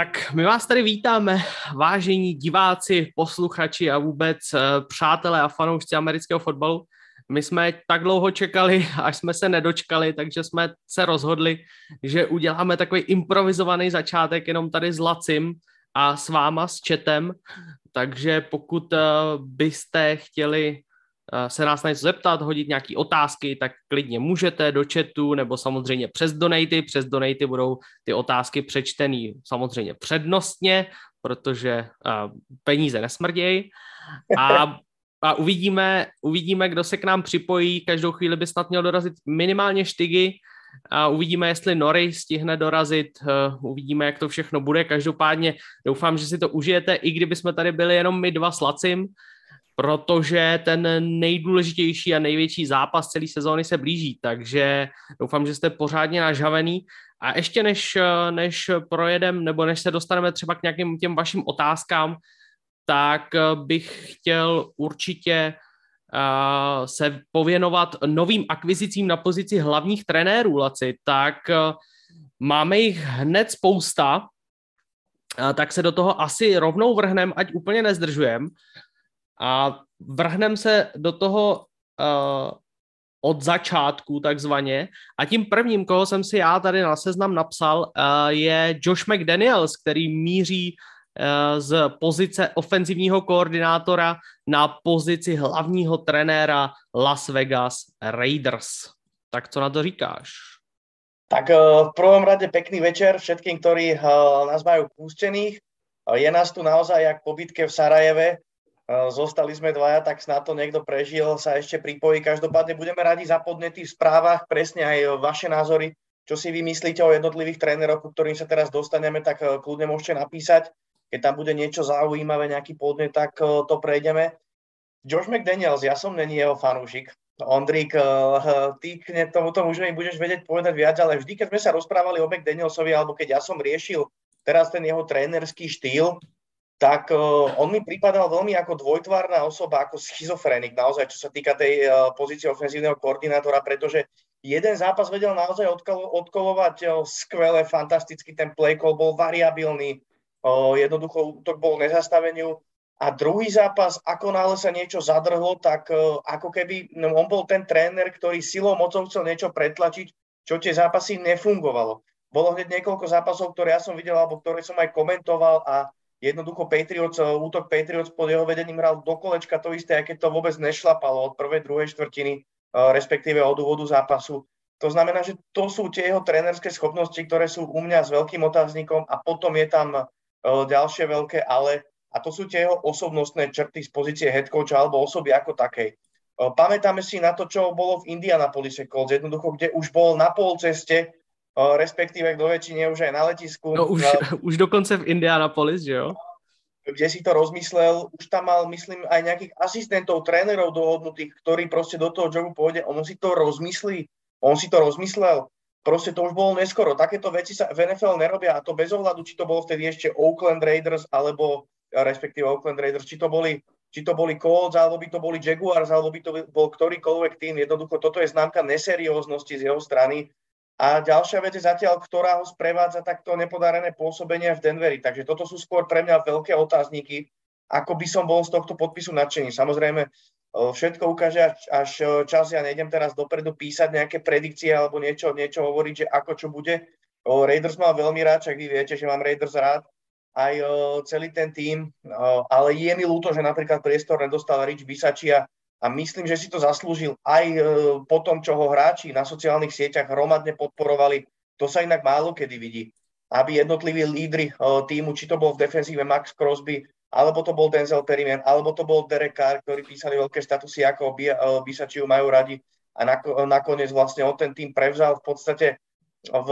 Tak my vás tady vítáme, vážení diváci, posluchači a vůbec eh, přátelé a fanoušci amerického fotbalu. My jsme tak dlouho čekali, až jsme se nedočkali, takže jsme se rozhodli, že uděláme takový improvizovaný začátek jenom tady s Lacim a s váma, s četem. Takže pokud eh, byste chtěli se nás na něco zeptat, hodit nějaké otázky, tak klidně můžete do chatu nebo samozřejmě přes donaty. Přes donaty budou ty otázky přečtený samozřejmě přednostně, protože uh, peníze nesmrdějí. A, a uvidíme, uvidíme, kdo se k nám připojí. Každou chvíli by snad měl dorazit minimálně štygy. A uvidíme, jestli Nory stihne dorazit, uh, uvidíme, jak to všechno bude. Každopádně doufám, že si to užijete, i kdyby jsme tady byli jenom my dva s Lacim, protože ten nejdůležitější a největší zápas celé sezóny se blíží, takže doufám, že jste pořádně nažavený. A ještě než, než projedem, nebo než se dostaneme třeba k nějakým těm vašim otázkám, tak bych chtěl určitě uh, se pověnovat novým akvizicím na pozici hlavních trenérů, Laci. Tak uh, máme jich hned spousta, uh, tak se do toho asi rovnou vrhnem, ať úplně nezdržujem. A vrhneme se do toho uh, od začátku takzvaně a tím prvním, koho jsem si já tady na seznam napsal, uh, je Josh McDaniels, který míří uh, z pozice ofenzivního koordinátora na pozici hlavního trenéra Las Vegas Raiders. Tak co na to říkáš? Tak v prvom rade pekný večer všetkým, ktorí nás majú púštených. Je nás tu naozaj jak po bitke v Sarajeve. Zostali sme dvaja, tak snad to niekto prežil, sa ešte pripojí. Každopádne budeme radi za podnety v správach, presne aj vaše názory, čo si vy myslíte o jednotlivých tréneroch, ktorým sa teraz dostaneme, tak e, kľudne môžete napísať. Keď tam bude niečo zaujímavé, nejaký podnet, tak e, to prejdeme. Josh McDaniels, ja som není jeho fanúšik. Ondrík, e, ty k tomuto už mi budeš vedieť povedať viac, ale vždy, keď sme sa rozprávali o McDanielsovi, alebo keď ja som riešil teraz ten jeho trénerský štýl, tak uh, on mi pripadal veľmi ako dvojtvárna osoba, ako schizofrenik naozaj, čo sa týka tej uh, pozície ofenzívneho koordinátora, pretože jeden zápas vedel naozaj odkolo, odkolovať uh, skvele, fantasticky, ten play call bol variabilný, jednoducho útok bol nezastaveniu a druhý zápas, ako náhle sa niečo zadrhlo, tak ako keby no, on bol ten tréner, ktorý silou mocou chcel niečo pretlačiť, čo tie zápasy nefungovalo. Bolo hneď niekoľko zápasov, ktoré ja som videl, alebo ktoré som aj komentoval a Jednoducho Patriots, eh, útok Patriots pod jeho vedením hral do kolečka to isté, keď to vôbec nešlapalo od prvej, druhej štvrtiny, eh, respektíve od úvodu zápasu. To znamená, že to sú tie jeho trénerské schopnosti, ktoré sú u mňa s veľkým otáznikom a potom je tam eh, ďalšie veľké ale a to sú tie jeho osobnostné črty z pozície head coacha alebo osoby ako takej. Pamätáme si na to, čo bolo v Indianapolise Colts, jednoducho, kde už bol na pol ceste respektíve do väčšine už aj na letisku. No už, už dokonce v Indianapolis, že jo? Kde si to rozmyslel, už tam mal, myslím, aj nejakých asistentov, trénerov dohodnutých, ktorí proste do toho jobu pôjde, on si to rozmyslí, on si to rozmyslel, proste to už bolo neskoro. Takéto veci sa v NFL nerobia a to bez ohľadu, či to bolo vtedy ešte Oakland Raiders, alebo respektíve Oakland Raiders, či to boli či to boli Colts, alebo by to boli Jaguars, alebo by to bol ktorýkoľvek tým. Jednoducho, toto je známka neserióznosti z jeho strany a ďalšia vec je zatiaľ, ktorá ho sprevádza takto nepodarené pôsobenie v Denveri. Takže toto sú skôr pre mňa veľké otázniky, ako by som bol z tohto podpisu nadšený. Samozrejme, všetko ukáže až, až čas. Ja nejdem teraz dopredu písať nejaké predikcie alebo niečo, niečo hovoriť, že ako čo bude. Raiders mám veľmi rád, však vy viete, že mám Raiders rád aj celý ten tým, ale je mi ľúto, že napríklad priestor nedostal Rich Bisaccia, a myslím, že si to zaslúžil aj e, po tom, čo ho hráči na sociálnych sieťach hromadne podporovali. To sa inak málo kedy vidí. Aby jednotliví lídry e, týmu, či to bol v defenzíve Max Crosby, alebo to bol Denzel Perryman, alebo to bol Derek Carr, ktorí písali veľké statusy, ako e, Bisačiu majú radi. A nakoniec vlastne on ten tým prevzal v podstate v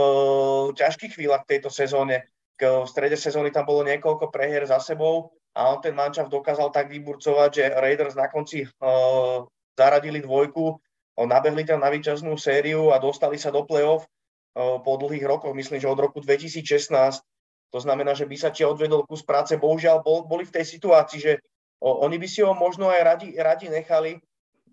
ťažkých chvíľach tejto sezóne. V strede sezóny tam bolo niekoľko prehier za sebou a on ten mančav dokázal tak vyburcovať, že Raiders na konci uh, zaradili dvojku, uh, nabehli tam na výčasnú sériu a dostali sa do play-off uh, po dlhých rokoch, myslím, že od roku 2016. To znamená, že by sa či odvedol kus práce. Bohužiaľ bol, boli v tej situácii, že uh, oni by si ho možno aj radi, radi nechali,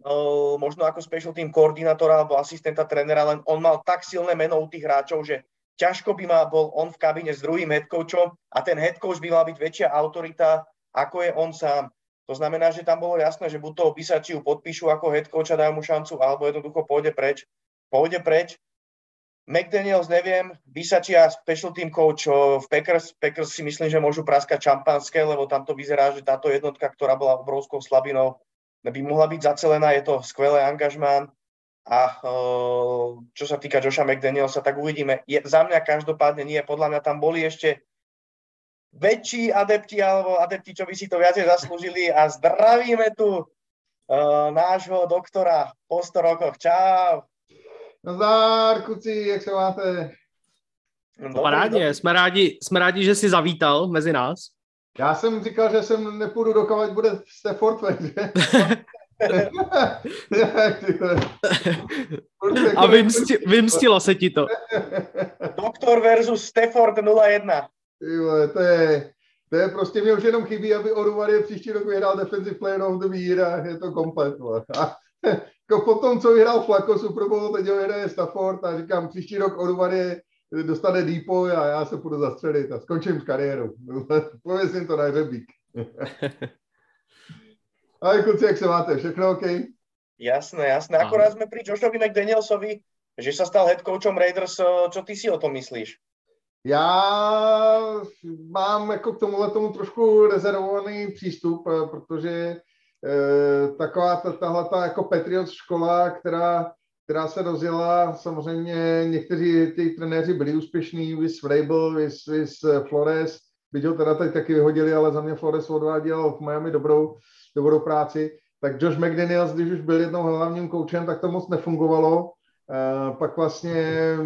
uh, možno ako special team koordinátora alebo asistenta trénera, len on mal tak silné meno u tých hráčov, že ťažko by mal bol on v kabine s druhým headcoachom a ten headcoach by mal byť väčšia autorita, ako je on sám. To znamená, že tam bolo jasné, že buď toho Bisačiu podpíšu ako headcoacha, dajú mu šancu, alebo jednoducho pôjde preč. Pôjde preč. McDaniels neviem, Bisachia special team coach v Packers, Packers si myslím, že môžu praskať šampanské, lebo tam to vyzerá, že táto jednotka, ktorá bola obrovskou slabinou, by mohla byť zacelená, je to skvelé angažmán. A čo sa týka Josha McDanielsa, tak uvidíme. Je, za mňa každopádne nie. Podľa mňa tam boli ešte väčší adepti alebo adepti, čo by si to viacej zaslúžili a zdravíme tu uh, nášho doktora po 100 rokoch. Čau. Nazdar, kuci, jak se máte? No, Parádně, jsme rádi, jsme rádi, že jsi zavítal mezi nás. Já jsem říkal, že jsem nepůjdu dokovat, bude Stafford, že? A vymsti, vymstilo se ti to. Doktor versus Stafford 0-1. Jo, to je, to je prostě, mě už jenom chybí, aby Oruvary příští rok vyhrál Defensive Player of the Year a je to komplet. A jako po tom, co vyhrál Flacco Super Bowl, teď ho vyhraje Stafford a říkám, příští rok Oruvary dostane Deepo a já se půjdu zastřelit a skončím s kariérou. Pověsím to na hřebík. Ale kluci, jak se máte? Všechno OK? Jasné, jasné. Akorát sme pri Joshovi McDanielsovi, že sa stal head coachom Raiders. Čo ty si o tom myslíš? Já mám jako k tomuhle tomu trošku rezervovaný přístup, eh, protože eh, taková ta, tahle ta jako Patriots škola, která, která se rozjela, samozřejmě někteří ty trenéři byli úspěšní, vys Vrabel, vys, vys Flores, byť ho teda teď taky vyhodili, ale za mě Flores odváděl v Miami dobrou, dobrou práci. Tak Josh McDaniels, když už byl jednou hlavním koučem, tak to moc nefungovalo. Uh, pak vlastně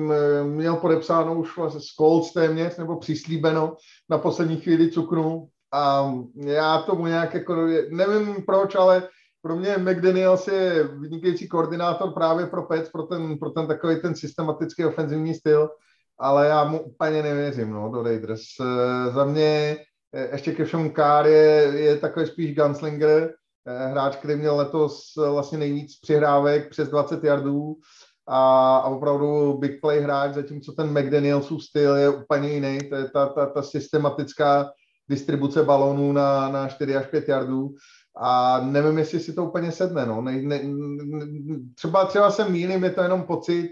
měl podepsáno už vlastně z Colts téměř, nebo přislíbeno na poslední chvíli cukru. A já tomu nějak jako, nevím proč, ale pro mě McDaniels je vynikající koordinátor právě pro Pets, pro ten, pro ten takový ten systematický ofenzivní styl, ale já mu úplně nevěřím, no, do Raiders. Uh, za mě eh, ještě ke všemu Kár je, je takový spíš gunslinger, hráč, který měl letos vlastně nejvíc přihrávek přes 20 yardů, a, a opravdu big play hráč, zatímco ten McDanielsův styl je úplně jiný. To je ta, ta, ta systematická distribuce balónů na, na 4 až 5 yardů a nevím, jestli si to úplně sedne. No. Ne, ne, třeba, třeba jsem mýlím, je to jenom pocit,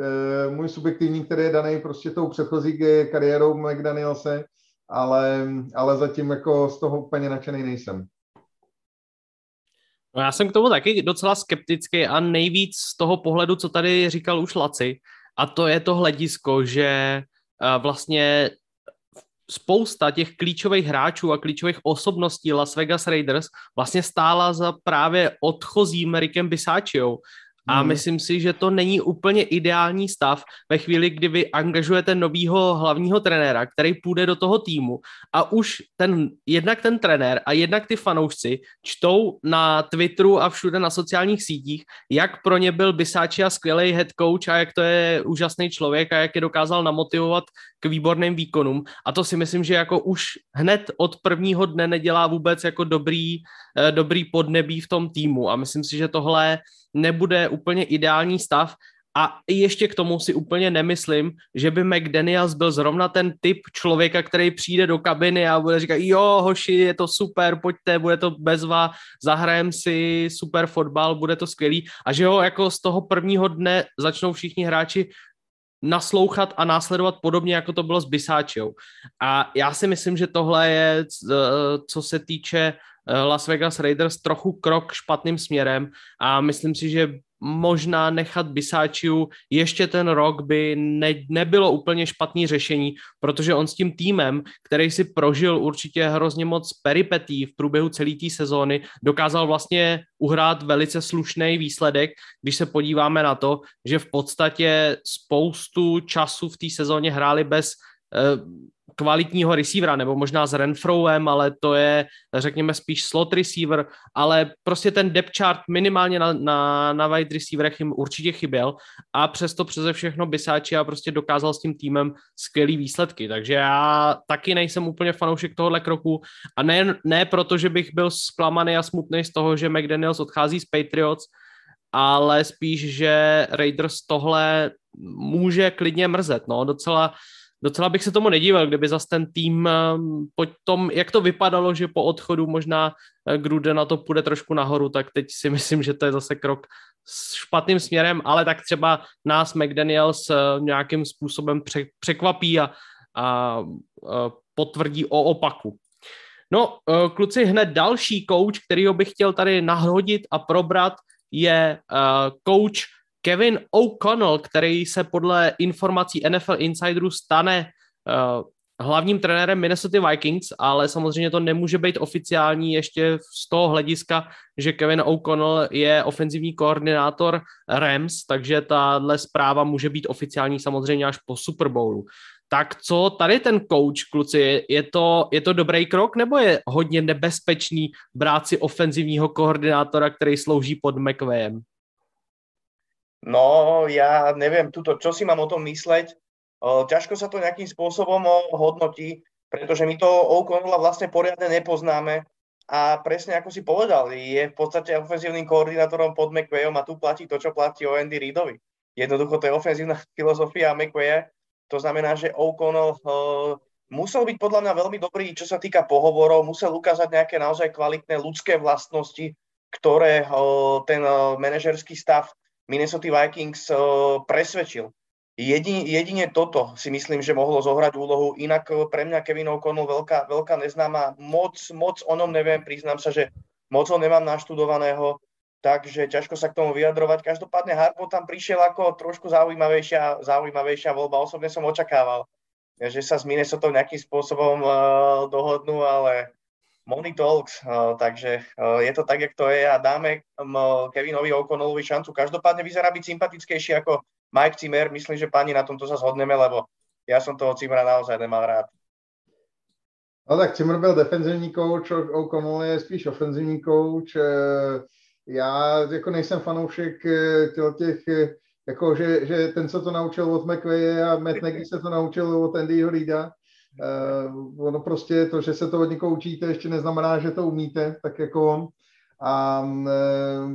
e, můj subjektivní, který je daný prostě tou předchozí kariérou McDanielse, ale, ale zatím jako z toho úplně nadšený nejsem. No já jsem k tomu taky docela skeptický a nejvíc z toho pohledu, co tady říkal už Laci, a to je to hledisko, že vlastně spousta těch klíčových hráčů a klíčových osobností Las Vegas Raiders vlastně stála za právě odchozím Rickem Bisacciou a hmm. myslím si, že to není úplně ideální stav ve chvíli, kdy vy angažujete novýho hlavního trenéra, který půjde do toho týmu a už ten, jednak ten trenér a jednak ty fanoušci čtou na Twitteru a všude na sociálních sítích, jak pro ně byl Bisáči a skvělý head coach a jak to je úžasný člověk a jak je dokázal namotivovat k výborným výkonům. A to si myslím, že jako už hned od prvního dne nedělá vůbec jako dobrý, eh, dobrý podnebí v tom týmu. A myslím si, že tohle nebude úplně ideální stav. A ještě k tomu si úplně nemyslím, že by McDaniels byl zrovna ten typ člověka, který přijde do kabiny a bude říkat, jo, hoši, je to super, pojďte, bude to bezva, zahrajem si super fotbal, bude to skvělý. A že ho jako z toho prvního dne začnou všichni hráči naslouchat a následovat podobně, jako to bylo s Bisáčou. A já si myslím, že tohle je, co se týče Eh, Las Vegas Raiders trochu krok špatným směrem a myslím si, že možná nechat Bisáčiu ještě ten rok by ne, nebylo úplně špatný řešení, protože on s tím týmem, který si prožil určitě hrozně moc peripetí v průběhu celé té sezóny, dokázal vlastně uhrát velice slušný výsledek, když se podíváme na to, že v podstatě spoustu času v té sezóně hráli bez eh, kvalitního receivera, nebo možná s Renfrowem, ale to je, řekněme, spíš slot receiver, ale prostě ten depth chart minimálně na, na, na wide receiverech jim určitě chyběl a přesto přeze všechno Bisáči a prostě dokázal s tím týmem skvělý výsledky, takže já taky nejsem úplně fanoušek tohohle kroku a ne, ne proto, že bych byl zklamaný a smutný z toho, že McDaniels odchází z Patriots, ale spíš, že Raiders tohle může klidně mrzet. No, docela, docela bych se tomu nedíval, kdyby zase ten tým ehm, po tom, jak to vypadalo, že po odchodu možná eh, Grude na to půjde trošku nahoru, tak teď si myslím, že to je zase krok s špatným směrem, ale tak třeba nás McDaniels eh, nějakým způsobem překvapí a, a, potvrdí o opaku. No, eh, kluci, hned další coach, kterýho bych chtěl tady nahodit a probrat, je coach Kevin O'Connell, který se podle informací NFL Insiderů stane uh, hlavním trenérem Minnesota Vikings, ale samozřejmě to nemůže být oficiální ještě z toho hlediska, že Kevin O'Connell je ofenzivní koordinátor Rams, takže tahle zpráva může být oficiální samozřejmě až po Super Bowlu. Tak co tady ten coach, kluci, je to, je to dobrý krok, nebo je hodně nebezpečný brát si ofenzivního koordinátora, který slouží pod McVayem? No, ja neviem, tuto, čo si mám o tom mysleť. ťažko sa to nejakým spôsobom hodnotí, pretože my to O'Connella vlastne poriadne nepoznáme a presne ako si povedal, je v podstate ofenzívnym koordinátorom pod McVayom a tu platí to, čo platí o Andy Reidovi. Jednoducho to je ofenzívna filozofia McVaya, to znamená, že O'Connell uh, musel byť podľa mňa veľmi dobrý, čo sa týka pohovorov, musel ukázať nejaké naozaj kvalitné ľudské vlastnosti, ktoré uh, ten uh, manažerský stav Minnesota Vikings uh, presvedčil. Jedine, jedine toto si myslím, že mohlo zohrať úlohu. Inak uh, pre mňa Kevin O'Connell veľká, veľká neznáma. Moc, moc o ňom neviem, priznám sa, že moc ho nemám naštudovaného, takže ťažko sa k tomu vyjadrovať. Každopádne Harpo tam prišiel ako trošku zaujímavejšia, zaujímavejšia voľba. Osobne som očakával, že sa s Minnesota nejakým spôsobom uh, dohodnú, ale Money Talks, uh, takže uh, je to tak, jak to je a dáme um, Kevinovi O'Connellovi šancu. Každopádne vyzerá byť sympatickejší ako Mike Zimmer. Myslím, že pani na tomto sa zhodneme, lebo ja som toho Zimmera naozaj nemal rád. No tak Zimmer byl defenzivní coach, O'Connell je spíš ofenzivní coach. Eh, já jako nejsem fanoušek těch, jako že, že ten se to naučil od McVeigh a Matt Nagy se to naučil od Andyho Reida Uh, ono prostě to, že se to od někoho učíte, ještě neznamená, že to umíte, tak jako. A uh,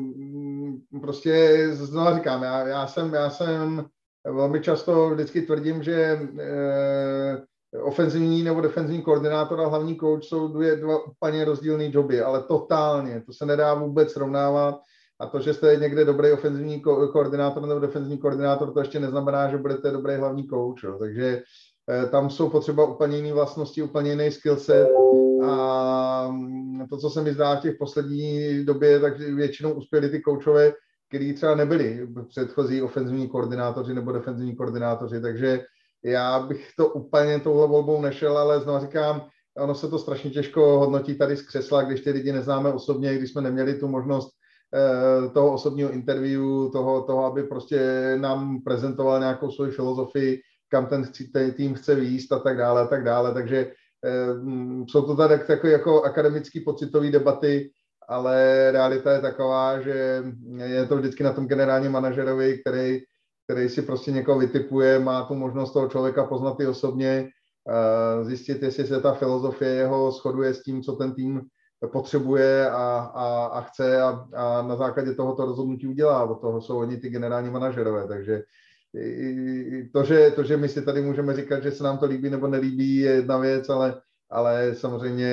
prostě znovu říkám, já, já, jsem, já jsem velmi často vždycky tvrdím, že uh, ofenzivní nebo defenzivní koordinátor a hlavní coach jsou dvě, dva úplně rozdílné joby, ale totálně, to se nedá vůbec srovnávat. A to, že jste někde dobrý ofenzivní ko- koordinátor nebo defenzivní koordinátor, to ještě neznamená, že budete dobrý hlavní. Jo. Takže Eh, tam jsou potřeba úplně jiné vlastnosti, úplně jiný skillset. A mm, to, co se mi zdá v těch poslední době, tak většinou uspěli ty koučové, kteří třeba nebyli předchozí ofenzivní koordinátoři nebo defenzivní koordinátoři, takže já bych to úplně touhle volbou nešel, ale znovu říkám, ono se to strašně těžko hodnotí tady z křesla, když ty lidi neznáme osobně, když jsme neměli tu možnost eh, toho osobního interview, toho, toho, aby prostě nám prezentoval nějakou svoji filozofii, kam ten, tým chce výjist a tak dále a tak dále, takže eh, jsou to tady takové jako akademické pocitové debaty, ale realita je taková, že je to vždycky na tom generálním manažerovi, který, který si prostě někoho vytipuje, má tu možnost toho člověka poznat i osobně, eh, zjistit, jestli se ta filozofie jeho shoduje s tím, co ten tým potřebuje a, a, a chce a, a na základě tohoto rozhodnutí udělá. Od toho jsou oni ty generální manažerové, takže to že, to, že my si tady můžeme říkat, že se nám to líbí nebo nelíbí, je jedna věc, ale, ale samozřejmě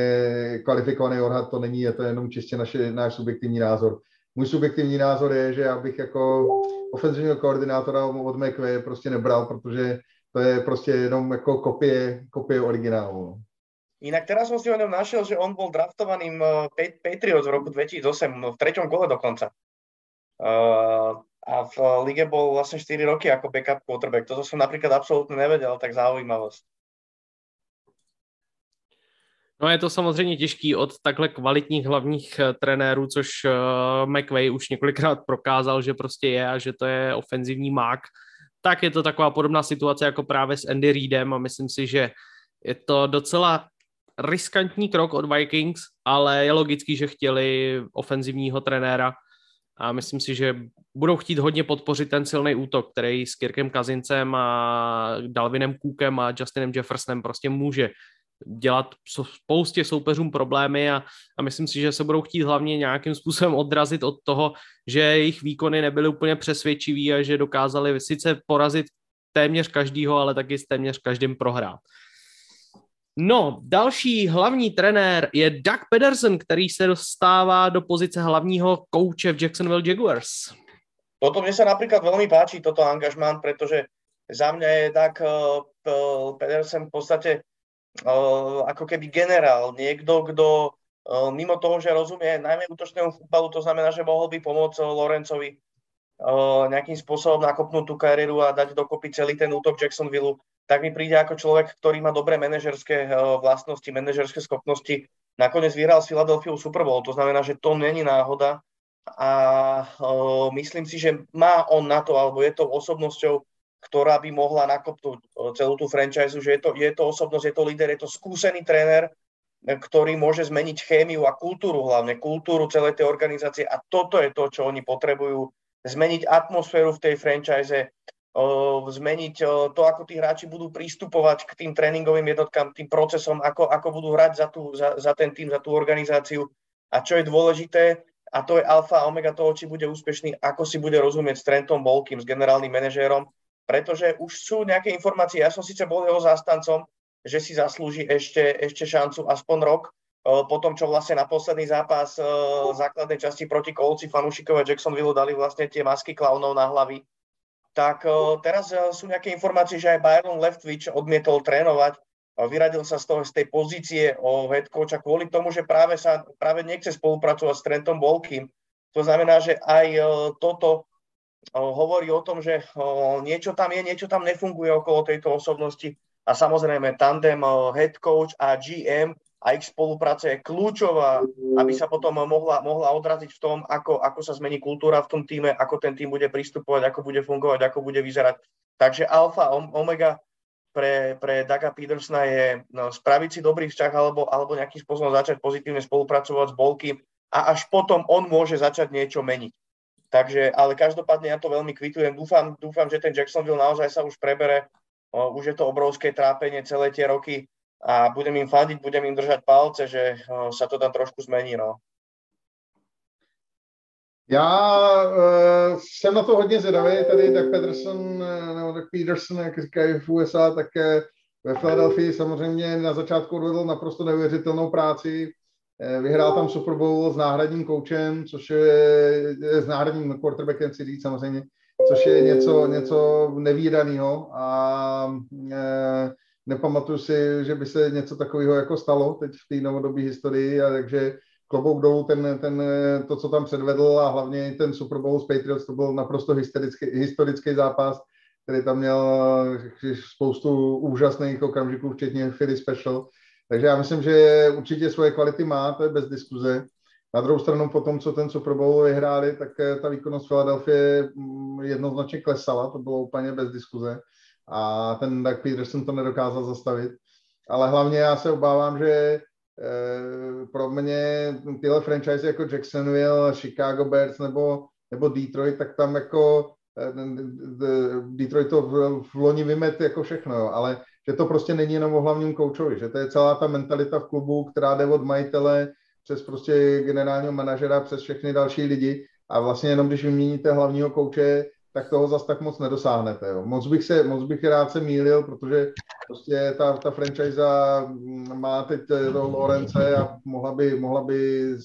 kvalifikovaný odhad to není, je to jenom čistě naše, náš subjektivní názor. Můj subjektivní názor je, že já bych jako ofenzivního koordinátora od McVay prostě nebral, protože to je prostě jenom jako kopie, kopie originálu. No. Inak teraz som si o ňom našiel, že on bol draftovaným eh, Patriots v roku 2008, v treťom kole dokonca. Uh, a v lige bol vlastne 4 roky ako backup quarterback. Toto som napríklad absolútne nevedel, tak zaujímavosť. No je to samozřejmě těžký od takhle kvalitních hlavních eh, trenérů, což uh, McVay už několikrát prokázal, že prostě je a že to je ofenzivní mák. Tak je to taková podobná situace jako právě s Andy Reidem a myslím si, že je to docela riskantní krok od Vikings, ale je logický, že chtěli ofenzivního trenéra, a myslím si, že budou chtít hodně podpořit ten silný útok, který s Kirkem Kazincem a Dalvinem Cookem a Justinem Jeffersonem prostě může dělat spoustě soupeřům problémy a, a myslím si, že se budou chtít hlavně nějakým způsobem odrazit od toho, že jejich výkony nebyly úplně přesvědčivý a že dokázali sice porazit téměř každýho, ale taky s téměř každým prohrát. No, další hlavní trenér je Doug Pedersen, který se dostává do pozice hlavního kouče v Jacksonville Jaguars. Toto mne sa napríklad veľmi páči, toto angažmán, pretože za mňa je Doug uh, Pedersen v podstate uh, ako keby generál, niekto, kto uh, mimo toho, že rozumie najmä útočnému futbalu, to znamená, že mohol by pomôcť Lorencovi nejakým spôsobom nakopnúť tú kariéru a dať dokopy celý ten útok Jacksonville, tak mi príde ako človek, ktorý má dobré manažerské vlastnosti, manažerské schopnosti. Nakoniec vyhral s Philadelphia Super Bowl, to znamená, že to není náhoda a uh, myslím si, že má on na to, alebo je to osobnosťou, ktorá by mohla nakopnúť celú tú franchise, že je to, je to osobnosť, je to líder, je to skúsený tréner, ktorý môže zmeniť chémiu a kultúru hlavne, kultúru celej tej organizácie a toto je to, čo oni potrebujú, zmeniť atmosféru v tej franchise, zmeniť to, ako tí hráči budú prístupovať k tým tréningovým jednotkám, tým procesom, ako, ako budú hrať za, tú, za, za ten tým, za tú organizáciu. A čo je dôležité, a to je alfa a omega toho, či bude úspešný, ako si bude rozumieť s Trentom Bolkým, s generálnym manažérom, pretože už sú nejaké informácie, ja som síce bol jeho zástancom, že si zaslúži ešte, ešte šancu aspoň rok, po tom, čo vlastne na posledný zápas základnej časti proti Kolci fanúšikové Jacksonville dali vlastne tie masky klaunov na hlavy, tak teraz sú nejaké informácie, že aj Byron Leftwich odmietol trénovať vyradil sa z toho, z tej pozície o head coacha kvôli tomu, že práve, sa, práve nechce spolupracovať s Trentom Bolkým. To znamená, že aj e, toto hovorí o tom, že niečo tam je, niečo tam nefunguje okolo tejto osobnosti a samozrejme tandem head coach a GM a ich spolupráca je kľúčová, aby sa potom mohla, mohla odraziť v tom, ako, ako sa zmení kultúra v tom týme, ako ten tým bude pristupovať, ako bude fungovať, ako bude vyzerať. Takže alfa, omega pre, pre Daga Petersona je no, spraviť si dobrý vzťah alebo, alebo nejakým spôsobom začať pozitívne spolupracovať s Bolkým a až potom on môže začať niečo meniť. Takže, ale každopádne ja to veľmi kvitujem. Dúfam, dúfam, že ten Jacksonville naozaj sa už prebere. O, už je to obrovské trápenie celé tie roky a budem im fandiť, budem im držať palce, že o, sa to tam trošku zmení. No. Já uh, jsem na to hodně zvědavý, tady Doug Peterson, eh, nebo Doug Peterson, jak říkají v USA, tak ve Philadelphia samozřejmě na začátku odvedl naprosto neuvěřitelnou práci. Eh, vyhrál tam Super Bowl s náhradním koučem, což je, s náhradním quarterbackem, si říct samozřejmě, což je něco, něco nevýdaného a e, nepamatuju si, že by se něco takového jako stalo teď v té novodobé historii, a takže klobouk dolů ten, ten, to, co tam předvedl a hlavně ten Super Bowl s Patriots, to byl naprosto historický, historický zápas, který tam měl spoustu úžasných okamžiků, včetně Philly Special. Takže já myslím, že určitě svoje kvality má, to je bez diskuze. Na druhou stranu po tom, co ten Super Bowl vyhráli, tak eh, ta výkonnost Philadelphia mm, jednoznačně klesala, to bylo úplně bez diskuze. A ten Doug Peterson to nedokázal zastavit. Ale hlavně já se obávám, že Eh, pro mě tyhle franchise jako Jacksonville, Chicago Bears nebo, nebo Detroit, tak tam jako eh, Detroit to v, v loni vymet jako všechno, ale že to prostě není jenom o hlavním koučovi, že to je celá ta mentalita v klubu, která jde od majitele přes prostě generálního manažera, přes všechny další lidi a vlastně jenom když vyměníte hlavního kouče, tak toho zas tak moc nedosáhnete. Jo. Moc, bych se, moc bych rád se mýlil, protože prostě ta, ta franchise má teď toho Lorence a mohla by, mohla by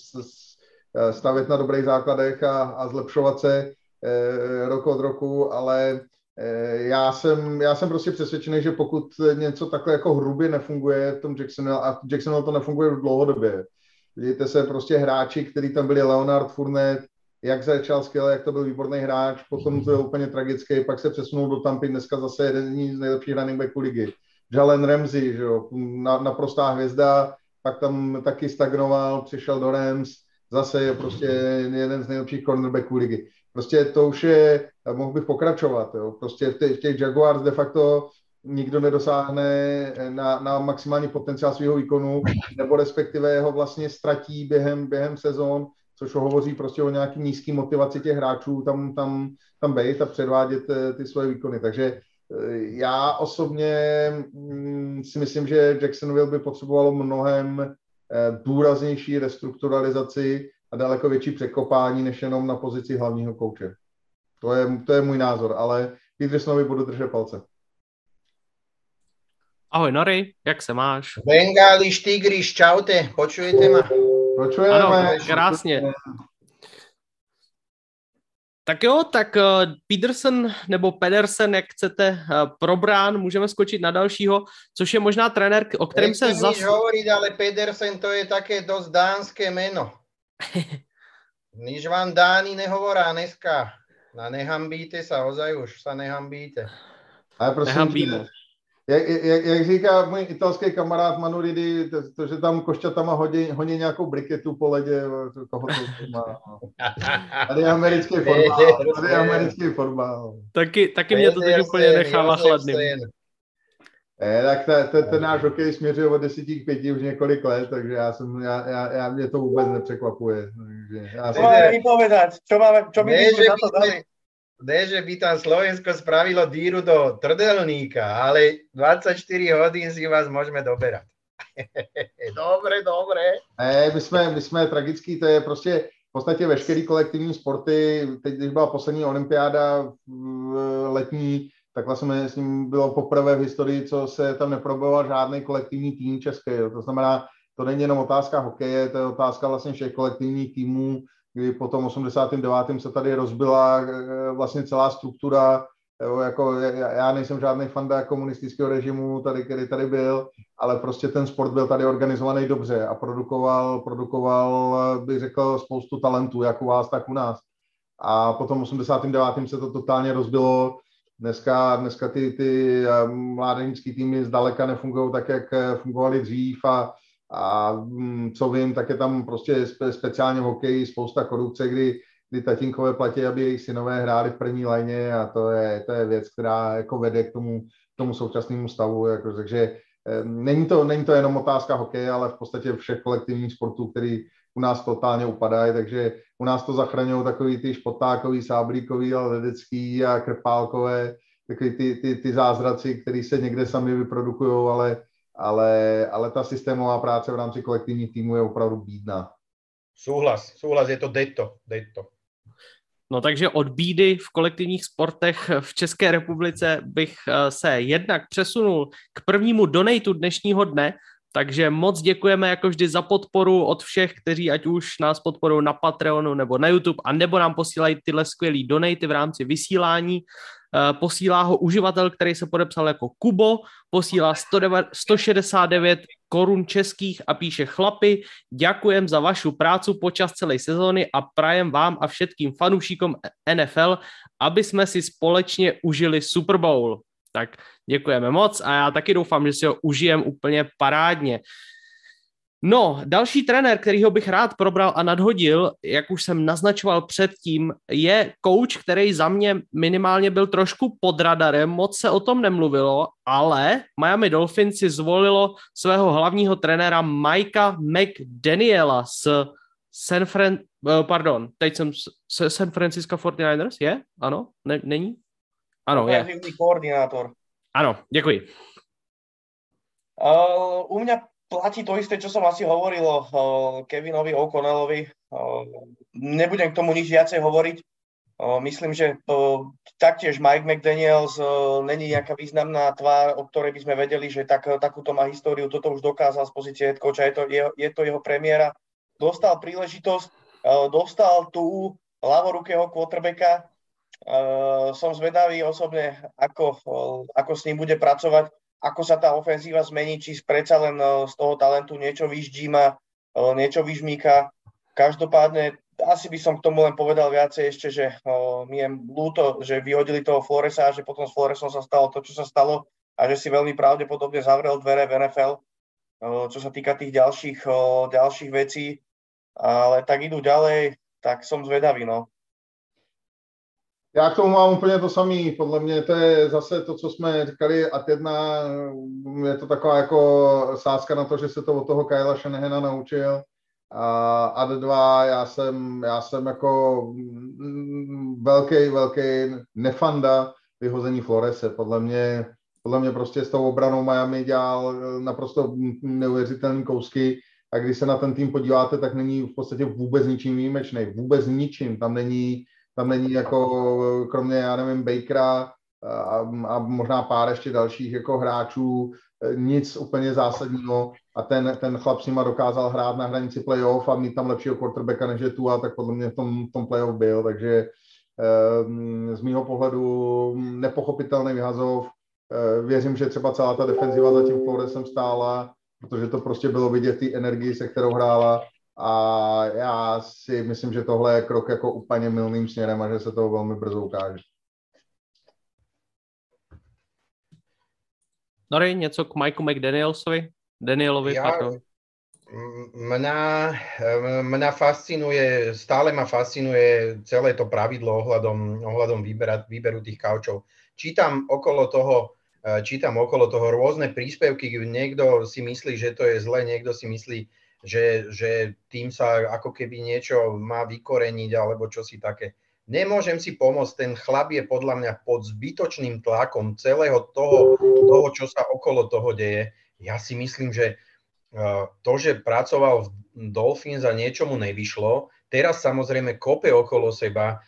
stavět na dobrých základech a, a zlepšovat se eh, rok od roku, ale eh, já jsem, já jsem prostě přesvědčený, že pokud něco takhle jako hrubě nefunguje v tom Jacksonville, a Jacksonville to nefunguje dlouhodobě, vidíte se prostě hráči, kteří tam byli Leonard Fournette, jak začal skvěle, jak to byl výborný hráč, potom to je úplně tragický, pak se přesunul do Tampy, dneska zase jeden z nejlepších running backů ligy. Jalen Ramsey, že jo, na, naprostá hvězda, pak tam taky stagnoval, přišel do Rams, zase je prostě jeden z nejlepších cornerbacků ligy. Prostě to už je, mohl bych pokračovat, jo. prostě v těch, v těch Jaguars de facto nikdo nedosáhne na, na maximální potenciál svého výkonu, nebo respektive ho vlastně ztratí během, během sezon, což hovoří prostě o nějaký nízký motivaci těch hráčů tam, tam, tam být a předvádět eh, ty svoje výkony. Takže eh, já osobně mm, si myslím, že Jacksonville by potřebovalo mnohem eh, důraznější restrukturalizaci a daleko větší překopání, než jenom na pozici hlavního kouče. To je, to je můj názor, ale Petersonovi budu držet palce. Ahoj Nori, jak se máš? Bengáliš, Tigriš, čaute, počujete ma? Počujeme. Ano, krásně. Tak jo, tak uh, Peterson nebo Pedersen, jak chcete, uh, probrán, můžeme skočit na dalšího, což je možná trenér, o kterém se zase... hovoriť, ale Pedersen to je také dost dánské jméno. Nič vám Dáni nehovorá dneska. Na nehambíte sa, ozaj už sa nehambíte. Ale prosím, Nehambíme jak, jak, jak říká můj italský kamarád Manuridi, to, to že tam košťatama hodí, hodí nějakou briketu po ledě, koho to má. Tady je americký fotbal, tady je americký fotbal. Taky, taky mě to teď úplně nechává chladným. Eh, tak ta, ta, ten náš hokej směřuje od 10 k 5 už několik let, takže já jsem, já, já, já mě to vůbec nepřekvapuje. Takže já jsem... No, povedať, čo, máme, čo by ne, na to dali? Ne, že by tam Slovensko spravilo díru do trdelníka, ale 24 hodín si vás môžeme doberať. dobre, dobre. Ne, my jsme, my jsme tragický, to je prostě v podstatě veškerý kolektivní sporty, teď když byla poslední olympiáda letní, tak vlastně s ním bylo poprvé v historii, co se tam neproboval žádný kolektivní tým český. To znamená, to není jenom otázka hokeje, to je otázka vlastně všech kolektivních týmů, kdy po tom 89. se tady rozbila eh, vlastně celá struktura, jo, jako já nejsem žádný fanda komunistického režimu, tady, který tady byl, ale prostě ten sport byl tady organizovaný dobře a produkoval, produkoval bych řekl, spoustu talentů, jak u vás, tak u nás. A potom 89. se to totálně rozbilo, Dneska, dneska ty, ty eh, mládežnické týmy zdaleka nefungují tak, jak eh, fungovaly dřív a a mm, co vím, tak je tam prostě spe, speciálně v hokeji spousta korupce, kdy, kdy tatínkové platí, aby jejich synové hráli v první lajně a to je, to je věc, která jako vede k tomu, tomu současnému stavu. Jako, takže není to, není to jenom otázka hokeje, ale v podstatě všech kolektivních sportů, který u nás totálně upadají, takže u nás to zachraňují takový ty špotákový, sáblíkový, ledecký a krpálkové, takový ty, ty, ty zázraci, které se někde sami vyprodukují, ale ale, ale ta systémová práce v rámci kolektivních týmů je opravdu bídná. Souhlas, souhlas, je to deto, deto. No takže od bídy v kolektivních sportech v České republice bych eh, se jednak přesunul k prvnímu donatu dnešního dne, takže moc děkujeme jako vždy za podporu od všech, kteří ať už nás podporují na Patreonu nebo na YouTube, a nebo nám posílají tyhle skvělé donaty v rámci vysílání. Eh, posílá ho uživatel, který se podepsal jako Kubo, posílá 169 korun českých a píše chlapi, děkujem za vašu prácu počas celé sezóny a prajem vám a všetkým fanoušíkom NFL, aby jsme si společně užili Super Bowl. Tak děkujeme moc a já taky doufám, že si ho užijem úplně parádně. No, další trenér, kterýho bych rád probral a nadhodil, jak už jsem naznačoval předtím, je coach, který za mě minimálně byl trošku pod radarem, moc se o tom nemluvilo, ale Miami Dolphins si zvolilo svého hlavního trenéra Mikea McDaniela z San Fran... Eh, pardon, teď jsem San Francisco 49ers, je? Ano? Ne, není? Ano, je. koordinátor. Ano, děkuji. Uh, u mňa platí to isté, čo som asi hovoril o Kevinovi O'Connellovi. Nebudem k tomu nič viacej hovoriť. Myslím, že to, taktiež Mike McDaniels není nejaká významná tvár, o ktorej by sme vedeli, že tak, takúto má históriu, toto už dokázal z pozície head coacha, je to jeho, je to jeho premiéra. Dostal príležitosť, dostal tú ľavorukého quarterbacka, som zvedavý osobne, ako, ako s ním bude pracovať ako sa tá ofenzíva zmení, či predsa len eh, z toho talentu niečo vyždíma, eh, niečo vyžmíka. Každopádne asi by som k tomu len povedal viacej ešte, že uh, mi je ľúto, že vyhodili toho Floresa a že potom s Floresom sa stalo to, čo sa stalo a že si veľmi pravdepodobne zavrel dvere v NFL, uh, čo sa týka tých ďalších, uh, ďalších vecí. Ale tak idú ďalej, tak som zvedavý, no. Já k tomu mám úplně to samé. Podle mě to je zase to, co jsme říkali, a jedna je to taková jako sázka na to, že se to od toho Kyla Shanahana naučil. A ad dva, já jsem, já jsem jako velký, velký nefanda vyhození Florese. Podle mě, podle mě prostě s tou obranou Miami dělal eh, naprosto neuvěřitelné kousky a když se na ten tým podíváte, tak není v podstatě vůbec ničím výjimečný, vůbec ničím, tam není, tam není jako kromě, já nevím, Bakera a, a možná pár ještě dalších jako hráčů, eh, nic úplně zásadního. A ten, ten chlap s nima dokázal hrát na hranici playoff a mít tam lepšího quarterbacka než je tu a tak podle mě v tom, v tom playoff byl, takže Ehm, z mýho pohledu nepochopitelný vyhazov. Věřím, že třeba celá ta defenziva za tím Floresem stála, protože to prostě bylo vidět té energii, se kterou hrála a já si myslím, že tohle je krok jako úplně milným směrem a že se to velmi brzo ukáže. Nory, něco k Mikeu McDanielsovi? Danielovi, ja, pardon. Mňa, mňa fascinuje, stále ma fascinuje celé to pravidlo ohľadom, ohľadom výbera, výberu tých kaučov. Čítam okolo toho, e, čítam okolo toho rôzne príspevky, niekto si myslí, že to je zle, niekto si myslí, že, že tým sa ako keby niečo má vykoreniť alebo čo si také. Nemôžem si pomôcť, ten chlap je podľa mňa pod zbytočným tlakom celého toho, toho, čo sa okolo toho deje. Ja si myslím, že to, že pracoval v Dolphins a niečo mu nevyšlo, teraz samozrejme kope okolo seba,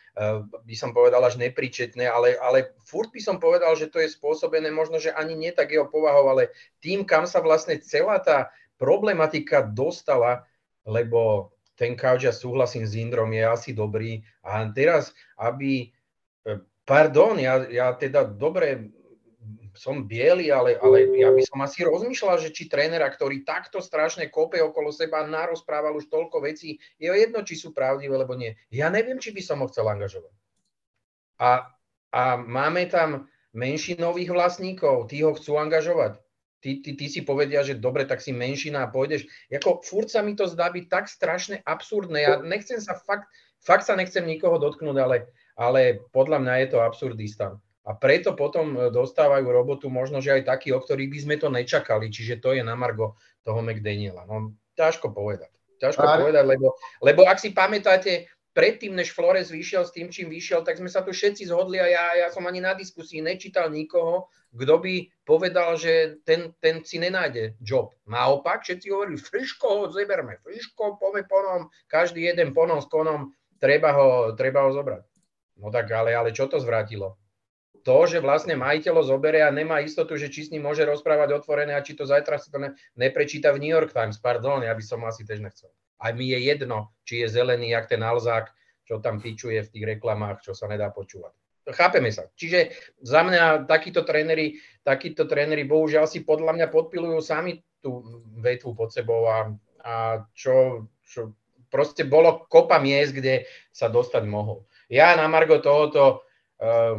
by som povedal až nepričetné, ale, ale furt by som povedal, že to je spôsobené možno, že ani nie tak jeho povahou, ale tým, kam sa vlastne celá tá problematika dostala, lebo ten couch, ja súhlasím s Indrom, je asi dobrý. A teraz, aby, e, pardon, ja, ja teda dobre, som biely, ale, ale ja by som asi rozmýšľal, že či trénera, ktorý takto strašne kope okolo seba, narozprával už toľko vecí, je jedno, či sú pravdivé, alebo nie. Ja neviem, či by som ho chcel angažovať. A, a máme tam menšinových vlastníkov, tí ho chcú angažovať. Ty, ty, ty si povedia, že dobre, tak si menšina a pôjdeš. Jako furt sa mi to zdá byť tak strašne absurdné. Ja nechcem sa fakt, fakt sa nechcem nikoho dotknúť, ale, ale podľa mňa je to absurdista. A preto potom e, dostávajú robotu možno, že aj takí, o ktorých by sme to nečakali. Čiže to je na margo toho McDaniela. No, ťažko povedať. Ťažko povedať, lebo, lebo ak si pamätáte, predtým, než Flores vyšiel s tým, čím vyšiel, tak sme sa tu všetci zhodli a ja, ja som ani na diskusii nečítal nikoho, kto by povedal, že ten, ten si nenájde job. Naopak, všetci hovorili, Friško ho zeberme, Friško, pome ponom, každý jeden ponom s konom, treba ho, treba ho zobrať. No tak ale, ale čo to zvrátilo? to, že vlastne majiteľ ho zoberie a nemá istotu, že či s ním môže rozprávať otvorené a či to zajtra si to ne, neprečíta v New York Times. Pardon, ja by som asi tiež nechcel. Aj mi je jedno, či je zelený, jak ten Alzák, čo tam pičuje v tých reklamách, čo sa nedá počúvať. Chápeme sa. Čiže za mňa takíto tréneri, takíto tréneri bohužiaľ si podľa mňa podpilujú sami tú vetvu pod sebou a, a čo, čo proste bolo kopa miest, kde sa dostať mohol. Ja na Margo tohoto uh,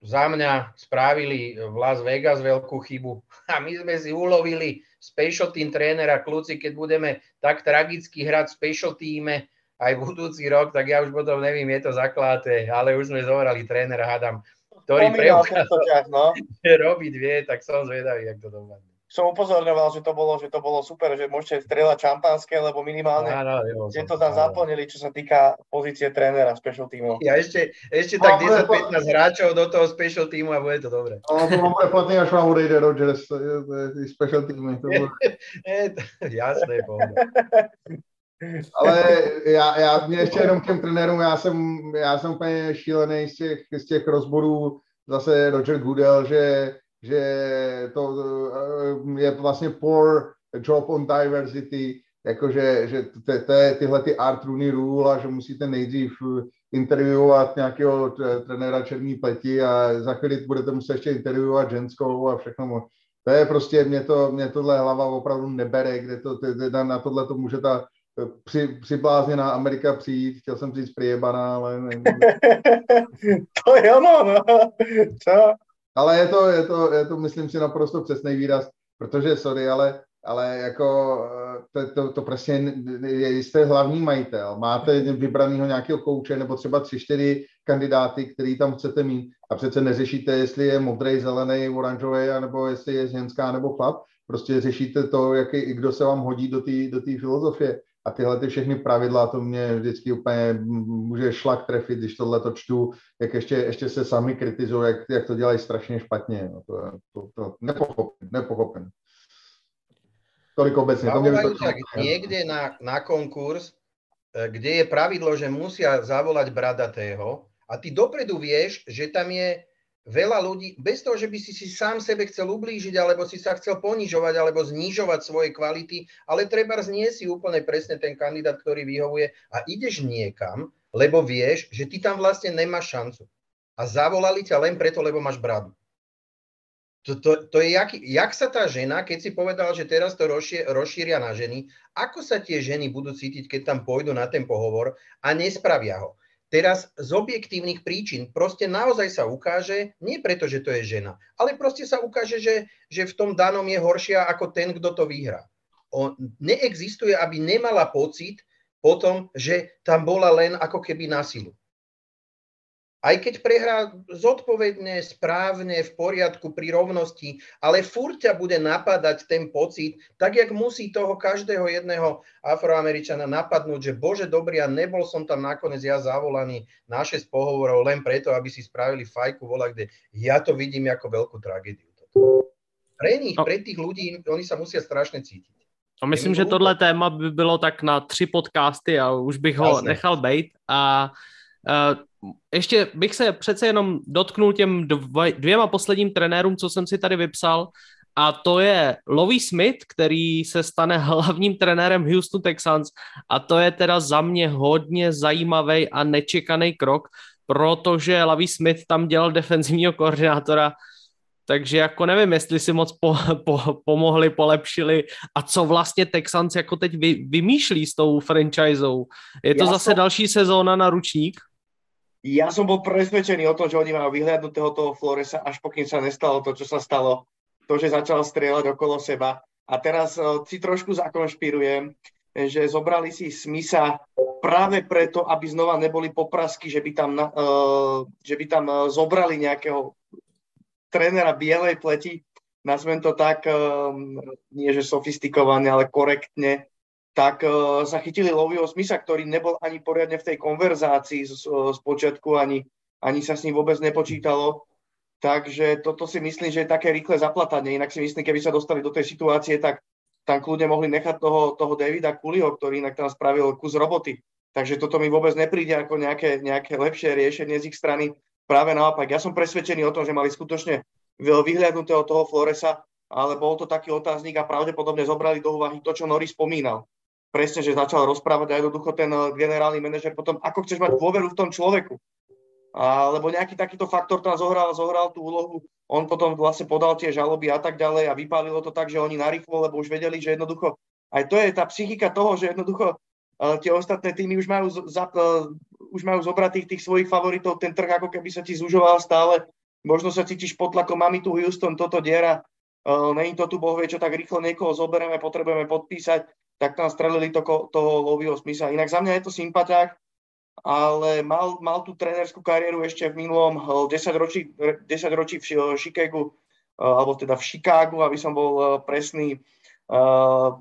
za mňa spravili v Las Vegas veľkú chybu a my sme si ulovili special team trénera, kľúci, keď budeme tak tragicky hrať v special týme aj v budúci rok, tak ja už potom neviem, je to zaklaté, ale už sme zohrali trénera, hádam, ktorý preukázal, no. že robiť vie, tak som zvedavý, jak to dopadne som upozorňoval, že to bolo, že to bolo super, že môžete strieľať šampanské, lebo minimálne áno, jo, ste to tam áno. zaplnili, čo sa týka pozície trénera special týmu. Ja ešte, ešte tak 10-15 hráčov do toho special týmu a bude to dobre. No, to mám preplatný, až vám odejde Rodgers, special týmy. Jasné, pohoda. Ale já, já mě ještě jenom k těm trenérům, já jsem, já jsem úplně šílený z těch, z těch rozborů, zase Roger Goodell, že že to eh, je vlastně poor job on diversity, jakože že to je tyhle ty Art Rooney rule a že musíte nejdřív interviewovat nějakého trenéra černý pleti a za chvíli budete muset ještě interviewovat ženskou a všechno. To je prostě, mě, to, mě tohle hlava opravdu nebere, kde to, teda na tohle to může ta při, přiblázněná Amerika přijít, chtěl jsem říct prijebaná, ale... To je ono, no. Ale je to, je to, je to, myslím si, naprosto přesný výraz, protože, sorry, ale, ale jako to, to, to prostě je, jste hlavní majitel, máte vybranýho nějakého kouče nebo třeba tři, čtyři kandidáty, který tam chcete mít. A přece neřešíte, jestli je modrý, zelený, oranžový, nebo jestli je ženská nebo chlap, prostě řešíte to, jaký, kdo se vám hodí do té do filozofie. A tyhle ty všechny pravidla, to mě vždycky úplně může šlak trefit, když tohle to čtu, jak ještě, ještě se sami kritizují, jak, jak to dělají strašně špatně. No, to, to, to nepochopím, nepochopím. Tolik obecně. To mě tak někde na, na konkurs, eh, kde je pravidlo, že musia zavolať bradatého a ty dopredu vieš, že tam je veľa ľudí, bez toho, že by si si sám sebe chcel ublížiť, alebo si sa chcel ponižovať, alebo znižovať svoje kvality, ale treba nie si úplne presne ten kandidát, ktorý vyhovuje a ideš niekam, lebo vieš, že ty tam vlastne nemáš šancu. A zavolali ťa len preto, lebo máš bradu. To, to, to je jak, jak sa tá žena, keď si povedal, že teraz to rozšie, rozšíria na ženy, ako sa tie ženy budú cítiť, keď tam pôjdu na ten pohovor a nespravia ho. Teraz z objektívnych príčin proste naozaj sa ukáže, nie preto, že to je žena, ale proste sa ukáže, že, že v tom danom je horšia ako ten, kto to vyhrá. On neexistuje, aby nemala pocit potom, že tam bola len ako keby na silu aj keď prehrá zodpovedne, správne, v poriadku, pri rovnosti, ale furt ťa bude napadať ten pocit, tak jak musí toho každého jedného afroameričana napadnúť, že bože dobrý, a nebol som tam nakoniec ja zavolaný na 6 pohovorov len preto, aby si spravili fajku vola, kde ja to vidím ako veľkú tragédiu. Pre nich, no. pre tých ľudí, oni sa musia strašne cítiť. A myslím, že tohle téma by bylo tak na tři podcasty a už bych ho Jasne. nechal bejt. A uh, ještě bych se přece jenom dotknul těm dvěma posledním trenérům, co jsem si tady vypsal, a to je Lovie Smith, který se stane hlavním trenérem Houston Texans a to je teda za mě hodně zajímavý a nečekaný krok, protože Lovie Smith tam dělal defenzivního koordinátora, takže jako nevím, jestli si moc po, po, pomohli, polepšili a co vlastně Texans jako teď vy, vymýšlí s tou franchisou. Je to Já zase jsem... další sezóna na ručník? Ja som bol presvedčený o tom, že oni majú vyhľadnutého toho Floresa, až pokým sa nestalo to, čo sa stalo. To, že začal strieľať okolo seba. A teraz uh, si trošku zakonšpirujem, že zobrali si Smisa práve preto, aby znova neboli poprasky, že by tam, uh, že by tam uh, zobrali nejakého trénera bielej pleti, nazvem to tak, uh, nie že sofistikované, ale korektne, tak sa chytili Lovio Smisa, ktorý nebol ani poriadne v tej konverzácii z, z počiatku, ani, ani sa s ním vôbec nepočítalo. Takže toto si myslím, že je také rýchle zaplatanie. Inak si myslím, keby sa dostali do tej situácie, tak tam kľudne mohli nechať toho, toho Davida Kuliho, ktorý inak tam spravil kus roboty. Takže toto mi vôbec nepríde ako nejaké, nejaké lepšie riešenie z ich strany. Práve naopak, ja som presvedčený o tom, že mali skutočne vyhľadnutého toho Floresa, ale bol to taký otáznik a pravdepodobne zobrali do úvahy to, čo Nori spomínal presne, že začal rozprávať a jednoducho ten eh, generálny manažer potom, ako chceš mať dôveru v tom človeku. Alebo nejaký takýto faktor tam zohral, zohral tú úlohu, on potom vlastne podal tie žaloby a tak ďalej a vypálilo to tak, že oni narýchlo, lebo už vedeli, že jednoducho, aj to je tá psychika toho, že jednoducho uh, tie ostatné týmy už majú, za, uh, už majú zobratých tých svojich favoritov, ten trh ako keby sa ti zužoval stále, možno sa cítiš pod tlakom, máme tu Houston, toto diera, uh, není to tu boh vie, čo tak rýchlo niekoho zoberieme, potrebujeme podpísať, tak tam strelili to, toho Lovio Smitha. Inak za mňa je to sympatiák, ale mal, mal tú trénerskú kariéru ešte v minulom 10 eh, ročí, 10 ročí v Chicagu, eh, alebo teda v Chicagu, aby som bol eh, presný,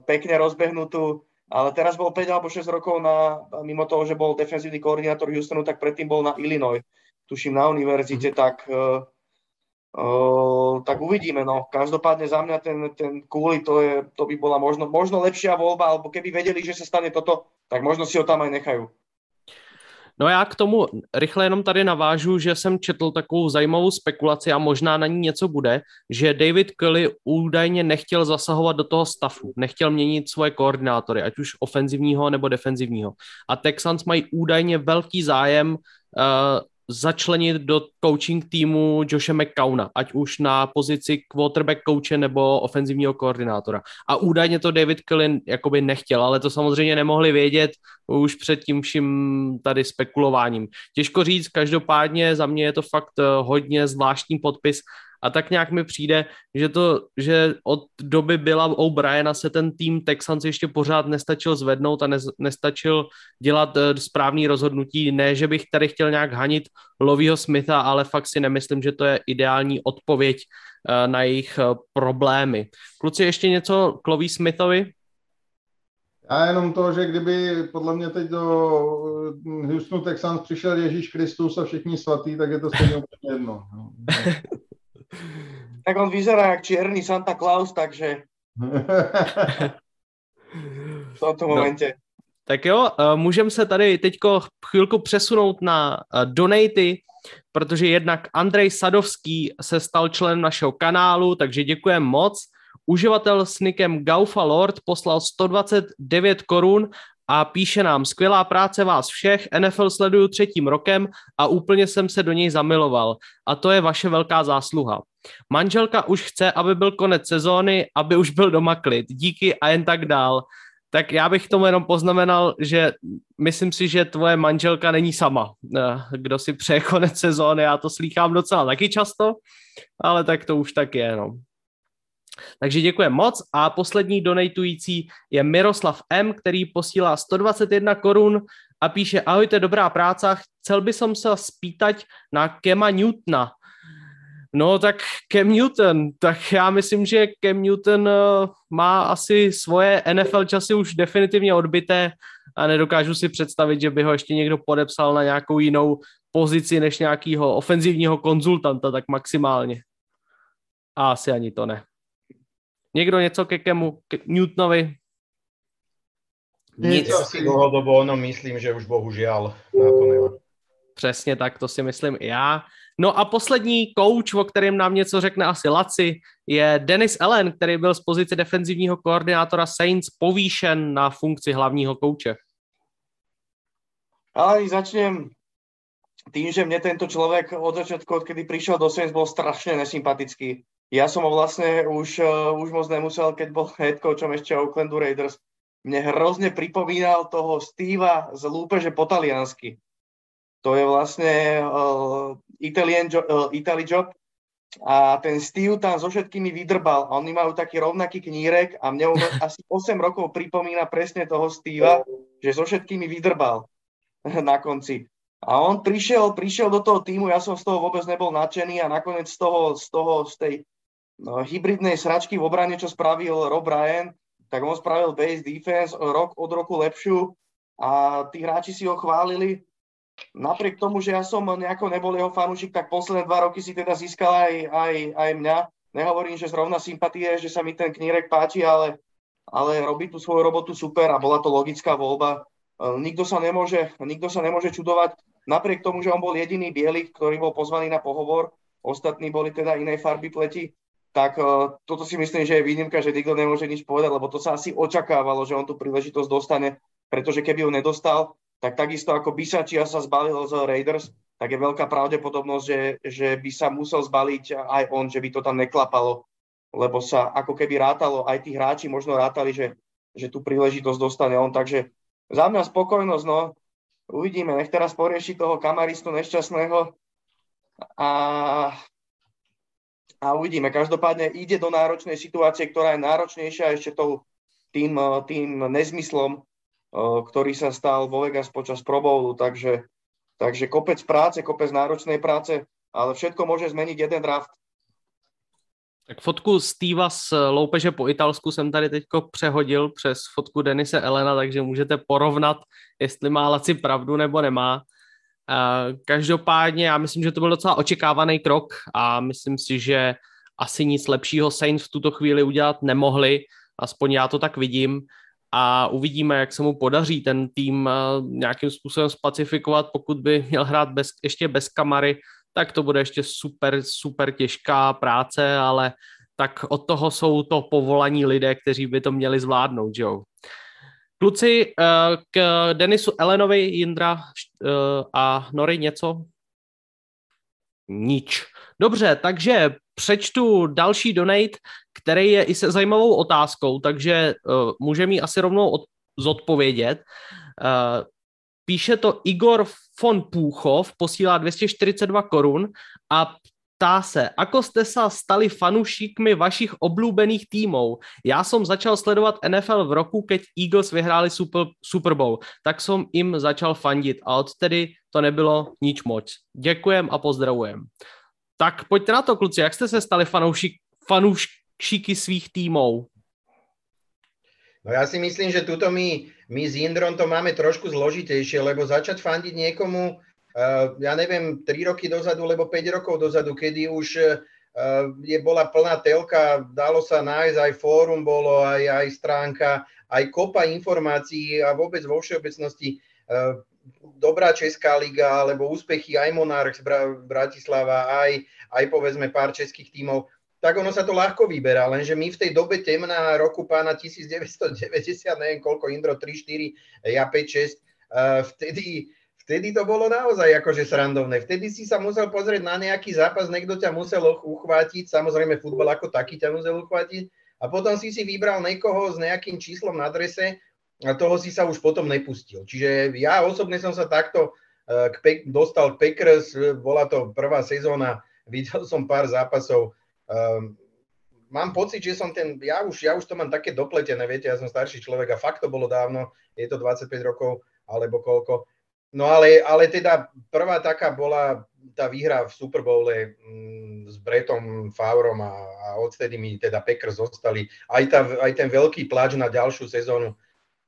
pekne rozbehnutú, ale teraz bol 5 alebo 6 rokov na, mimo toho, že bol defenzívny koordinátor Houstonu, tak predtým bol na Illinois, tuším na univerzite, tak Uh, tak uvidíme. No. Každopádne za mňa ten, ten kúli, to, je, to by bola možno, možno lepšia voľba, alebo keby vedeli, že sa stane toto, tak možno si ho tam aj nechajú. No já k tomu rychle jenom tady navážu, že jsem četl takovou zajímavou spekulaci a možná na ní něco bude, že David Kelly údajně nechtěl zasahovat do toho stafu, nechtěl měnit svoje koordinátory, ať už ofenzivního nebo defenzivního. A Texans mají údajně velký zájem uh, začlenit do coaching týmu Joshe McCowna, ať už na pozici quarterback coache nebo ofenzivního koordinátora. A údajně to David Killin jakoby nechtěl, ale to samozřejmě nemohli vědět už před tím vším tady spekulováním. Těžko říct, každopádně za mě je to fakt eh, hodně zvláštní podpis a tak nějak mi přijde, že to, že od doby byla O'Briena se ten tým Texans ještě pořád nestačil zvednout a ne, nestačil dělat uh, správný rozhodnutí. Ne, že bych tady chtěl nějak hanit Lovýho Smitha, ale fakt si nemyslím, že to je ideální odpověď uh, na jejich uh, problémy. Kluci, ještě něco k Lový Smithovi? Já jenom to, že kdyby podle mě teď do Houstonu Texans přišel Ježíš Kristus a všichni svatý, tak je to stejně úplně jedno. No. tak on vyzerá jak čierny Santa Claus, takže v tomto no. momentě. Tak jo, eh, můžeme se tady teďko chvilku přesunout na eh, donaty, protože jednak Andrej Sadovský se stal členem našeho kanálu, takže děkujeme moc. Uživatel s nikem Gaufa Lord poslal 129 korun a píše nám, skvělá práce vás všech, NFL sleduju třetím rokem a úplně jsem se do něj zamiloval. A to je vaše velká zásluha. Manželka už chce, aby byl konec sezóny, aby už byl doma klid. Díky a jen tak dál. Tak já bych tomu jenom poznamenal, že myslím si, že tvoje manželka není sama, eh, kdo si přeje konec sezóny, já to slýchám docela taky často, ale tak to už tak je, no. Takže děkuji moc a poslední donatující je Miroslav M., který posílá 121 korun a píše ahojte, dobrá práce, chcel by som se spýtať na Kema Newtona. No tak Cam Newton, tak já myslím, že Cam Newton uh, má asi svoje NFL časy už definitivně odbité a nedokážu si představit, že by ho ještě někdo podepsal na nějakou jinou pozici než nějakého ofenzivního konzultanta, tak maximálně. A asi ani to ne. Někdo něco ke Kemu, ke Newtonovi? Nic. Ja si dlhodobo ono myslím, že už bohužiaľ na to nemá. Přesně tak, to si myslím i já. No a poslední coach, o kterém nám něco řekne asi Laci, je Dennis Allen, který byl z pozice defenzivního koordinátora Saints povýšen na funkci hlavního kouče. Ale začnem tým, že mne tento človek od začiatku, odkedy prišiel do Saints, bol strašne nesympatický. Ja som ho vlastne už, uh, už moc nemusel, keď bol head coachom ešte Oaklandu Raiders. Mne hrozne pripomínal toho Steva z lúpeže po taliansky. To je vlastne uh, Italian jo- uh, Italy job a ten Steve tam so všetkými vydrbal a oni majú taký rovnaký knírek a mne asi 8 rokov pripomína presne toho Steva, že so všetkými vydrbal na konci. A on prišiel, prišiel do toho týmu, ja som z toho vôbec nebol nadšený a nakoniec z toho, z toho, z tej hybridnej sračky v obrane, čo spravil Rob Ryan, tak on spravil base defense rok od roku lepšiu a tí hráči si ho chválili. Napriek tomu, že ja som nejako nebol jeho fanúšik, tak posledné dva roky si teda získal aj, aj, aj mňa. Nehovorím, že zrovna sympatie, že sa mi ten knírek páči, ale, ale robí tú svoju robotu super a bola to logická voľba Ehm, nikto sa nemôže, nikto sa nemôže čudovať, napriek tomu, že on bol jediný biely, ktorý bol pozvaný na pohovor, ostatní boli teda inej farby pleti, tak uh, toto si myslím, že je výnimka, že nikto nemôže nič povedať, lebo to sa asi očakávalo, že on tú príležitosť dostane, pretože keby ju nedostal, tak takisto ako Bisačia sa zbalil z Raiders, tak je veľká pravdepodobnosť, že, že by sa musel zbaliť aj on, že by to tam neklapalo, lebo sa ako keby rátalo, aj tí hráči možno rátali, že, že tú príležitosť dostane on, takže za mňa spokojnosť, no. Uvidíme, nech teraz porieši toho kamaristu nešťastného a, a uvidíme. Každopádne ide do náročnej situácie, ktorá je náročnejšia ešte tou, tým, tým nezmyslom, ktorý sa stal vo Vegas počas Pro Bowlu, takže, takže kopec práce, kopec náročnej práce, ale všetko môže zmeniť jeden draft. Tak fotku Steva z loupeže po italsku jsem tady teďko přehodil přes fotku Denise Elena, takže můžete porovnat, jestli má Laci pravdu nebo nemá. Každopádně já myslím, že to byl docela očekávaný krok a myslím si, že asi nic lepšího Saints v tuto chvíli udělat nemohli, aspoň já to tak vidím a uvidíme, jak se mu podaří ten tým nějakým způsobem spacifikovat, pokud by měl hrát bez, ještě bez kamary, tak to bude ještě super, super těžká práce, ale tak od toho jsou to povolaní lidé, kteří by to měli zvládnout, jo. Kluci, eh, k Denisu Elenovi, Jindra eh, a Nory něco? Nič. Dobře, takže přečtu další donate, který je i se zajímavou otázkou, takže uh, můžeme ji asi rovnou od, zodpovědět. Píše to Igor von Půchov, posílá 242 korun a ptá se, ako ste sa stali fanúšikmi vašich oblúbených tímov? Já som začal sledovat NFL v roku, keď Eagles vyhráli Super, Super Bowl, tak som im začal fandit a odtedy to nebylo nič moc. Děkujem a pozdravujem. Tak pojďte na to, kluci, jak jste se stali fanoušik, fanoušky svých tímov? No ja si myslím, že tuto my, my s Indrom to máme trošku zložitejšie, lebo začať fandiť niekomu, ja neviem, 3 roky dozadu, lebo 5 rokov dozadu, kedy už uh, je, bola plná telka, dalo sa nájsť, aj fórum bolo, aj, aj stránka, aj kopa informácií a vôbec vo všeobecnosti uh, dobrá Česká liga, alebo úspechy aj Monarchs Bratislava, aj, aj povedzme pár českých tímov tak ono sa to ľahko vyberá, lenže my v tej dobe temná roku pána 1990, neviem koľko, Indro 3, 4, ja 5, 6, uh, vtedy, vtedy to bolo naozaj akože srandovné. Vtedy si sa musel pozrieť na nejaký zápas, niekto ťa musel uchvátiť, samozrejme futbal ako taký ťa musel uchvátiť a potom si si vybral niekoho s nejakým číslom na adrese a toho si sa už potom nepustil. Čiže ja osobne som sa takto uh, k dostal k Packers, bola to prvá sezóna, videl som pár zápasov, Um, mám pocit, že som ten, ja už, ja už to mám také dopletené, viete, ja som starší človek a fakt to bolo dávno, je to 25 rokov alebo koľko. No ale, ale teda prvá taká bola tá výhra v Super Bowle mm, s Bretom Faurom a, a odtedy mi teda Packers zostali. Aj, tá, aj ten veľký pláč na ďalšiu sezónu,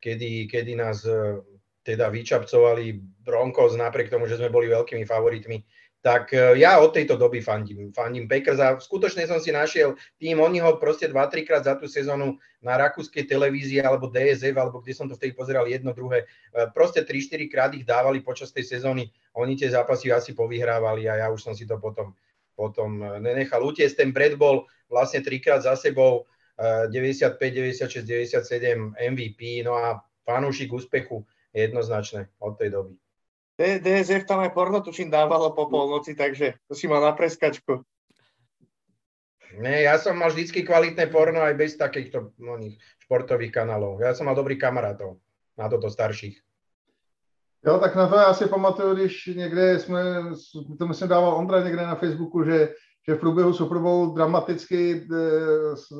kedy, kedy nás e, teda vyčapcovali Broncos napriek tomu, že sme boli veľkými favoritmi tak e, ja od tejto doby fandím, fandím Packers a skutočne som si našiel tým, oni ho proste 2-3 krát za tú sezónu na rakúskej televízii alebo DSF, alebo kde som to vtedy pozeral jedno, druhé, e, proste 3-4 krát ich dávali počas tej sezóny, oni tie zápasy asi povyhrávali a ja už som si to potom, potom e, nenechal utiesť. Ten Brad bol vlastne trikrát za sebou 95, 96, 97 MVP, no a fanúšik úspechu jednoznačne od tej doby. DSF tam aj porno tuším dávalo po polnoci, takže to si mal na preskačku. Nie, ja som mal vždycky kvalitné porno aj bez takýchto oných športových kanálov. Ja som mal dobrých kamarátov na toto starších. Jo, tak na to já si pamatuju, když někde jsme, to myslím dával Ondra někde na Facebooku, že že v průběhu Super Bowl dramaticky eh,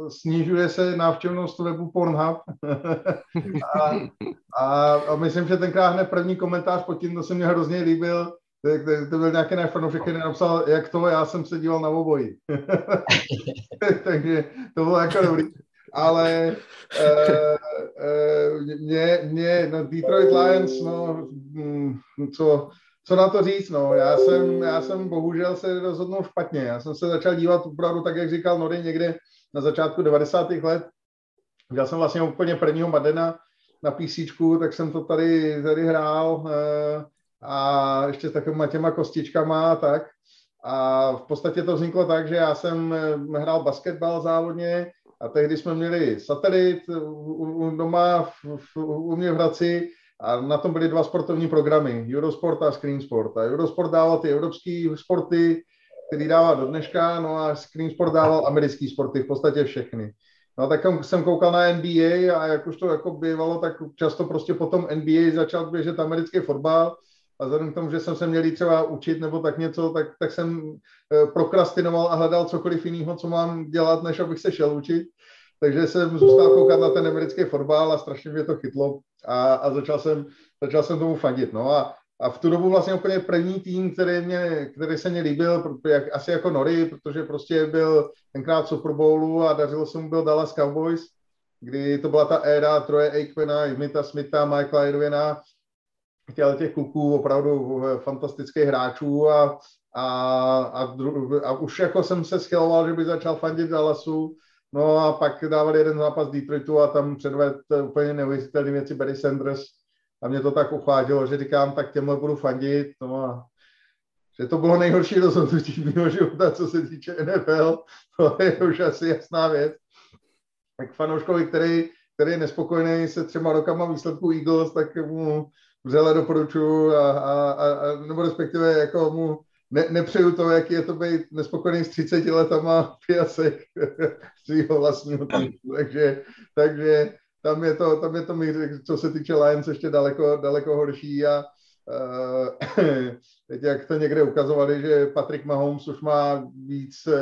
snižuje se návštěvnost webu Pornhub. a, a, a myslím, že tenkrát hned první komentář pod tím, to se mě hrozně líbil, to, byl nějaký náš fanoušek, který napsal, jak to, já jsem se díval na obojí. Takže to bylo jako dobrý. Ale uh, uh, mě, mě, no Detroit Lions, no, mm, co, co na to říct, no. Já jsem, já jsem bohužel se rozhodnul špatně. Já jsem se začal dívat opravdu tak, jak říkal Nory někde na začátku 90. let. Dělal jsem vlastně úplně prvního Madena na PC, tak jsem to tady, tady hrál e, a ještě s takovýma těma kostičkama a tak. A v podstatě to vzniklo tak, že já jsem eh, hrál basketbal závodně a tehdy jsme měli satelit u, u doma v, v, u mě v Hradci a na tom byly dva sportovní programy, Eurosport a Screensport. A Eurosport dával ty evropské sporty, který dává do dneška, no a Screensport dával americké sporty, v podstatě všechny. No tak jsem koukal na NBA a jak už to jako bývalo, tak často prostě potom NBA začal běžet americký fotbal a vzhledem k tomu, že jsem se měl třeba učit nebo tak něco, tak, tak jsem eh, prokrastinoval a hledal cokoliv jiného, co mám dělat, než abych se šel učit. Takže jsem zůstal koukat na ten americký fotbal a strašně mě to chytlo a, a začal, jsem, začal jsem tomu fandit. No a, a v tu dobu vlastně úplně první tým, který, mě, který se mi líbil, jak, asi jako Nory, protože prostě byl tenkrát Super Bowlu a dařilo se mu byl Dallas Cowboys, kdy to byla ta éra Troje Aikmana, Smita Smitha, Michaela Edwina, chtěl těch kluků opravdu fantastických hráčů a, a, a, a už jako jsem se schyloval, že by začal fandit Dallasu, No a pak dával jeden zápas Detroitu a tam předvedl úplně neuvěřitelné věci Barry Sanders a mě to tak uchvátilo, že říkám, tak těmhle budu fandit. No a že to bylo nejhorší rozhodnutí mého života, co se týče NFL, to je už asi jasná věc. Tak fanouškovi, který, který je nespokojený se třema rokama výsledku Eagles, tak mu vřele doporučuji a, a, a, nebo respektive jako mu ne, nepřeju to, jaký je to být nespokojený s 30 letama piasek svého vlastního týmu. Takže, takže tam je to, tam je to co se týče Lions, ještě daleko, daleko horší a uh, teď jak to někde ukazovali, že Patrick Mahomes už má víc uh,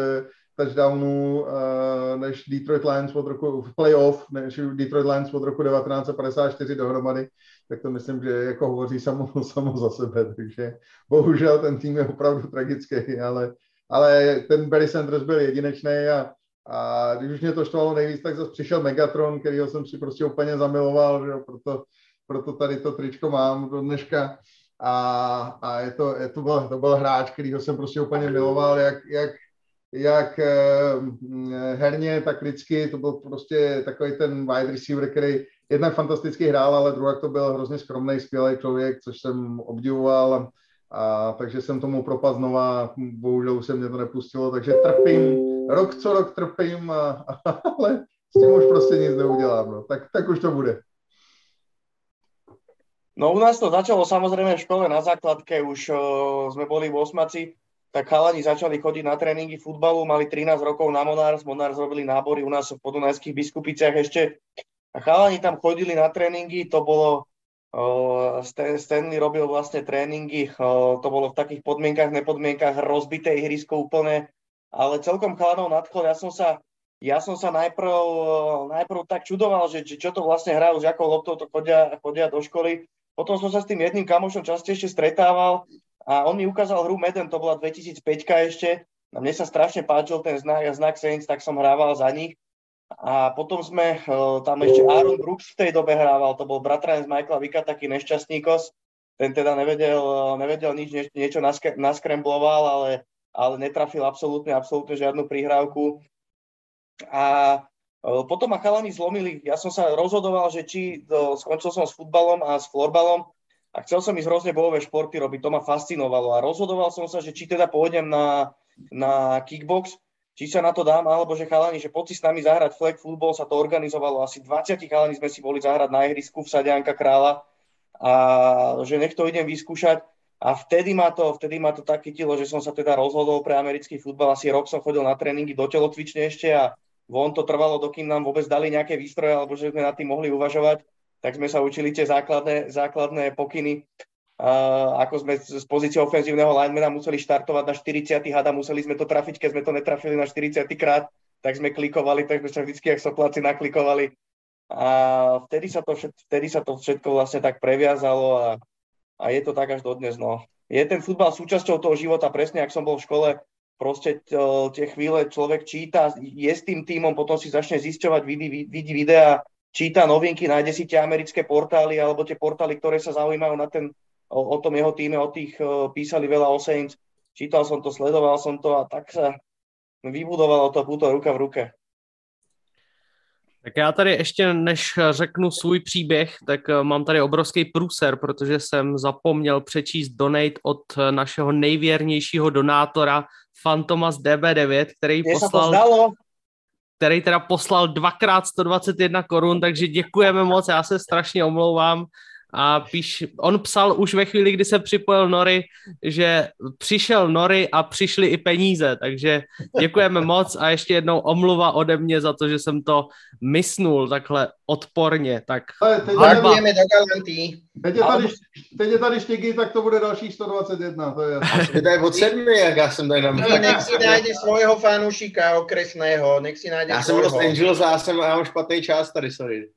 touchdownů uh, než Detroit Lions od roku v playoff, než Detroit Lions od roku 1954 dohromady, tak to myslím, že jako hovoří samo, samo za sebe, takže bohužel ten tým je opravdu tragický, ale, ale ten Barry Sanders byl jedinečný a, A když už mě to štvalo nejvíc, tak zase přišel Megatron, kterýho jsem si prostě úplně zamiloval, že jo, proto, proto tady to tričko mám do dneška. A, a je to, je to, byl, to byl hráč, kterýho jsem prostě úplně miloval, jak, jak, jak eh, herně, tak lidsky, to byl prostě takový ten wide receiver, který jednak fantasticky hrál, ale druhak to byl hrozně skromný, skvělý člověk, což jsem obdivoval. A takže jsem tomu propad znova, bohužel už se mě to nepustilo, takže trpím, rok co rok trpím, a, a, ale s tím už prostě nic neudělám, no. tak, tak už to bude. No u nás to začalo samozrejme v škole na základke, už o, sme boli v osmaci, tak chalani začali chodiť na tréningy futbalu, mali 13 rokov na Monars, Monars robili nábory u nás v podunajských biskupiciach ešte a chalani tam chodili na tréningy, to bolo, Stanley robil vlastne tréningy, to bolo v takých podmienkach, nepodmienkach, rozbité ihrisko úplne, ale celkom chalanov nadchol, ja som sa ja som sa najprv, najprv tak čudoval, že, že čo to vlastne hrajú, s akou loptou to chodia, chodia do školy. Potom som sa s tým jedným kamošom častejšie stretával a on mi ukázal hru Meden, to bola 2005 ešte. A mne sa strašne páčil ten znak, znak Saints, tak som hrával za nich. A potom sme, e, tam ešte Aaron Brooks v tej dobe hrával, to bol bratranec Michaela Vika, taký nešťastníkos. Ten teda nevedel, nevedel nič, nie, niečo naskrembloval, ale, ale netrafil absolútne, absolútne žiadnu prihrávku. A potom ma chalani zlomili, ja som sa rozhodoval, že či do, skončil som s futbalom a s florbalom a chcel som ísť hrozne bojové športy robiť, to ma fascinovalo. A rozhodoval som sa, že či teda pôjdem na, na kickbox, či sa na to dám, alebo že chalani, že poď si s nami zahrať flag football, sa to organizovalo, asi 20 chalani sme si boli zahrať na ihrisku v Sadianka Krála a že nech to idem vyskúšať. A vtedy ma to, vtedy ma to tak chytilo, že som sa teda rozhodol pre americký futbal. Asi rok som chodil na tréningy do telocvične ešte a von to trvalo, dokým nám vôbec dali nejaké výstroje, alebo že sme nad tým mohli uvažovať, tak sme sa učili tie základné, základné pokyny. Uh, ako sme z pozície ofenzívneho linemana museli štartovať na 40. hada, museli sme to trafiť, keď sme to netrafili na 40. krát, tak sme klikovali, tak sme sa vždycky, jak sopláci, naklikovali. A vtedy sa to, vtedy sa to všetko vlastne tak previazalo a, a je to tak až dodnes. No. Je ten futbal súčasťou toho života, presne ak som bol v škole, proste tie chvíle človek číta, je s tým týmom, potom si začne zisťovať, vidí, vidí videa, číta novinky, nájde si tie americké portály alebo tie portály, ktoré sa zaujímajú na ten, o, o tom jeho týme, o tých písali veľa o Saints. Čítal som to, sledoval som to a tak sa vybudovalo to puto ruka v ruke. Tak já tady ještě, než řeknu svůj příběh, tak eh, mám tady obrovský průser, protože jsem zapomněl přečíst donate od eh, našeho nejvěrnějšího donátora Fantomas DB9, který Kde poslal, který teda poslal dvakrát 121 korun, takže děkujeme moc, já se strašně omlouvám a píš, on psal už ve chvíli, kdy se připojil Nory, že přišel Nory a přišly i peníze, takže děkujeme moc a ještě jednou omluva ode mě za to, že jsem to mysnul takhle odporně. Tak Děkujeme do galantí. Teď je tady, teď je tady štěky, tak to bude další 121, to je To je od sedmi, jak já jsem tady na no, Nech si najde svojho fanúšika okresného, nech si najde Já jsem Los Angeles a já, jsem, já mám špatný čas tady, sorry.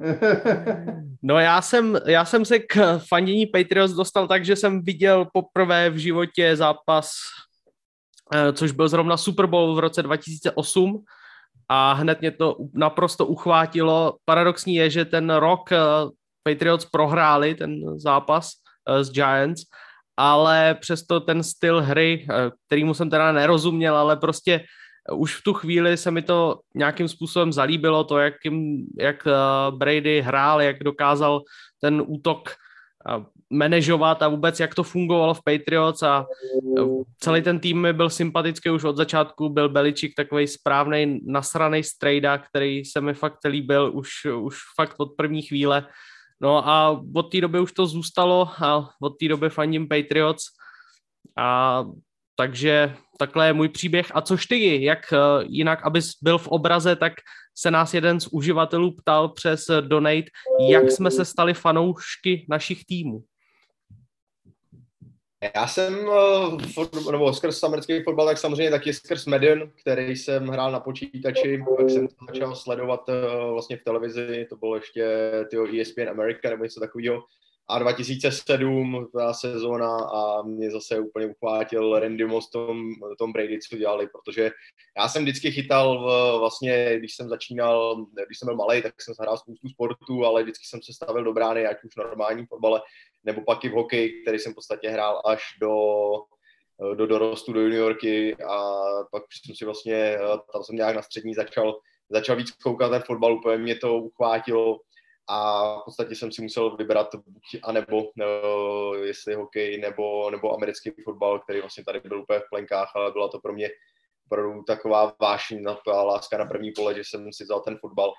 No já jsem, já jsem se k fandění Patriots dostal tak, že jsem viděl poprvé v životě zápas, eh, což byl zrovna Super Bowl v roce 2008 a hned mě to naprosto uchvátilo. Paradoxní je, že ten rok eh, Patriots prohráli ten zápas eh, s Giants, ale přesto ten styl hry, kterýmu jsem teda nerozuměl, ale prostě už v tu chvíli se mi to nějakým způsobem zalíbilo, to, jak, jim, jak eh, Brady hrál, jak dokázal ten útok eh, manažovat a vůbec jak to fungovalo v Patriots a eh, celý ten tým mi byl sympatický už od začátku, byl Beličík takový správný nasraný strejda, který se mi fakt líbil už, už fakt od první chvíle. No a od té doby už to zůstalo a od té doby fandím Patriots a takže takhle je můj příběh. A což ty, jak eh, jinak, abys byl v obraze, tak se nás jeden z uživatelů ptal přes Donate, jak jsme se stali fanoušky našich týmů. Já jsem, eh, nebo skrz americký fotbal, tak samozřejmě taky skrz Medion, který jsem hrál na počítači, pak jsem to začal sledovat eh, vlastně v televizi, to bylo ještě tyho ESPN America nebo něco takového. A 2007, ta sezóna a mě zase úplně uchvátil Randy Moss Tom, Tom Brady, co dělali, protože já jsem vždycky chytal v, vlastně, když jsem začínal, když jsem byl malý, tak jsem hrál spoustu sportů, ale vždycky jsem se stavil do brány, ať už v normálním fotbale, nebo pak i v hokeji, který jsem v podstatě hrál až do, do dorostu, do juniorky. A pak jsem si vlastně, tam jsem nějak na střední začal, začal víc koukat ten fotbal, úplně mě to uchvátilo, a v podstatě jsem si musel vybrat buď anebo, nebo jestli hokej nebo, nebo americký fotbal, který vlastně tady byl úplně v plenkách, ale byla to pro mě opravdu taková vášní láska na první pole, že jsem si vzal ten fotbal.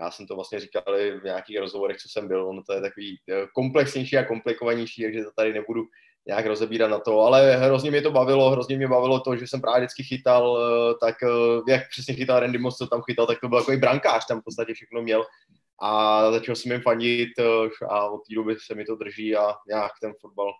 Já jsem to vlastně říkal i v nějakých rozhovorech, co jsem byl, ono to je takový eh, komplexnější a komplikovanější, takže to tady nebudu nějak rozebírat na to, ale hrozně mě to bavilo, hrozně mě bavilo to, že jsem právě vždycky chytal, eh, tak jak přesně chytal Randy Moss, co tam chytal, tak to byl takový brankář, tam v podstatě všechno měl a začal jsem jim fandit eh, a od té doby se mi to drží a nějak ten fotbal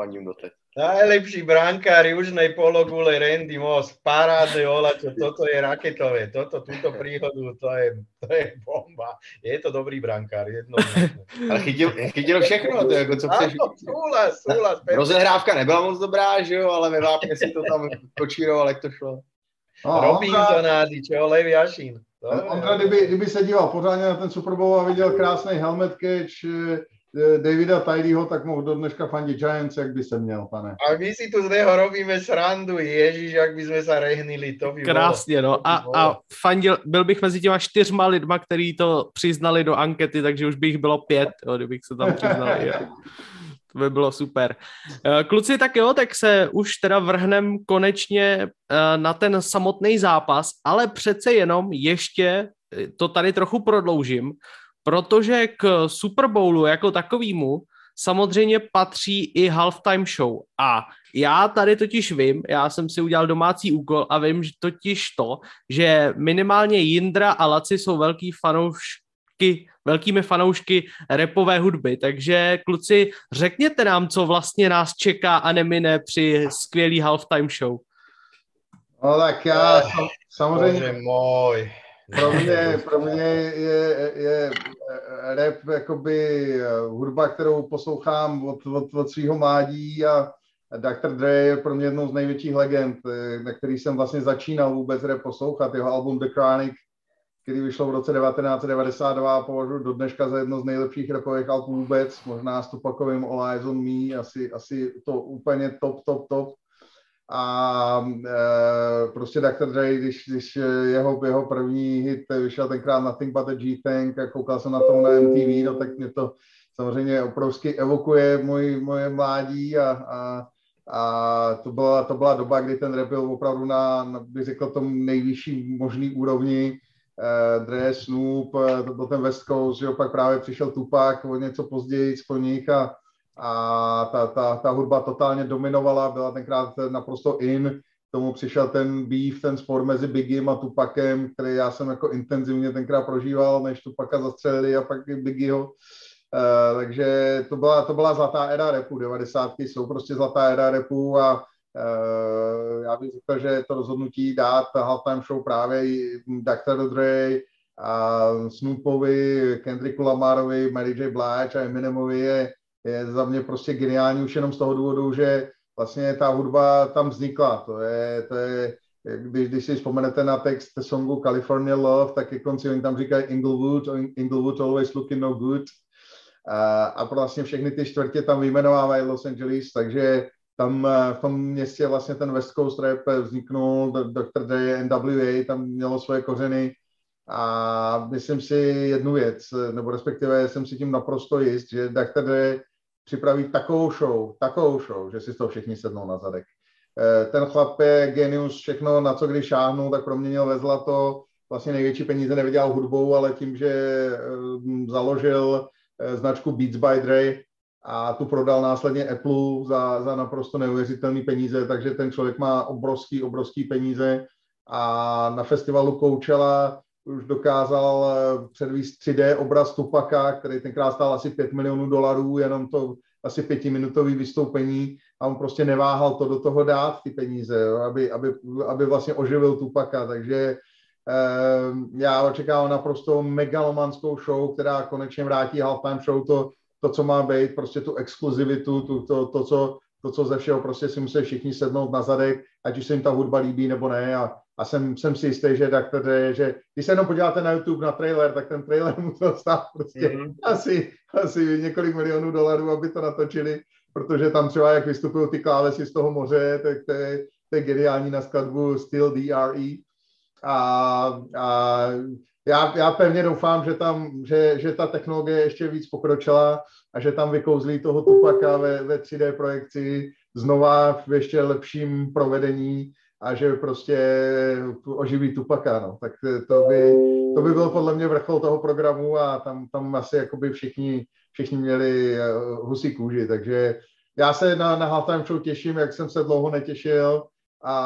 fandím doteď. Najlepší brankár južnej pologule Randy Moss, parádny Olačo, toto je raketové, toto, túto príhodu, to je, to je bomba. Je to dobrý brankár, jedno. Ale chytil, chytil všechno, to je jako co chceš. Súhlas, súhlas. Rozehrávka nebyla moc dobrá, že jo, ale ve vápně si to tam kočíroval, jak to šlo. No, Robinsonády, čo, Levi Ašín. Ondra, kdyby, kdyby se díval pořádně na ten Super Bowl a viděl krásný helmet catch eh, eh, Davida Tyleho, tak mohl do dneška fandit Giants, jak by se měl, pane. A my si tu z něho robíme srandu, ježíš, jak by jsme se rehnili, to by Krásně, no. A, a fandil, byl bych mezi těma čtyřma lidma, kteří to přiznali do ankety, takže už bych bylo pět, jo, kdybych se tam přiznal. To by bylo super. Eh, kluci, tak jo, tak se už teda vrhnem konečně eh, na ten samotný zápas, ale přece jenom ještě eh, to tady trochu prodloužím, protože k Super Bowlu jako takovýmu samozřejmě patří i halftime show. A já tady totiž vím, já jsem si udělal domácí úkol a vím že totiž to, že minimálně Jindra a Laci jsou velký fanoušky velkými fanoušky repové hudby. Takže kluci, řekněte nám, co vlastně nás čeká a nemine při skvělý halftime show. No tak já samozřejmě... můj. Pro mě, pro mě je, je rap jakoby hudba, kterou poslouchám od, od, od svého mládí a Dr. Dre je pro mě jednou z největších legend, na který jsem vlastně začínal vůbec rap poslouchat. Jeho album The Chronic který vyšlo v roce 1992 považuji do dneška za jedno z nejlepších rapových alb vůbec, možná s Tupakovým All Eyes on Me, asi, asi to úplně top, top, top. A e, prostě Dr. Dre, když, když jeho, jeho první hit vyšel tenkrát Nothing But a G-Tank a koukal jsem na to na MTV, no tak mě to samozřejmě obrovsky evokuje můj, moje mládí a, a a to byla, to byla doba, kdy ten rap byl opravdu na, na bych řekl, tom nejvyšší možný úrovni Dre, Snoop, uh, to byl ten West Coast, že jo, pak právě přišel Tupac o něco později po nich a, a ta, ta, ta hudba totálně dominovala, byla tenkrát naprosto in, k tomu přišel ten beef, ten spor mezi Biggiem a Tupacem, který já jsem jako intenzivně tenkrát prožíval, než Tupaca zastřelili a pak Biggieho. Uh, takže to byla, to byla zlatá éra repu, 90. jsou prostě zlatá éra repu a Eh, já bych řekl, že to rozhodnutí dát halftime show právě Dr. Dre a Snoopovi, Kendricku Lamarovi, Mary J. Blige a Eminemovi je, je za mě prostě geniální už jenom z toho důvodu, že vlastně ta hudba tam vznikla. To je, to je když, když si vzpomenete na text songu California Love, tak ke konci oni tam říkají Inglewood, Inglewood always looking no good. A, a vlastně všechny ty čtvrtě tam vyjmenovávají Los Angeles, takže tam eh, v tom městě vlastně ten West Coast rap vzniknul, Dr. Dre, NWA tam mělo svoje kořeny a myslím si jednu věc, nebo respektive jsem si tím naprosto jist, že Dr. Dre připraví takovou show, takovou show, že si z toho všichni sednou na zadek. Eh, ten chlap je genius, všechno, na co když šáhnul, tak proměnil ve zlato, vlastně největší peníze nevydělal hudbou, ale tím, že eh, založil značku Beats by Dre, a tu prodal následně Apple za, za naprosto neuvěřitelné peníze, takže ten člověk má obrovský, obrovský peníze. A na festivalu Coachella už dokázal eh, předvíst 3D obraz Tupaka, který tenkrát stál asi 5 milionů dolarů, jenom to asi pětiminutový vystoupení. A on prostě neváhal to do toho dát, ty peníze, jo, aby, aby, aby vlastně oživil Tupaka, takže eh, já očekávám naprosto megalomanskou show, která konečně vrátí halftime show. To to, co má být, prostě tu exkluzivitu, tu, to, to, co, to, co ze všeho prostě si musí všichni sednout na zadek, ať už se jim ta hudba líbí nebo ne. A, a jsem, jsem si jistý, že, tak tady, že když se jenom podíváte na YouTube na trailer, tak ten trailer musel stát prostě mm-hmm. asi, asi několik milionů dolarů, aby to natočili, protože tam třeba, jak vystupují ty klávesy z toho moře, tak to je, to je geniální na skladbu Still DRE. A, a já, já pevně doufám, že, tam, že, že ta technologie ještě víc pokročila a že tam vykouzlí toho Tupaka ve, ve 3D projekci znova v ještě lepším provedení a že prostě oživí Tupaka, no. Tak to by, to by byl podle mě vrchol toho programu a tam, tam asi jakoby všichni, všichni měli eh, husí kůži, takže já se na, na Halftime Show těším, jak jsem se dlouho netěšil a,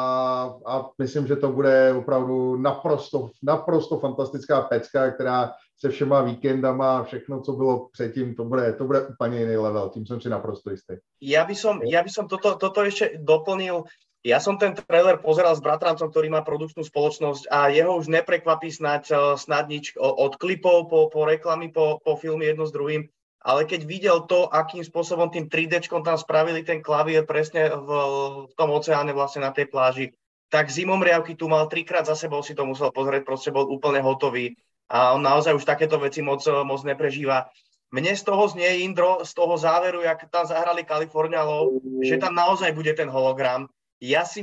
a myslím, že to bude opravdu naprosto, naprosto fantastická pecka, která se všema víkendama a všechno, co bylo předtím, to bude, to bude úplně jiný level, tím jsem si naprosto jistý. Ja by som, ja by som toto, toto ešte doplnil. Ja som ten trailer pozeral s bratrancom, ktorý má produkčnú spoločnosť a jeho už neprekvapí snať, snad nič od klipov po, po reklamy, po, po filmy jedno s druhým ale keď videl to, akým spôsobom tým 3D tam spravili ten klavír presne v, v tom oceáne vlastne na tej pláži, tak zimom riavky tu mal trikrát za sebou si to musel pozrieť, proste bol úplne hotový a on naozaj už takéto veci moc, moc neprežíva. Mne z toho znie, Indro, z toho záveru, jak tam zahrali California Love, že tam naozaj bude ten hologram. Ja si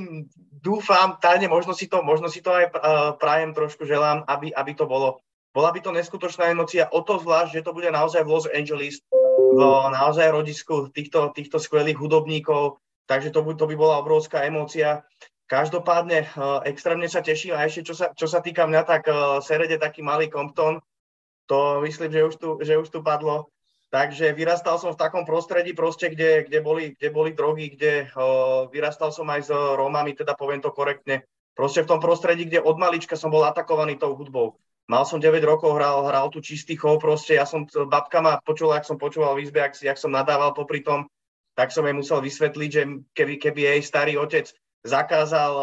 dúfam, tajne možno si to, možno si to aj prajem trošku želám, aby, aby to bolo bola by to neskutočná emócia, o to zvlášť, že to bude naozaj v Los Angeles, v naozaj rodisku týchto, týchto skvelých hudobníkov, takže to by, to by bola obrovská emócia. Každopádne uh, extrémne sa teším a ešte čo sa, čo sa týka mňa, tak uh, Serede taký malý Compton, to myslím, že už tu, že už tu padlo. Takže vyrastal som v takom prostredí, proste, kde, kde, boli, kde boli drogy, kde uh, vyrastal som aj s Rómami, teda poviem to korektne. Proste v tom prostredí, kde od malička som bol atakovaný tou hudbou. Mal som 9 rokov, hral, hral tu čistý chov, proste ja som, babka ma počula, ak som počúval v izbe, ak, jak som nadával popri tom, tak som jej musel vysvetliť, že keby, keby jej starý otec zakázal uh,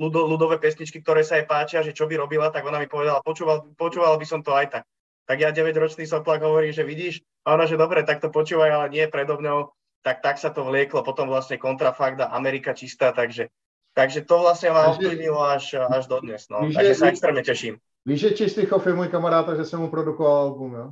ľudo, ľudové pesničky, ktoré sa jej páčia, že čo by robila, tak ona mi povedala, počúval, počúval by som to aj tak. Tak ja 9-ročný soplak hovorím, že vidíš, a ona, že dobre, tak to počúvaj, ale nie predo mňou, tak tak sa to vlieklo, potom vlastne kontrafakt a Amerika čistá, takže, takže to vlastne ma ovplyvnilo až, až dodnes, no. Takže sa extrémne teším. Víš, že Čistichov je můj kamarád, že jsem mu produkoval album, jo?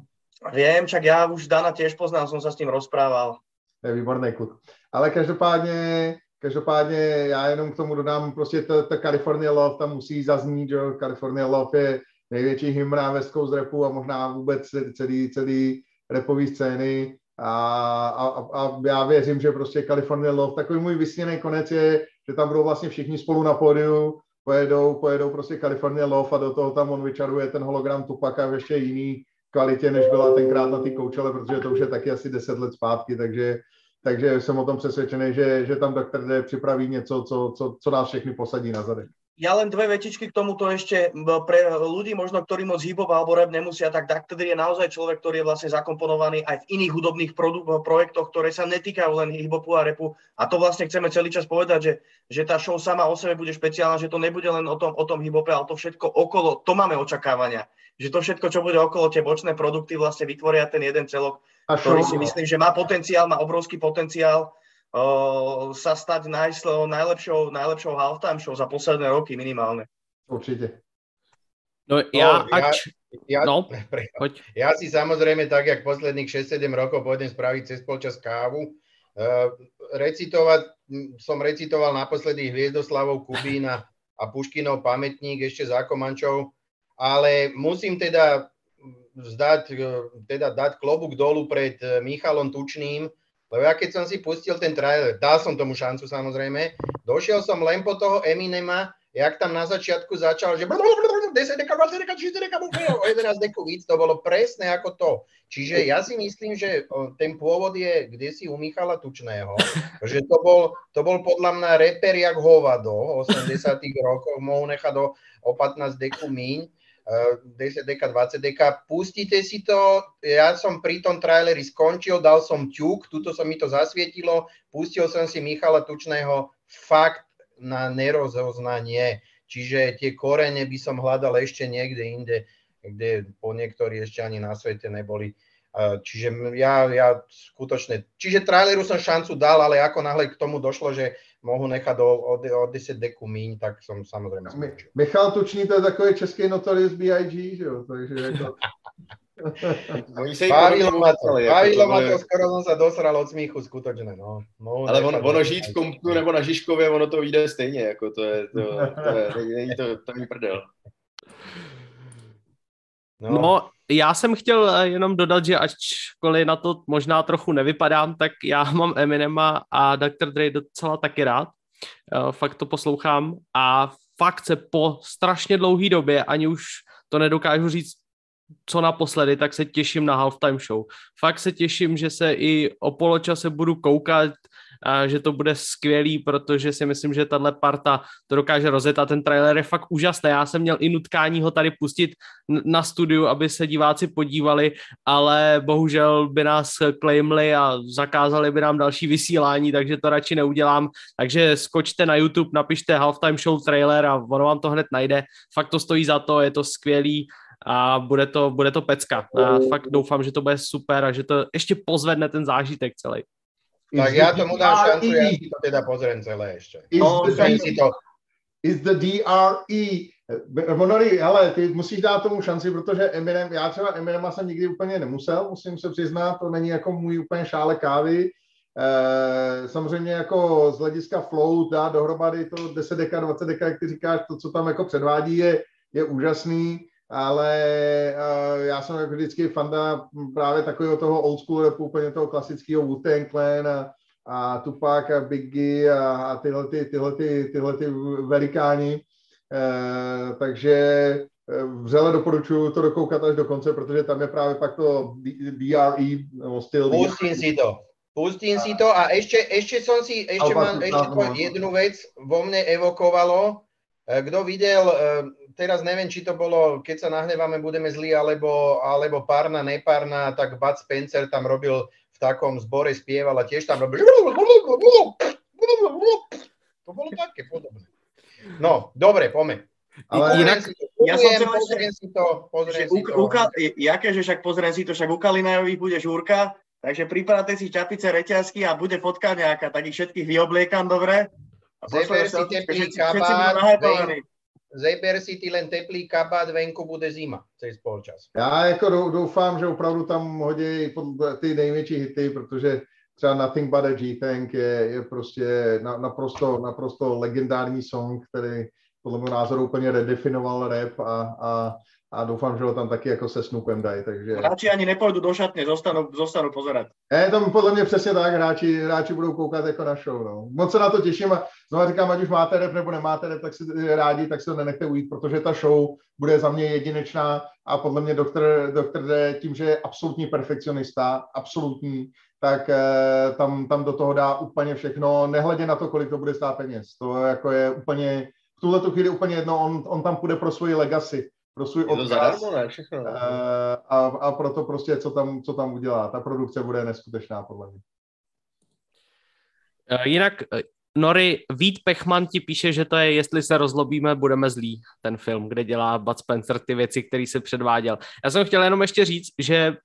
Viem, čak já už Dana těž poznám, jsem se s tím rozprával. Je výborný kluk. Ale každopádně, každopádně já jenom k tomu dodám, prostě ta, ta California Love tam musí zaznít, že California Love je největší hymna na West Coast rapu a možná vůbec celý, celý repový scény. A, a, a, já věřím, že prostě California Love, takový můj vysněný konec je, že tam budou vlastně všichni spolu na pódiu pojedou, pojedou prostě California Love a do toho tam on vyčaruje ten hologram Tupaka v ještě jiný kvalitě, než byla tenkrát na ty koučele, protože to už je taky asi 10 let zpátky, takže, takže jsem o tom přesvědčený, že, že tam Dr. D připraví něco, co, co, co nás všechny posadí na zadek. Ja len dve vetičky k tomuto ešte pre ľudí možno, ktorí moc hip alebo rap nemusia, tak Dr. je naozaj človek, ktorý je vlastne zakomponovaný aj v iných hudobných projektoch, ktoré sa netýkajú len hip-hopu a repu. A to vlastne chceme celý čas povedať, že, že tá show sama o sebe bude špeciálna, že to nebude len o tom, o tom hip-hope, ale to všetko okolo, to máme očakávania. Že to všetko, čo bude okolo, tie bočné produkty vlastne vytvoria ten jeden celok, ktorý si myslím, že má potenciál, má obrovský potenciál sa stať najlepšou, najlepšou halftime show za posledné roky minimálne. Určite. No, ja, no, ač... ja, no, ja si samozrejme tak, jak posledných 6-7 rokov pôjdem spraviť cez polčas kávu. Uh, recitovať, som recitoval naposledy Hviezdoslavov Kubína a Puškinov pamätník ešte za Komančov, ale musím teda vzdať, teda dať klobúk dolu pred Michalom Tučným, lebo ja keď som si pustil ten trailer, dal som tomu šancu samozrejme, došiel som len po toho Eminema, jak tam na začiatku začal, že 10 deka, 20 deka, 30 deka, 11 deku víc, to bolo presne ako to. Čiže ja si myslím, že ten pôvod je kde si u Michala Tučného, že to bol, to bol podľa mňa reper jak hovado, 80 rokov, mohol nechať o, o 15 deku míň, 10 deka, 20 deka, pustíte si to, ja som pri tom traileri skončil, dal som ťuk, tuto sa mi to zasvietilo, pustil som si Michala Tučného fakt na nerozoznanie, čiže tie korene by som hľadal ešte niekde inde, kde po niektorí ešte ani na svete neboli. Čiže ja, ja skutočne, čiže traileru som šancu dal, ale ako náhle k tomu došlo, že mohu nechat o, o, o 10 deku míň, tak som samozrejme skončil. Michal Tučný to je takový český Notorious B.I.G., že jo? Takže jako... Bavilo ma to, bavilo ma to, skoro som sa dosral od smíchu, skutočne, no. Mohu Ale ono, ono žít v Komptu nebo na Žižkově, ono to vyjde stejně, jako to je, to, to je, není to, to mi prdel. No. no, já jsem chtěl eh, jenom dodat, že ačkoliv na to možná trochu nevypadám, tak já mám Eminema a Dr. Dre docela taky rád. Eh, fakt to poslouchám a fakt se po strašně dlouhé době, ani už to nedokážu říct, co naposledy, tak se těším na halftime show. Fakt se těším, že se i o poločase budu koukat, a že to bude skvělý, protože si myslím, že tahle parta to dokáže rozjet a ten trailer je fakt úžasný. Já jsem měl i nutkání ho tady pustit na studiu, aby se diváci podívali, ale bohužel by nás claimli a zakázali by nám další vysílání, takže to radši neudělám. Takže skočte na YouTube, napište halftime show trailer a ono vám to hned najde. Fakt to stojí za to, je to skvělý a bude to, bude to pecka. A fakt doufám, že to bude super a že to ještě pozvedne ten zážitek celý. Tak ja tomu dám šancu, ja si to teda pozriem celé ešte. Is, no, the, si to... is the DRE. Monori, ale ty musíš dát tomu šanci, protože Eminem, já třeba Eminema jsem nikdy úplně nemusel, musím se přiznat, to není jako můj úplně šále kávy. E, samozřejmě jako z hlediska flow dá dohromady to 10 deka, 20 deka, jak ty říkáš, to, co tam jako předvádí, je, je úžasný ale uh, já jsem jako vždycky fanda právě takového toho old school rapu, úplně toho klasického Wu-Tang Clan a, a Tupac a Biggie a, a tyhle, ty, tyhle, ty, tyhle ty velikáni. Uh, takže eh, vřele doporučuji to dokoukat až do konce, protože tam je právě pak to DRE, nebo styl. Pustím si to. Pustím si to a ešte, ešte som si, ešte, mám, ešte to jednu vec vo mne evokovalo. Kto videl teraz neviem, či to bolo, keď sa nahneváme, budeme zlí, alebo, alebo párna, nepárna, tak Bud Spencer tam robil v takom zbore, spieval a tiež tam robil... To bolo také podobné. No, dobre, poďme. Ale inak, si to, ja som chcel pozriem si to, pozriem si to. Uka, jaké, že však pozriem si to, však u Kalinajových bude žúrka, takže pripravte si čapice, reťazky a bude fotka nejaká, tak ich všetkých vyobliekam dobre. A Zeber si teplý kabát, Zeber si ty len teplý kabát, venku bude zima cez polčas. Já jako doufám, že opravdu tam hodí ty největší hity, protože třeba Nothing But a G-Tank je, je prostě naprosto, naprosto legendární song, který podle mého názoru úplně redefinoval rap a, a a doufám, že ho tam taky jako se Snoopem dají. Takže... Hráči ani nepojdu do šatně, zostanu, zostanu pozerať. Je, to podle mě přesně tak, hráči, hráči budou koukat jako na show. No. Moc se na to těším a znovu říkám, ať už máte rep nebo nemáte rep, tak si rádi, tak si to nenechte ujít, protože ta show bude za mě jedinečná a podle mě doktor, doktor D tím, že je absolutní perfekcionista, absolutní, tak eh, tam, tam do toho dá úplně všechno, nehledě na to, kolik to bude stát peněz. To jako je úplně, v tuhle chvíli úplně jedno, on, on tam půjde pro svoji legacy pro svůj odkaz. zadarmo, ne? Všechno. Ne? Eh, a, a proto prostě, co tam, co tam udělá. Ta produkce bude neskutečná, podle mě. Eh, jinak eh, Nori, Vít Pechman ti píše, že to je Jestli se rozlobíme, budeme zlí, ten film, kde dělá Bud Spencer ty věci, které se předváděl. Já jsem chtěl jenom ještě říct, že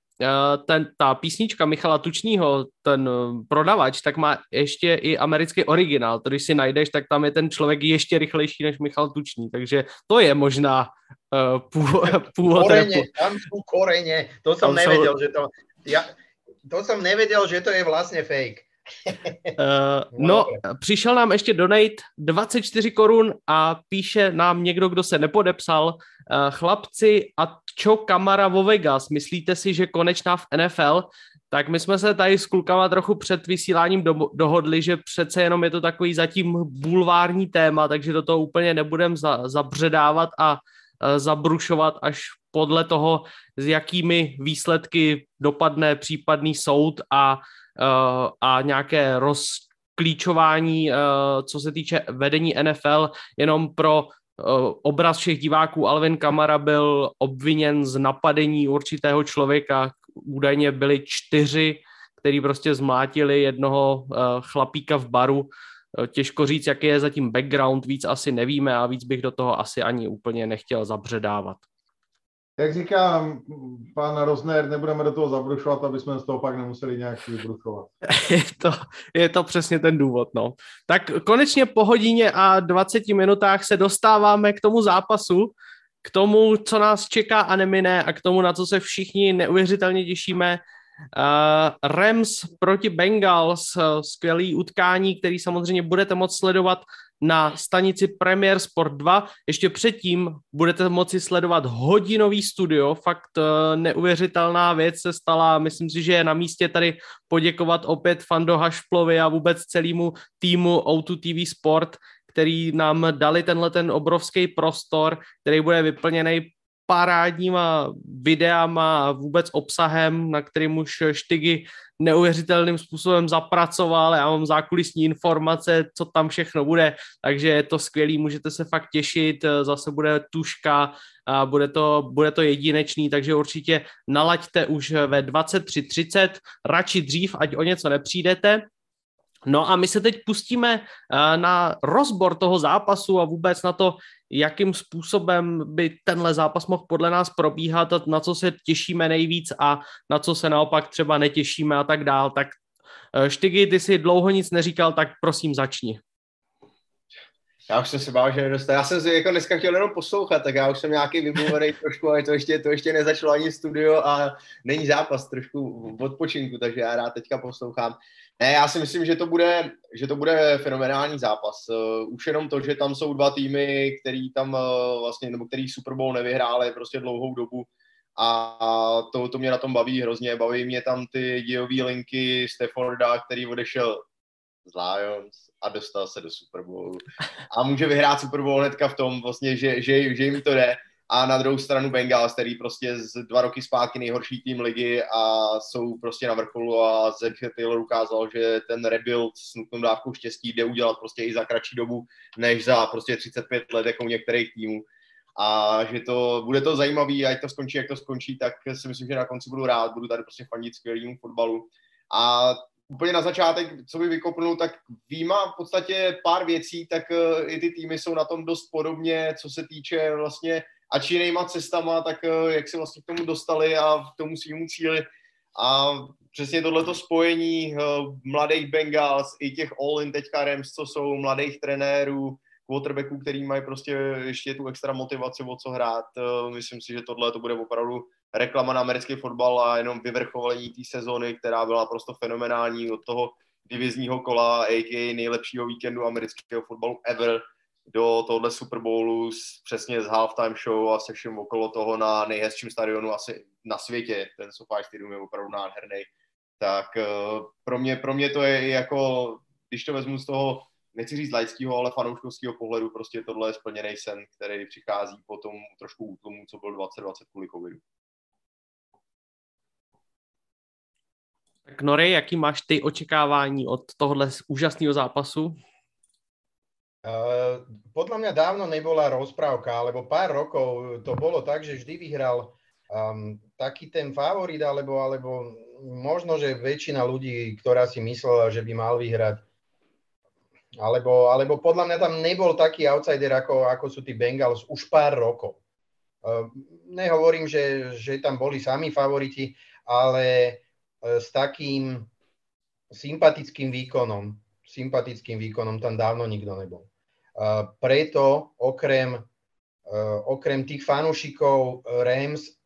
ten, ta písnička Michala Tučního, ten prodavač, tak má ještě i americký originál. To když si najdeš, tak tam je ten člověk ještě rychlejší než Michal Tučný, takže to je možná uh, původ Korene, tam sú korene, to som tam nevedel, jsou... že to, ja, to som nevedel, že to je vlastně fake. Uh, no, přišel nám ještě donate 24 korun a píše nám někdo, kdo se nepodepsal. Uh, chlapci, a čo kamara vo Vegas? Myslíte si, že konečná v NFL? Tak my jsme se tady s klukama trochu před vysíláním do, dohodli, že přece jenom je to takový zatím bulvární téma, takže do toho úplně nebudem za, zabředávat a uh, zabrušovat až podle toho, s jakými výsledky dopadne případný soud a Eh, a nějaké rozklíčování, eh, co se týče vedení NFL, jenom pro eh, obraz všech diváků Alvin Kamara byl obviněn z napadení určitého člověka. Údajně byli čtyři, který prostě zmlátili jednoho chlapíka v baru. Těžko říct, jaký je zatím background, víc asi nevíme a víc bych do toho asi ani úplně nechtěl zabředávat. jak říkám pan Rozner, nebudeme do toho zabrušovat, aby jsme z toho pak nemuseli nějak vybrušovat. Je to, je to přesně ten důvod, no. Tak konečně po hodině a 20 minutách se dostáváme k tomu zápasu, k tomu, co nás čeká a nemine a k tomu, na co se všichni neuvěřitelně těšíme. Uh, Rams proti Bengals, uh, skvělý utkání, který samozřejmě budete moct sledovat na stanici Premier Sport 2. Ještě předtím budete moci sledovat hodinový studio, fakt uh, neuvěřitelná věc se stala. Myslím si, že je na místě tady poděkovat opět Fando Hašplovi a vůbec celému týmu O2 TV Sport, který nám dali tenhle ten obrovský prostor, který bude vyplněný parádníma videama a vůbec obsahem, na kterým už Štygy neuvěřitelným způsobem zapracoval. Já mám zákulisní informace, co tam všechno bude, takže je to skvělý, můžete se fakt těšit, zase bude tuška, a bude to, bude to jedinečný, takže určitě nalaďte už ve 23.30, radši dřív, ať o něco nepřijdete, No a my se teď pustíme eh, na rozbor toho zápasu a vůbec na to, jakým způsobem by tenhle zápas mohl podle nás probíhat a na co se těšíme nejvíc a na co se naopak třeba netěšíme a tak dál. Tak eh, Štygy, ty si dlouho nic neříkal, tak prosím začni. Já už jsem se bál, že nedostane. Já jsem si jako dneska chtěl jenom poslouchat, tak já už jsem nějaký vymluvený trošku, ale to ještě, to ještě nezačalo ani studio a není zápas trošku v odpočinku, takže já rád teďka poslouchám. Ne, já si myslím, že to bude, že to bude fenomenální zápas. Uh, už jenom to, že tam jsou dva týmy, který tam uh, vlastně, nebo který Super Bowl nevyhráli prostě dlouhou dobu a to, to mě na tom baví hrozně. Baví mě tam ty dějové linky Stafforda, který odešel z Lions a dostal se do Super Bowlu. A může vyhrát Super Bowl hnedka v tom, vlastně, že, že, že jim to jde a na druhou stranu Bengals, který prostě z dva roky zpátky nejhorší tým ligy a jsou prostě na vrcholu a Zach Taylor ukázal, že ten rebuild s nutnou dávkou štěstí jde udělat prostě i za kratší dobu, než za prostě 35 let jako u některých týmů. A že to, bude to zajímavý, ať to skončí, jak to skončí, tak si myslím, že na konci budu rád, budu tady prostě fandit skvělému fotbalu. A úplně na začátek, co by vykopnul, tak výjima v podstatě pár věcí, tak eh, i ty týmy jsou na tom dost podobně, co se týče vlastně či jinýma cestama, tak eh, jak se vlastně k tomu dostali a k tomu svýmu cíli. A přesně tohleto spojení eh, mladých Bengals i těch all-in teďka Rams, co jsou mladých trenérů, quarterbacků, který mají prostě ještě tu extra motivaci o co hrát. Myslím si, že tohle to bude opravdu reklama na americký fotbal a jenom vyvrcholení té sezóny, která byla prostě fenomenální od toho divizního kola, a.k.a. nejlepšího víkendu amerického fotbalu ever do tohle Super Bowlu s, přesně z halftime show a se všem okolo toho na nejhezčím stadionu asi na světě. Ten SoFi Stadium je opravdu nádherný. Tak uh, pro mě, pro mě to je jako, když to vezmu z toho, nechci říct laického, ale fanouškovského pohledu, prostě tohle je splněný sen, který přichází po tom trošku útlumu, co byl 2020 kvůli covidu. Tak Nory, jaký máš ty očekávání od tohle úžasného zápasu? Uh, podľa mňa dávno nebola rozprávka, alebo pár rokov to bolo tak, že vždy vyhral um, taký ten favorit, alebo, alebo možno, že väčšina ľudí, ktorá si myslela, že by mal vyhrať, alebo, alebo podľa mňa tam nebol taký outsider, ako, ako sú tí Bengals už pár rokov. Uh, nehovorím, že, že tam boli sami favoriti, ale s takým sympatickým výkonom, sympatickým výkonom tam dávno nikto nebol. Preto okrem, okrem tých fanúšikov Rams,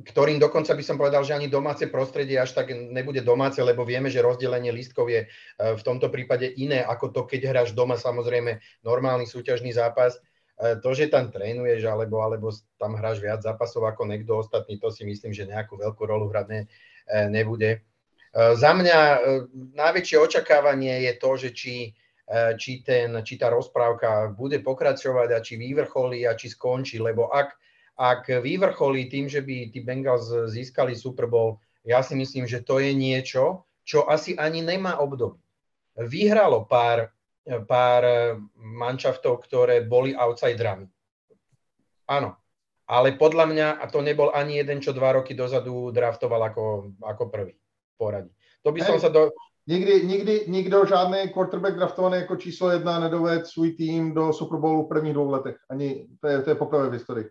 ktorým dokonca by som povedal, že ani domáce prostredie až tak nebude domáce, lebo vieme, že rozdelenie lístkov je v tomto prípade iné, ako to, keď hráš doma, samozrejme normálny súťažný zápas. To, že tam trénuješ, alebo, alebo tam hráš viac zápasov ako niekto ostatný, to si myslím, že nejakú veľkú rolu hrať ne, nebude. E, za mňa e, najväčšie očakávanie je to, že či, e, či, ten, či tá rozprávka bude pokračovať a či vyvrcholí a či skončí, lebo ak, ak vyvrcholí tým, že by tí Bengals získali Super Bowl, ja si myslím, že to je niečo, čo asi ani nemá obdobie. Vyhralo pár, pár manšaftov, ktoré boli outsiderami. Áno, ale podľa mňa, a to nebol ani jeden, čo dva roky dozadu draftoval ako, ako prvý poradí. To by som sa do... Nikdy, nikdy nikdo žádný quarterback draftovaný jako číslo jedna nedoved svůj tým do Super Bowlu v prvních dvou letech. Ani, to je, to je poprvé v historii.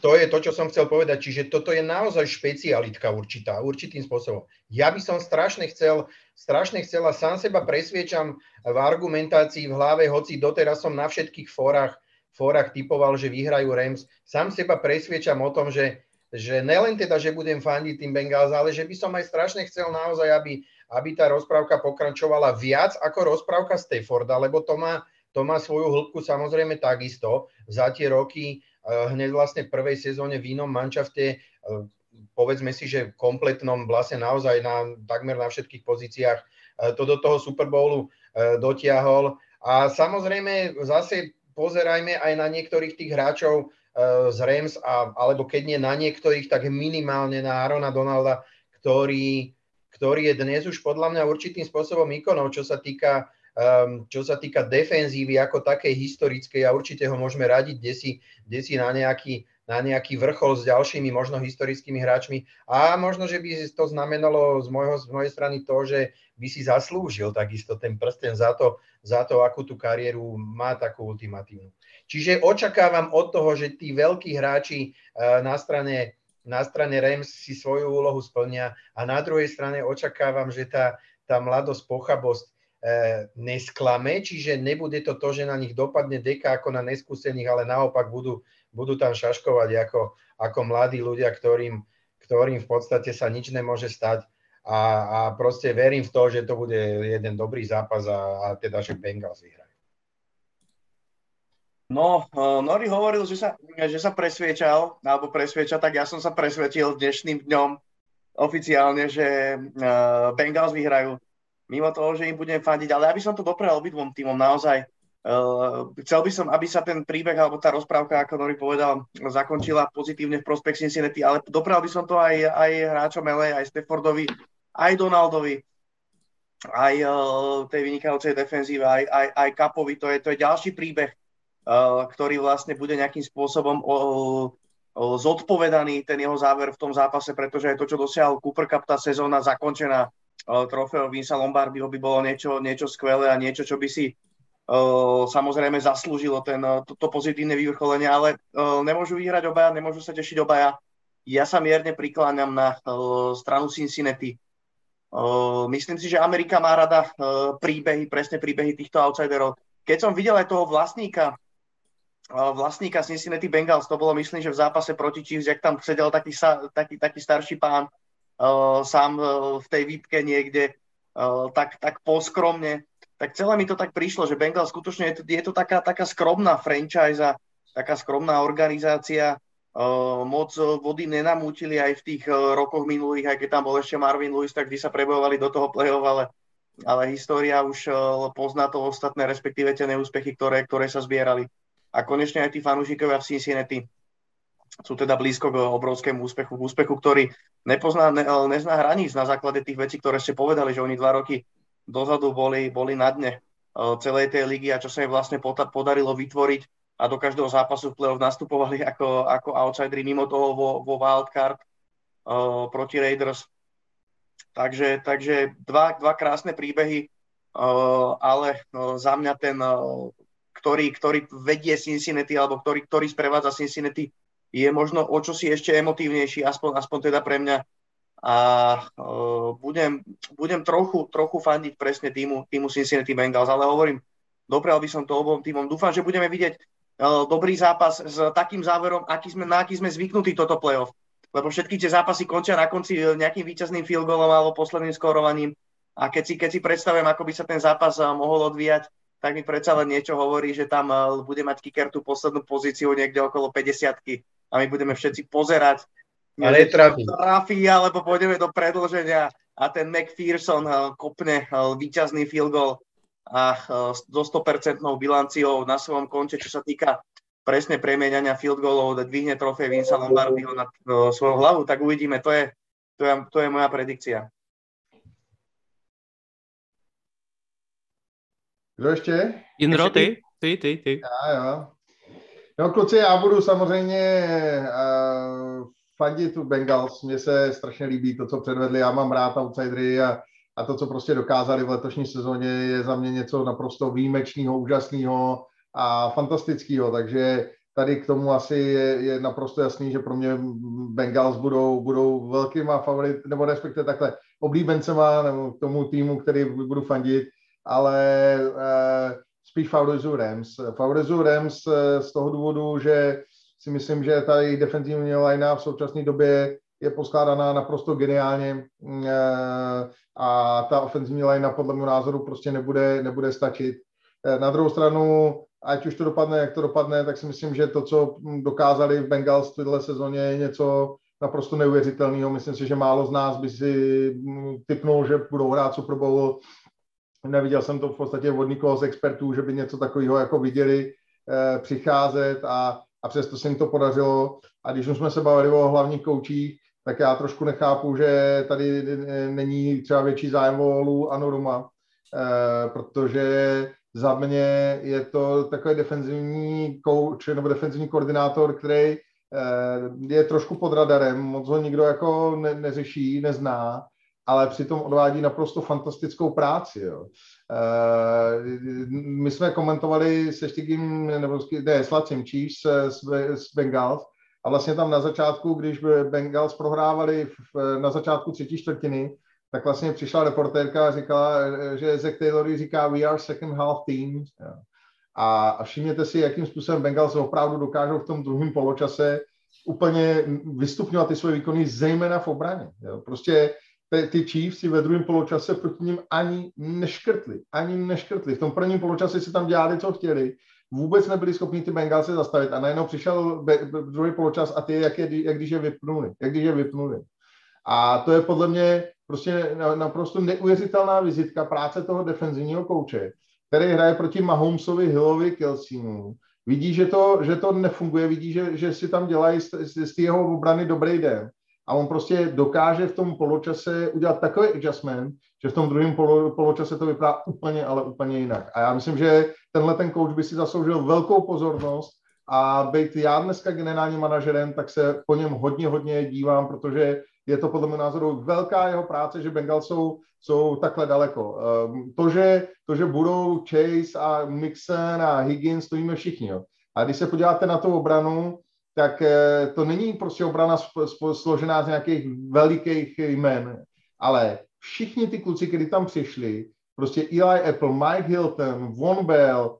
To je to, čo som chcel povedať. Čiže toto je naozaj špecialitka určitá, určitým spôsobom. Ja by som strašne chcel, strašne chcel a sám seba presviečam v argumentácii v hlave, hoci doteraz som na všetkých fórach, fórach typoval, že vyhrajú Rams. Sám seba presviečam o tom, že, že nelen teda, že budem fandiť tým Bengals, ale že by som aj strašne chcel naozaj, aby, aby tá rozprávka pokračovala viac ako rozprávka Stafforda, lebo to má, to má svoju hĺbku samozrejme takisto. Za tie roky Eh, hneď vlastne v prvej sezóne v inom mančafte, eh, povedzme si, že kompletnom vlastne naozaj na, takmer na všetkých pozíciách eh, to do toho Super Bowlu dotiahol. A samozrejme zase pozerajme aj na niektorých tých hráčov z Rams, a, alebo keď nie na niektorých, tak minimálne na Arona Donalda, ktorý, ktorý je dnes už podľa mňa určitým spôsobom ikonou, čo sa týka Um, čo sa týka defenzívy ako takej historickej a určite ho môžeme radiť desi, desi na, nejaký, na nejaký vrchol s ďalšími možno historickými hráčmi a možno, že by to znamenalo z, môjho, z mojej strany to, že by si zaslúžil takisto ten prsten za to, za to, akú tú kariéru má takú ultimatívnu. Čiže očakávam od toho, že tí veľkí hráči uh, na strane na strane Rams si svoju úlohu splnia a na druhej strane očakávam, že tá, tá mladosť, pochabosť E, nesklame, čiže nebude to to, že na nich dopadne deka ako na neskúsených, ale naopak budú, budú tam šaškovať ako, ako mladí ľudia, ktorým, ktorým v podstate sa nič nemôže stať a, a proste verím v to, že to bude jeden dobrý zápas a, a teda, že Bengals vyhrajú. No, uh, Nori hovoril, že sa, že sa presviečal, alebo presvieča, tak ja som sa presvedčil dnešným dňom oficiálne, že uh, Bengals vyhrajú mimo toho, že im budem fandiť, ale aby som to doprel obidvom týmom naozaj. Uh, chcel by som, aby sa ten príbeh alebo tá rozprávka, ako Nori povedal, zakončila pozitívne v prospech Cincinnati, ale doprel by som to aj, aj hráčom LA, aj Staffordovi, aj Donaldovi, aj uh, tej vynikajúcej defenzíve, aj, aj, aj Kapovi. To je, to je ďalší príbeh, uh, ktorý vlastne bude nejakým spôsobom uh, zodpovedaný ten jeho záver v tom zápase, pretože aj to, čo dosiahol Cooper Cup, tá sezóna zakončená trofeo Vinsa Lombardiho by bolo niečo, niečo skvelé a niečo, čo by si uh, samozrejme zaslúžilo ten, to, to pozitívne vyvrcholenie, ale uh, nemôžu vyhrať obaja, nemôžu sa tešiť obaja. Ja sa mierne prikláňam na uh, stranu Cincinnati. Uh, myslím si, že Amerika má rada uh, príbehy, presne príbehy týchto outsiderov. Keď som videl aj toho vlastníka, uh, vlastníka Cincinnati Bengals, to bolo myslím, že v zápase proti Chiefs, jak tam sedel taký, taký, taký starší pán, sám v tej výpke niekde tak, tak poskromne. Tak celé mi to tak prišlo, že Bengal skutočne je to, je to taká, taká skromná franchise, taká skromná organizácia. Moc vody nenamútili aj v tých rokoch minulých, aj keď tam bol ešte Marvin Lewis, tak vždy sa prebojovali do toho play-off, ale, ale história už pozná to ostatné, respektíve tie neúspechy, ktoré, ktoré sa zbierali. A konečne aj tí fanúšikovia v Cincinnati sú teda blízko k obrovskému úspechu, k úspechu, ktorý nepozná, ne, nezná hraníc na základe tých vecí, ktoré ste povedali, že oni dva roky dozadu boli, boli na dne uh, celej tej ligy a čo sa im vlastne podarilo vytvoriť a do každého zápasu v play-off nastupovali ako, ako outsidery mimo toho vo, vo wildcard uh, proti Raiders. Takže, takže dva, dva krásne príbehy, uh, ale uh, za mňa ten, ktorý, ktorý vedie Cincinnati alebo ktorý, ktorý sprevádza Cincinnati je možno o čosi ešte emotívnejší, aspoň, aspoň teda pre mňa. A uh, budem, budem trochu, trochu fandiť presne týmu, týmu Cincinnati Bengals, ale hovorím, doprel by som to obom týmom. Dúfam, že budeme vidieť uh, dobrý zápas s takým záverom, aký sme, na aký sme zvyknutí toto playoff. Lebo všetky tie zápasy končia na konci nejakým víťazným field goalom alebo posledným skorovaním. A keď si, keď si predstavujem, ako by sa ten zápas mohol odvíjať, tak mi predsa len niečo hovorí, že tam bude mať kicker tú poslednú pozíciu niekde okolo 50 a my budeme všetci pozerať. Ale trafí. Trafí, alebo pôjdeme do predlženia a ten McPherson eh, kopne eh, víťazný field goal a eh, so 100% bilanciou na svojom konte, čo sa týka presne premieňania field goalov, dvihne trofej Vinsa Lombardiho na svoju hlavu, tak uvidíme. To je, to je, to je moja predikcia. Kdo ještě? Jindro, ty? Ty, ty, ty. Já, jo. No kluci, já budu samozřejmě uh, fandit tu Bengals. Mně se strašně líbí to, co předvedli. Já mám rád outsidery a, a to, co prostě dokázali v letošní sezóně, je za mě něco naprosto výjimečného, úžasného a fantastického. Takže tady k tomu asi je, je naprosto jasný, že pro mě Bengals budou, budou velkýma favorit, nebo respektive takhle oblíbencema, nebo k tomu týmu, který budu fandit, ale eh, spíš favorizuju Rams. Favorizuju Rams eh, z toho důvodu, že si myslím, že ta jejich defenzivní line v současné době je poskládaná naprosto geniálně eh, a ta ofenzivní line podle mého názoru prostě nebude, nebude stačit. Eh, na druhou stranu, ať už to dopadne, jak to dopadne, tak si myslím, že to, co dokázali v Bengals v této sezóně, je něco naprosto neuvěřitelného. Myslím si, že málo z nás by si hm, typnul, že budou hrát Super Bowl. Neviděl jsem to v podstatě od nikoho z expertů, že by něco takového jako viděli eh, přicházet a, a přesto se jim to podařilo. A když už jsme se bavili o hlavních koučích, tak já trošku nechápu, že tady není třeba větší zájem o Lou Anoruma, eh, protože za mě je to takový defenzivní coach nebo defenzivní koordinátor, který eh, je trošku pod radarem, moc ho nikdo jako ne, neřeší, nezná, ale přitom odvádí naprosto fantastickou práci. Jo. Eh, my jsme komentovali se Štigým, nebo ne, s Lacim Chiefs z, Bengals a vlastně tam na začátku, když Bengals prohrávali v, na začátku třetí čtvrtiny, tak vlastně přišla reportérka a říkala, že Zach Taylor říká we are second half team. A, a všimněte si, jakým způsobem Bengals opravdu dokážou v tom druhém poločase úplně vystupňovat ty svoje výkony, zejména v obraně. Jo. Prostě ty, Chiefs si ve druhém poločase proti ním ani neškrtli. Ani neškrtli. V tom prvním poločase si tam dělali, co chtěli vůbec nebyli schopni ty Bengalsy zastavit a najednou přišel druhý poločas a ty, jak, je, jak když je vypnuli, jak když je vypnuli. A to je podle mě prostě naprosto neuvěřitelná vizitka práce toho defenzivního kouče, který hraje proti Mahomesovi, Hillovi, Kelseymu. Vidí, že to, že to nefunguje, vidí, že, že si tam dělají z, z, z jeho obrany dobrý den. A on prostě dokáže v tom poločase udělat takový adjustment, že v tom druhém polo, poločase to vypadá úplně, ale úplně jinak. A já myslím, že tenhle ten coach by si zasloužil velkou pozornost a být já dneska generálním manažerem, tak se po něm hodně, hodně dívám, protože je to podle mého názoru velká jeho práce, že Bengals jsou, jsou takhle daleko. Ehm, to že, to, že budou Chase a Mixon a Higgins, stojíme všichni. Jo. A když se podíváte na tu obranu, tak eh, to není prostě obrana složená z nějakých velikých jmen, ale všichni ty kluci, kteří tam přišli, prostě Eli Apple, Mike Hilton, Von Bell,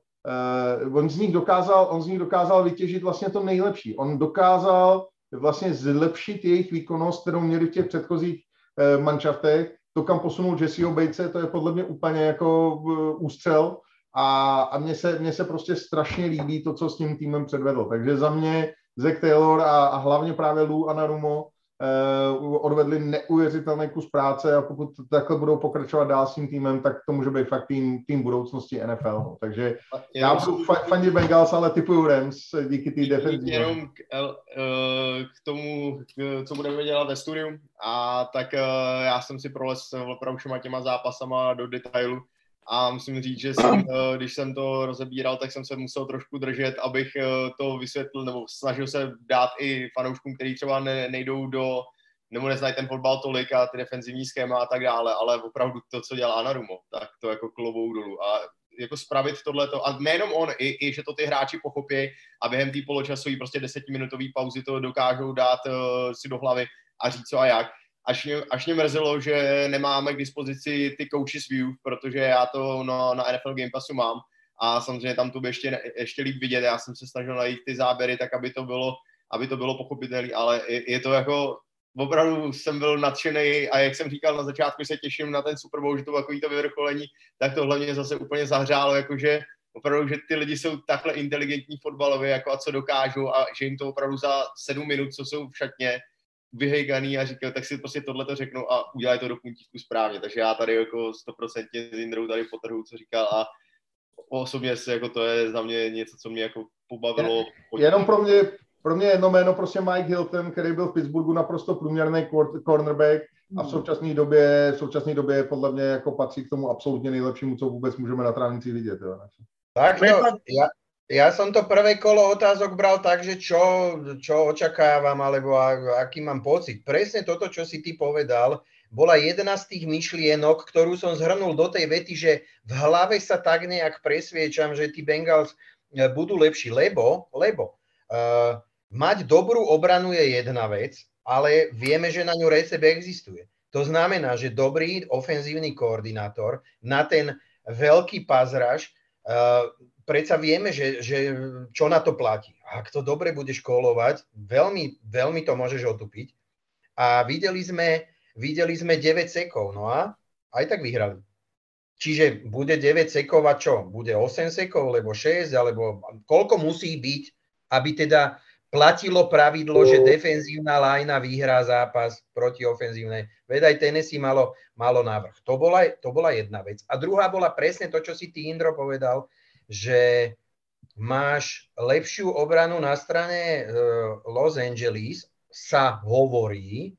uh, on z nich dokázal, on z nich dokázal vytěžit vlastně to nejlepší. On dokázal vlastně zlepšit jejich výkonnost, kterou měli v těch předchozích uh, manšaftech. To, kam posunul Jesseho Bejce, to je podle mě úplně jako uh, ústřel a, a mně, se, mně se prostě strašně líbí to, co s tím týmem předvedl. Takže za mě Zach Taylor a, a hlavně právě Lou Anarumo uh, odvedli neuvěřitelný kus práce a pokud takhle budou pokračovat dál s tím týmem, tak to může být fakt tým, tým budoucnosti NFL. No. Takže já budu fandit Bengals, ale typuju Rams díky té defenzivní. Jenom k, uh, k tomu, k, co budeme dělat ve studiu, a tak uh, já jsem si prolez opravdu všema těma zápasama do detailu a musím říct, že jsem, eh, když jsem to rozebíral, tak jsem se musel trošku držet, abych eh, to vysvětlil, nebo snažil se dát i fanouškům, kteří třeba ne, nejdou do, nebo neznají ten fotbal tolik a ty defenzivní schéma a tak dále, ale opravdu to, co dělá Narumo, tak to jako klovou dolů. A jako spravit tohleto, a nejenom on, i, i že to ty hráči pochopí a během té poločasové prostě desetiminutové pauzy to dokážou dát uh, si do hlavy a říct co a jak až mě, až mě mrzelo, že nemáme k dispozici ty coaches view, protože já to na, na NFL Game Passu mám a samozřejmě tam to by ještě, ještě líp vidět. Já jsem se snažil najít ty záběry tak, aby to bylo, aby to bylo pochopitelné, ale je, je, to jako opravdu jsem byl nadšený a jak jsem říkal na začátku, se těším na ten Super Bowl, že to takový to vyvrcholení, tak to hlavně zase úplně zahřálo, jakože opravdu, že ty lidi jsou takhle inteligentní fotbalově, jako a co dokážou a že jim to opravdu za sedm minut, co jsou v šatně, vyhejganý a říkal, tak si prostě tohle to řeknu a udělaj to do puntíku správně. Takže já tady jako 100% s Indrou tady potrhu, co říkal a osobně se jako to je za mě něco, co mě jako pobavilo. Jenom pro mě, pro mě jedno jméno prostě Mike Hilton, který byl v Pittsburghu naprosto průměrný cornerback a v současné době, v současné době podle mě jako patří k tomu absolutně nejlepšímu, co vůbec můžeme na trávnici vidět. Jo. Tak to, ja, ja som to prvé kolo otázok bral tak, že čo, čo očakávam, alebo aký mám pocit. Presne toto, čo si ty povedal, bola jedna z tých myšlienok, ktorú som zhrnul do tej vety, že v hlave sa tak nejak presviečam, že tí Bengals e, budú lepší, lebo, lebo Uh, mať dobrú obranu je jedna vec, ale vieme, že na ňu recept existuje. To znamená, že dobrý ofenzívny koordinátor na ten veľký pazraž, uh, predsa vieme, že, že čo na to platí. Ak to dobre budeš kolovať, veľmi, veľmi to môžeš otupiť. A videli sme, videli sme 9 sekov, no a aj tak vyhrali. Čiže bude 9 sekov a čo? Bude 8 sekov, alebo 6, alebo koľko musí byť, aby teda platilo pravidlo, že defenzívna lajna vyhrá zápas proti ofenzívnej. Veď aj Tennessee malo, malo návrh. To bola, to bola jedna vec. A druhá bola presne to, čo si ty, Indro, povedal, že máš lepšiu obranu na strane uh, Los Angeles, sa hovorí,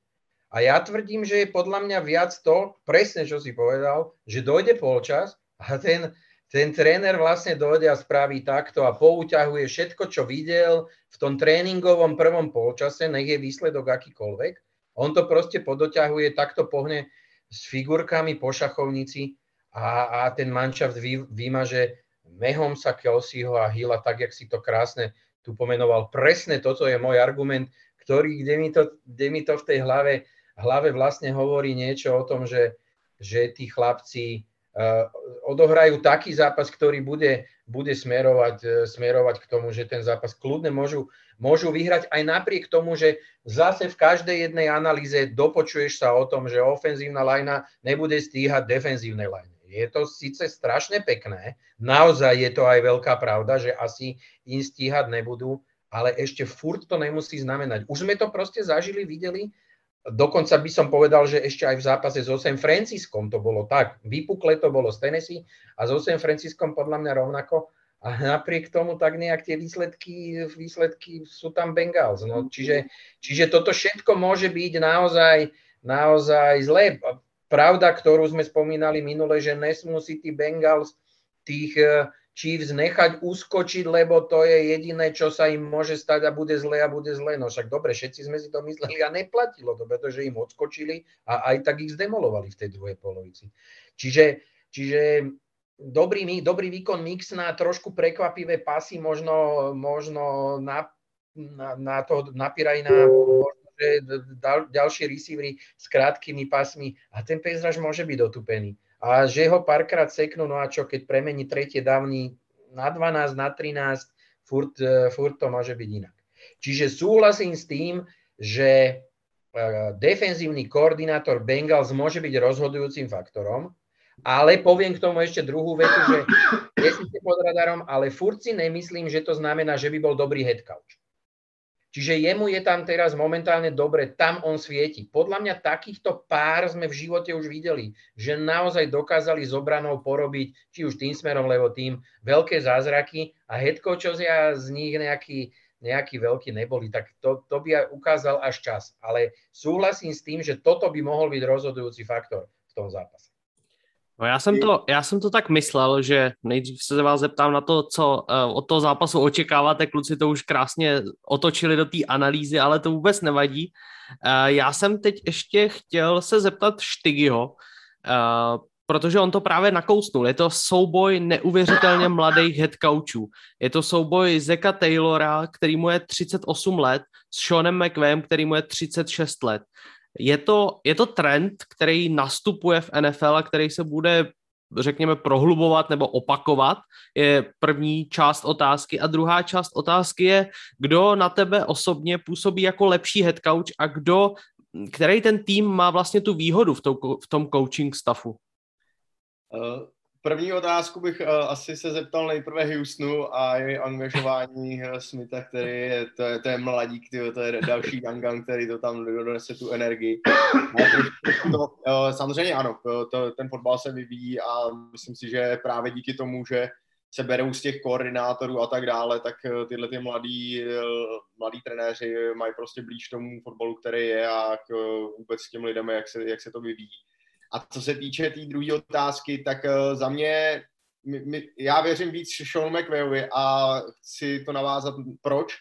a ja tvrdím, že je podľa mňa viac to, presne čo si povedal, že dojde polčas a ten, ten tréner vlastne dojde a spraví takto a pouťahuje všetko, čo videl v tom tréningovom prvom polčase, nech je výsledok akýkoľvek. On to proste podoťahuje, takto pohne s figurkami po šachovnici a, a ten manšaft vy, vymaže mehom sa Kelseyho a Hilla, tak, jak si to krásne tu pomenoval. Presne toto je môj argument, ktorý, kde mi to, kde mi to v tej hlave hlave vlastne hovorí niečo o tom, že, že tí chlapci uh, odohrajú taký zápas, ktorý bude, bude smerovať, uh, smerovať k tomu, že ten zápas kľudne môžu, môžu vyhrať aj napriek tomu, že zase v každej jednej analýze dopočuješ sa o tom, že ofenzívna lajna nebude stíhať defenzívnej lajne. Je to síce strašne pekné, naozaj je to aj veľká pravda, že asi im stíhať nebudú, ale ešte furt to nemusí znamenať. Už sme to proste zažili, videli, Dokonca by som povedal, že ešte aj v zápase so San Franciskom to bolo tak. Vypukle to bolo z Tennessee a so San Franciskom podľa mňa rovnako. A napriek tomu tak nejak tie výsledky, výsledky sú tam Bengals. No, čiže, čiže toto všetko môže byť naozaj, naozaj zlé. Pravda, ktorú sme spomínali minule, že nesmú si tí Bengals tých Chiefs nechať uskočiť, lebo to je jediné, čo sa im môže stať a bude zle a bude zle. No však dobre, všetci sme si to mysleli a neplatilo to, pretože im odskočili a aj tak ich zdemolovali v tej druhej polovici. Čiže, čiže dobrý, dobrý výkon mix na trošku prekvapivé pasy, možno, možno na, na, na to napíraj na dal, ďalšie receivery s krátkými pasmi a ten pejzaž môže byť otupený a že ho párkrát seknú, no a čo, keď premení tretie dávny na 12, na 13, furt, e, furt to môže byť inak. Čiže súhlasím s tým, že e, defenzívny koordinátor Bengals môže byť rozhodujúcim faktorom, ale poviem k tomu ešte druhú vetu, že je pod radarom, ale furt si nemyslím, že to znamená, že by bol dobrý head coach. Čiže jemu je tam teraz momentálne dobre, tam on svieti. Podľa mňa takýchto pár sme v živote už videli, že naozaj dokázali z obranou porobiť, či už tým smerom, lebo tým, veľké zázraky a headcoachovia z nich nejaký, nejaký veľký neboli, tak to, to by ukázal až čas. Ale súhlasím s tým, že toto by mohol byť rozhodujúci faktor v tom zápase. No já jsem, to, já jsem to tak myslel, že nejdřív se vás zeptám na to, co uh, od toho zápasu očekáváte. Kluci to už krásně otočili do té analýzy, ale to vůbec nevadí. Uh, já jsem teď ještě chtěl se zeptat Štygyho, uh, protože on to právě nakousnul. Je to souboj neuvěřitelně mladých headcoachů. Je to souboj Zeka Taylora, který mu je 38 let, s Seanem McVem, který mu je 36 let. Je to, je to trend, který nastupuje v NFL a který se bude řekněme, prohlubovat nebo opakovat, je první část otázky. A druhá část otázky je, kdo na tebe osobně působí jako lepší head coach a kdo, který ten tým má vlastně tu výhodu v, tou, v tom coaching staffu? První otázku bych uh, asi se zeptal nejprve Houstonu a její angažování uh, Smitha, který je, to je, to je mladík, tyjo, to je další gangang, který to tam donese tu energii. To, uh, samozřejmě ano, to, ten fotbal se vyvíjí a myslím si, že právě díky tomu, že se berou z těch koordinátorů a tak dále, tak tyhle ty mladí, mladí trenéři mají prostě blíž tomu fotbalu, který je a k, vůbec s těm lidem, jak se, jak se to vyvíjí. A co se týče té tý druhé otázky, tak uh, za mě, my, my, já věřím víc Sean McVayovi a chci to navázat, proč,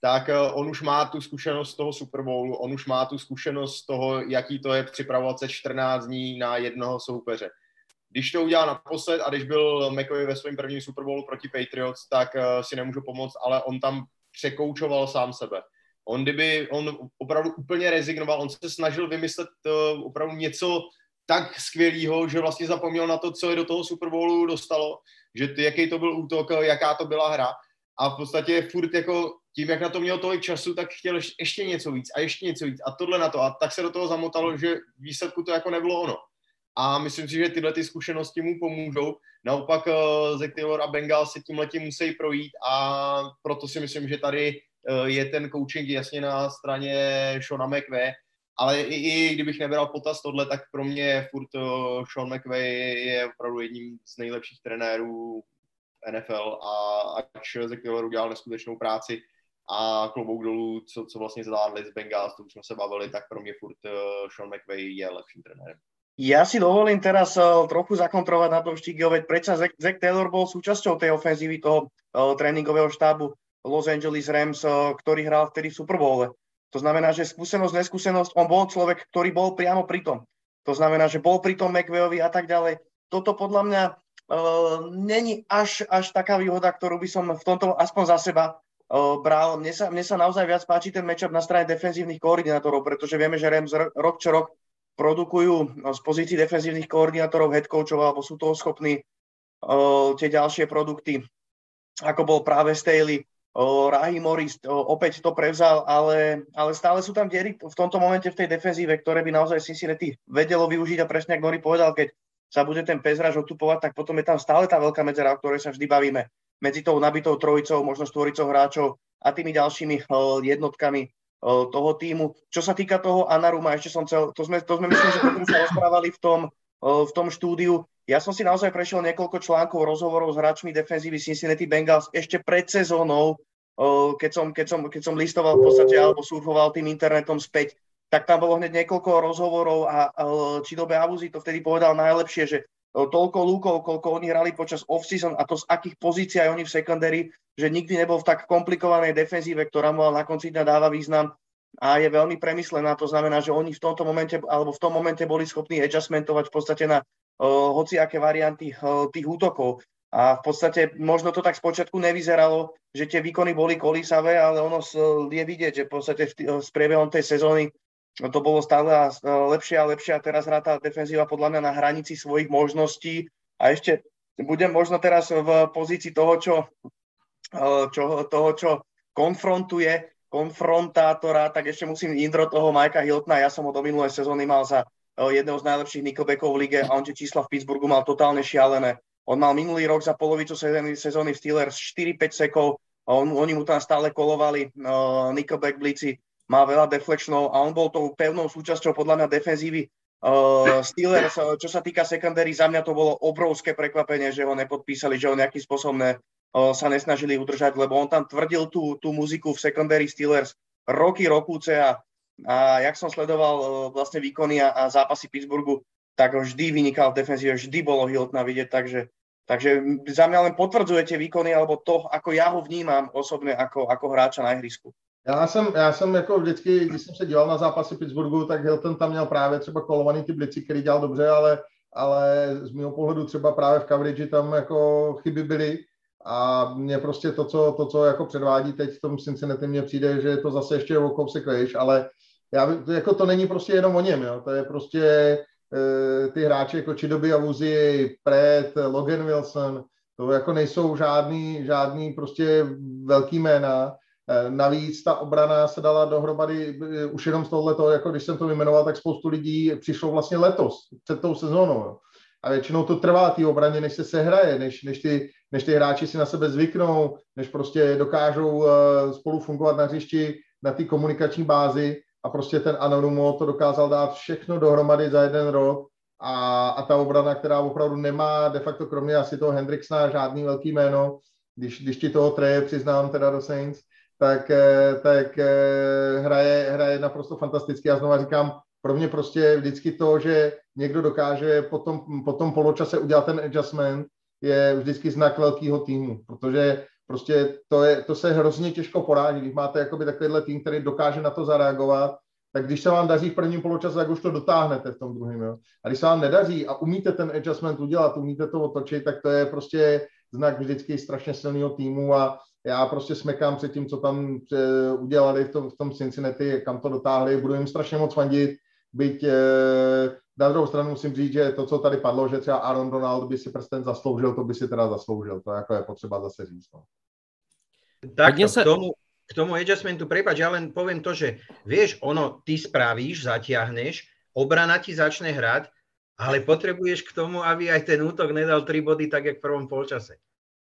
tak uh, on už má tu zkušenost z toho Super Bowlu, on už má tu zkušenost z toho, jaký to je připravovat se 14 dní na jednoho soupeře. Když to udělal naposled a když byl McVay ve svém prvním Super Bowlu proti Patriots, tak uh, si nemůžu pomoct, ale on tam překoučoval sám sebe. On kdyby, on opravdu úplně rezignoval, on se snažil vymyslet opravdu něco tak skvělého, že vlastně zapomněl na to, co je do toho Super Bowlu dostalo, že ty, jaký to byl útok, jaká to byla hra a v podstatě furt jako tím, jak na to měl tolik času, tak chtěl ještě něco víc a ještě něco víc a tohle na to a tak se do toho zamotalo, že výsledku to jako nebylo ono. A myslím si, že tyhle ty zkušenosti mu pomůžou. Naopak uh, Zach Taylor a Bengal se tím letím musí projít a proto si myslím, že tady uh, je ten coaching jasně na straně Shona McVay, ale i, i kdybych nebral potaz tohle, tak pro mě furt uh, Sean McVay je opravdu jedním z nejlepších trenérů NFL a ač Zach Taylor udělal neskutečnou práci a klobouk dolů, co, co vlastně zvládli z Bengals, to už jsme se bavili, tak pro mě furt uh, Sean McVay je lepším trenérem. Ja si dovolím teraz uh, trochu zakontrovať na tom Štígio, veď predsa Zach Taylor bol súčasťou tej ofenzívy toho tréningového štábu Los Angeles Rams, ktorý hral vtedy v Super Bowle. To znamená, že skúsenosť, neskúsenosť, on bol človek, ktorý bol priamo pri tom. To znamená, že bol pri tom McVeyovi a tak ďalej. Toto podľa mňa uh, není až, až taká výhoda, ktorú by som v tomto aspoň za seba uh, bral. Mne sa, mne sa naozaj viac páči ten matchup na strane defenzívnych koordinátorov, pretože vieme, že Rams rok čo rok produkujú no, z pozícií defenzívnych koordinátorov, head coachov, alebo sú toho schopní uh, tie ďalšie produkty, ako bol práve Staley, Rahi Morris opäť to prevzal, ale, ale stále sú tam diery v tomto momente v tej defenzíve, ktoré by naozaj Cincinnati vedelo využiť a presne ako Nori povedal, keď sa bude ten pezraž otupovať, tak potom je tam stále tá veľká medzera, o ktorej sa vždy bavíme. Medzi tou nabitou trojicou, možno štvoricou hráčov a tými ďalšími jednotkami toho týmu. Čo sa týka toho Anaruma, ešte som chcel, to sme, to sme myslím, že potom sa rozprávali v tom, v tom štúdiu. Ja som si naozaj prešiel niekoľko článkov, rozhovorov s hráčmi defenzívy Cincinnati Bengals ešte pred sezónou, keď som, keď, som, keď som listoval v podstate alebo surfoval tým internetom späť, tak tam bolo hneď niekoľko rozhovorov a Chidobe Abuzi to vtedy povedal najlepšie, že toľko lúkov, koľko oni hrali počas off-season a to z akých pozícií aj oni v secondary, že nikdy nebol v tak komplikovanej defenzíve, ktorá mu na konci dňa dáva význam a je veľmi premyslená. To znamená, že oni v tomto momente, alebo v tom momente boli schopní adjustmentovať v podstate na uh, hociaké varianty uh, tých útokov. A v podstate možno to tak spočiatku nevyzeralo, že tie výkony boli kolísavé, ale ono je vidieť, že v podstate v, s priebehom tej sezóny to bolo stále lepšie a lepšie a teraz hrá tá defenzíva podľa mňa na hranici svojich možností a ešte budem možno teraz v pozícii toho, čo, e, čo, toho, čo konfrontuje konfrontátora, tak ešte musím Indro toho Majka Hiltna, ja som ho do minulej sezóny mal za e, jedného z najlepších Nickelbackov v lige a on tie čísla v Pittsburghu mal totálne šialené. On mal minulý rok za polovicu sezóny, sezóny v Steelers 4-5 sekov, on, oni mu tam stále kolovali uh, Nickelback blici má veľa deflectionov a on bol tou pevnou súčasťou podľa mňa defenzívy uh, Steelers. Čo sa týka secondary, za mňa to bolo obrovské prekvapenie, že ho nepodpísali, že ho nejakým spôsobom ne, uh, sa nesnažili udržať, lebo on tam tvrdil tú, tú muziku v secondary Steelers roky, rokúce a, a jak som sledoval uh, vlastne výkony a, a zápasy Pittsburghu, tak vždy vynikal v defenzíve, vždy bolo Hiltna vidieť, takže Takže za mňa len potvrdzujete výkony alebo to, ako ja ho vnímam osobne ako, ako hráča na ihrisku. Já jsem, já jsem jako vždycky, když jsem se díval na zápasy Pittsburghu, tak Hilton tam měl právě třeba kolovaný ty blici, který dělal dobře, ale, ale z mého pohledu třeba právě v coverage tam jako chyby byly a mě prostě to, co, to, co jako předvádí teď v tom Cincinnati, mně přijde, že je to zase ještě o kousek ale já, jako to není prostě jenom o něm, jo. to je prostě ty hráči jako Chidoby Awuzie, Pret, Logan Wilson, to jako nejsou žádný, žádný prostě velký jména, Eh, navíc ta obrana se dala dohromady eh, už jenom z tohoto, jako když jsem to vyjmenoval, tak spoustu lidí přišlo vlastně letos, před tou sezónou. Jo. A většinou to trvá té obraně, než se sehraje, než, než, ty, než ty hráči si na sebe zvyknou, než prostě dokážou spolu fungovat na hřišti na té komunikační bázi a prostě ten Anorumo to dokázal dát všechno dohromady za jeden rok a, a ta obrana, která opravdu nemá de facto kromě asi toho Hendricksna žádný velký jméno, když, když ti toho treje přiznám teda do Saints, tak, eh, tak eh, hraje, hraje naprosto fantasticky. Já znovu říkám, pro mě prostě vždycky to, že někdo dokáže po tom, po tom poločase udělat ten adjustment, je vždycky znak velkého týmu, protože prostě to, je, to se hrozně těžko poráží. Když máte jakoby takovýhle tým, který dokáže na to zareagovat, tak když se vám daří v prvním poločase, tak už to dotáhnete v tom druhém. Jo? A když se vám nedaří a umíte ten adjustment udělat, umíte to otočit, tak to je prostě znak vždycky strašně silného týmu a já prostě smekám před tím, co tam udělali v tom, v tom Cincinnati, kam to dotáhli, budu jim strašně moc fandit, byť eh, na druhou stranu musím říct, že to, co tady padlo, že třeba Aaron Donald by si prsten zasloužil, to by si teda zasloužil, to jako je potřeba zase říct. No. Tak se... k tomu, k tomu adjustmentu, prepač, ja len poviem to, že vieš, ono, ty spravíš, zatiahneš, obrana ti začne hrať, ale potrebuješ k tomu, aby aj ten útok nedal 3 body tak, jak v prvom polčase.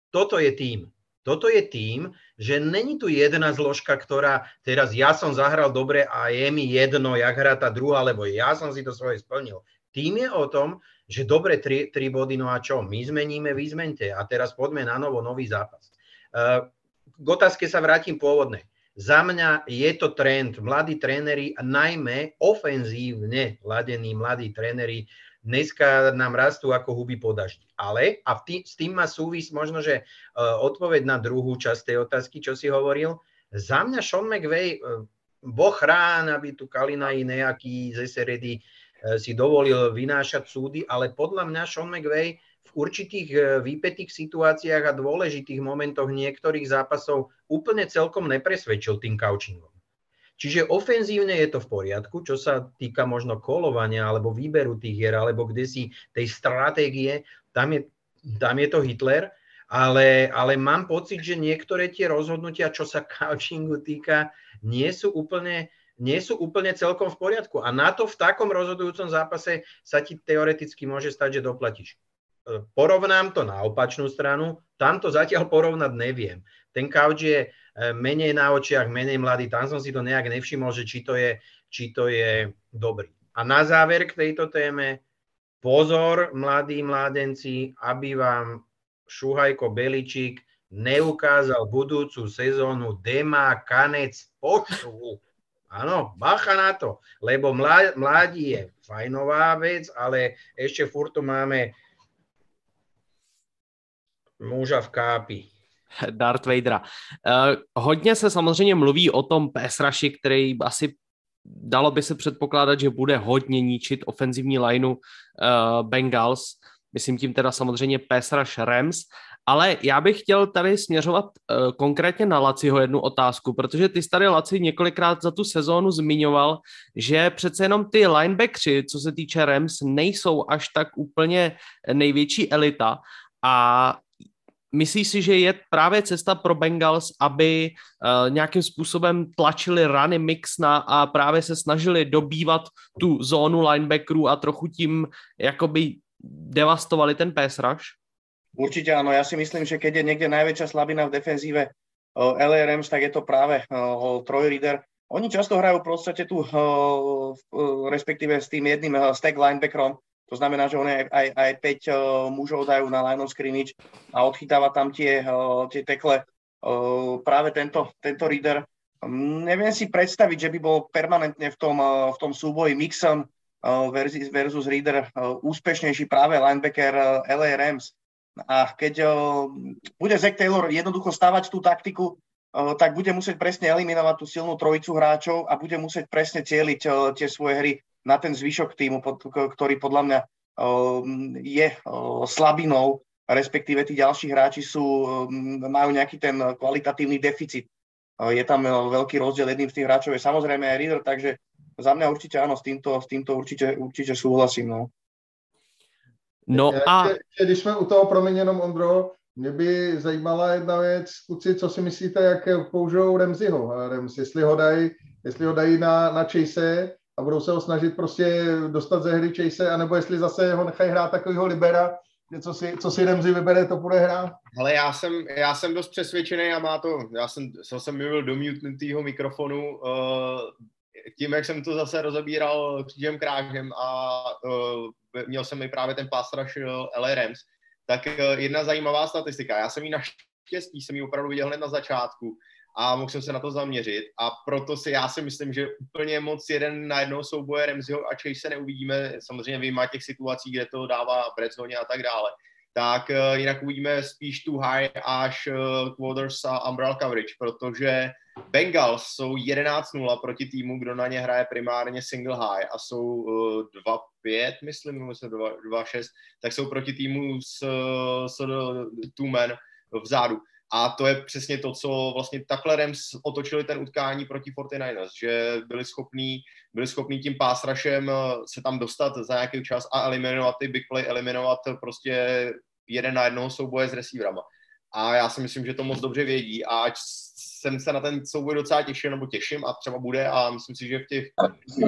Toto je tým. Toto je tým, že není tu jedna zložka, ktorá teraz ja som zahral dobre a je mi jedno, jak hrá tá druhá, lebo ja som si to svoje splnil. Tým je o tom, že dobre tri, tri body, no a čo? My zmeníme, vy zmente a teraz poďme na novo, nový zápas. Uh, k otázke sa vrátim pôvodne. Za mňa je to trend. Mladí tréneri, najmä ofenzívne ladení mladí tréneri, dneska nám rastú ako huby po daždi. Ale, a tý, s tým má súvis možno, že uh, odpoveď na druhú časť tej otázky, čo si hovoril, za mňa Sean McVay, uh, boh rán, aby tu Kalinaj nejaký z SRD uh, si dovolil vynášať súdy, ale podľa mňa Sean McVay v určitých výpetých situáciách a dôležitých momentoch niektorých zápasov úplne celkom nepresvedčil tým couchingom. Čiže ofenzívne je to v poriadku, čo sa týka možno kolovania alebo výberu tých hier, alebo kde si tej stratégie, tam je, tam je to Hitler, ale, ale mám pocit, že niektoré tie rozhodnutia, čo sa coachingu týka, nie sú úplne, nie sú úplne celkom v poriadku. A na to v takom rozhodujúcom zápase sa ti teoreticky môže stať, že doplatíš. E, porovnám to na opačnú stranu, tam to zatiaľ porovnať neviem. Ten couch je menej na očiach, menej mladý. Tam som si to nejak nevšimol, že či to je, či to je dobrý. A na záver k tejto téme, pozor, mladí mládenci, aby vám Šuhajko Beličík neukázal budúcu sezónu Dema Kanec počtu. Áno, bacha na to, lebo mladí je fajnová vec, ale ešte furt tu máme muža v kápi. Darth Vadera. Uh, hodně se samozřejmě mluví o tom Pesraši, který asi dalo by se předpokládat, že bude hodně ničit ofenzivní lineu uh, Bengals. Myslím tím teda samozřejmě Pesraš Rams, ale já bych chtěl tady směřovat uh, konkrétně na Laciho jednu otázku, protože ty tady Laci několikrát za tu sezónu zmiňoval, že přece jenom ty linebackři, co se týče Rams, nejsou až tak úplně největší elita a Myslíš si, že je právě cesta pro Bengals, aby uh, nějakým způsobem tlačili rany Mixna a právě se snažili dobývat tu zónu linebackerů a trochu tím jakoby devastovali ten pass rush? Určite áno, ja si myslím, že keď je niekde najväčšia slabina v defenzíve eh, LRMs, tak je to práve uh, Troy Reader. Oni často hrajú v podstate tu, respektíve s tým jedným stack linebackerom, to znamená, že oni aj, aj, aj 5 uh, mužov dajú na line of scrimmage a odchytáva tam tie, uh, tie tekle uh, práve tento, tento reader. Um, neviem si predstaviť, že by bol permanentne v tom, uh, v tom súboji mixom uh, versus, versus reader uh, úspešnejší práve linebacker uh, LA Rams. A keď uh, bude Zach Taylor jednoducho stavať tú taktiku, uh, tak bude musieť presne eliminovať tú silnú trojicu hráčov a bude musieť presne cieliť uh, tie svoje hry na ten zvyšok týmu, ktorý podľa mňa je slabinou, respektíve tí ďalší hráči sú, majú nejaký ten kvalitatívny deficit. Je tam veľký rozdiel, jedným z tých hráčov je samozrejme aj Reader, takže za mňa určite áno, s týmto, s týmto určite, určite súhlasím. No. No a... Když jsme u toho, promiň jenom Ondro, mě by zajímala jedna věc, kluci, co si myslíte, jak použijou Remziho, Rems, jestli ho dají, jestli ho dají na, na Chase, a budou se ho snažit prostě dostat ze hry Chase, anebo jestli zase ho nechají hrát takovýho libera, co si, co si Remzi vybere, to bude hrát. Ale já jsem, já jsem dost přesvědčený a má to, já jsem, jsem mluvil do mutnutýho mikrofonu, uh, tím, jak jsem to zase rozebíral křížem krážem a uh, měl jsem i právě ten pástraž uh, Rams, tak uh, jedna zajímavá statistika, já jsem ji naštěstí, jsem ji opravdu viděl hned na začátku, a mohl jsem se na to zaměřit. A proto si já si myslím, že úplně moc jeden na jednou souboje Remziho a Chase se neuvidíme, samozřejmě vyjma těch situací, kde to dává red a tak dále, tak uh, jinak uvidíme spíš tu high až uh, quarters a umbrella coverage, protože Bengals jsou 11-0 proti týmu, kdo na ně hraje primárně single high a jsou uh, eh, 2-5, myslím, nebo 2-6, tak jsou proti týmu s, s two man vzadu A to je přesně to, co vlastně takhle Rams otočili ten utkání proti 49ers, že byli schopní, byli schopní tím pásrašem eh, se tam dostat za nějaký čas a eliminovat ty big play, eliminovat prostě jeden na jednoho souboje s receiverama. A já si myslím, že to moc dobře vědí a ať jsem se na ten souboj docela těšil, nebo těším a třeba bude a myslím si, že v těch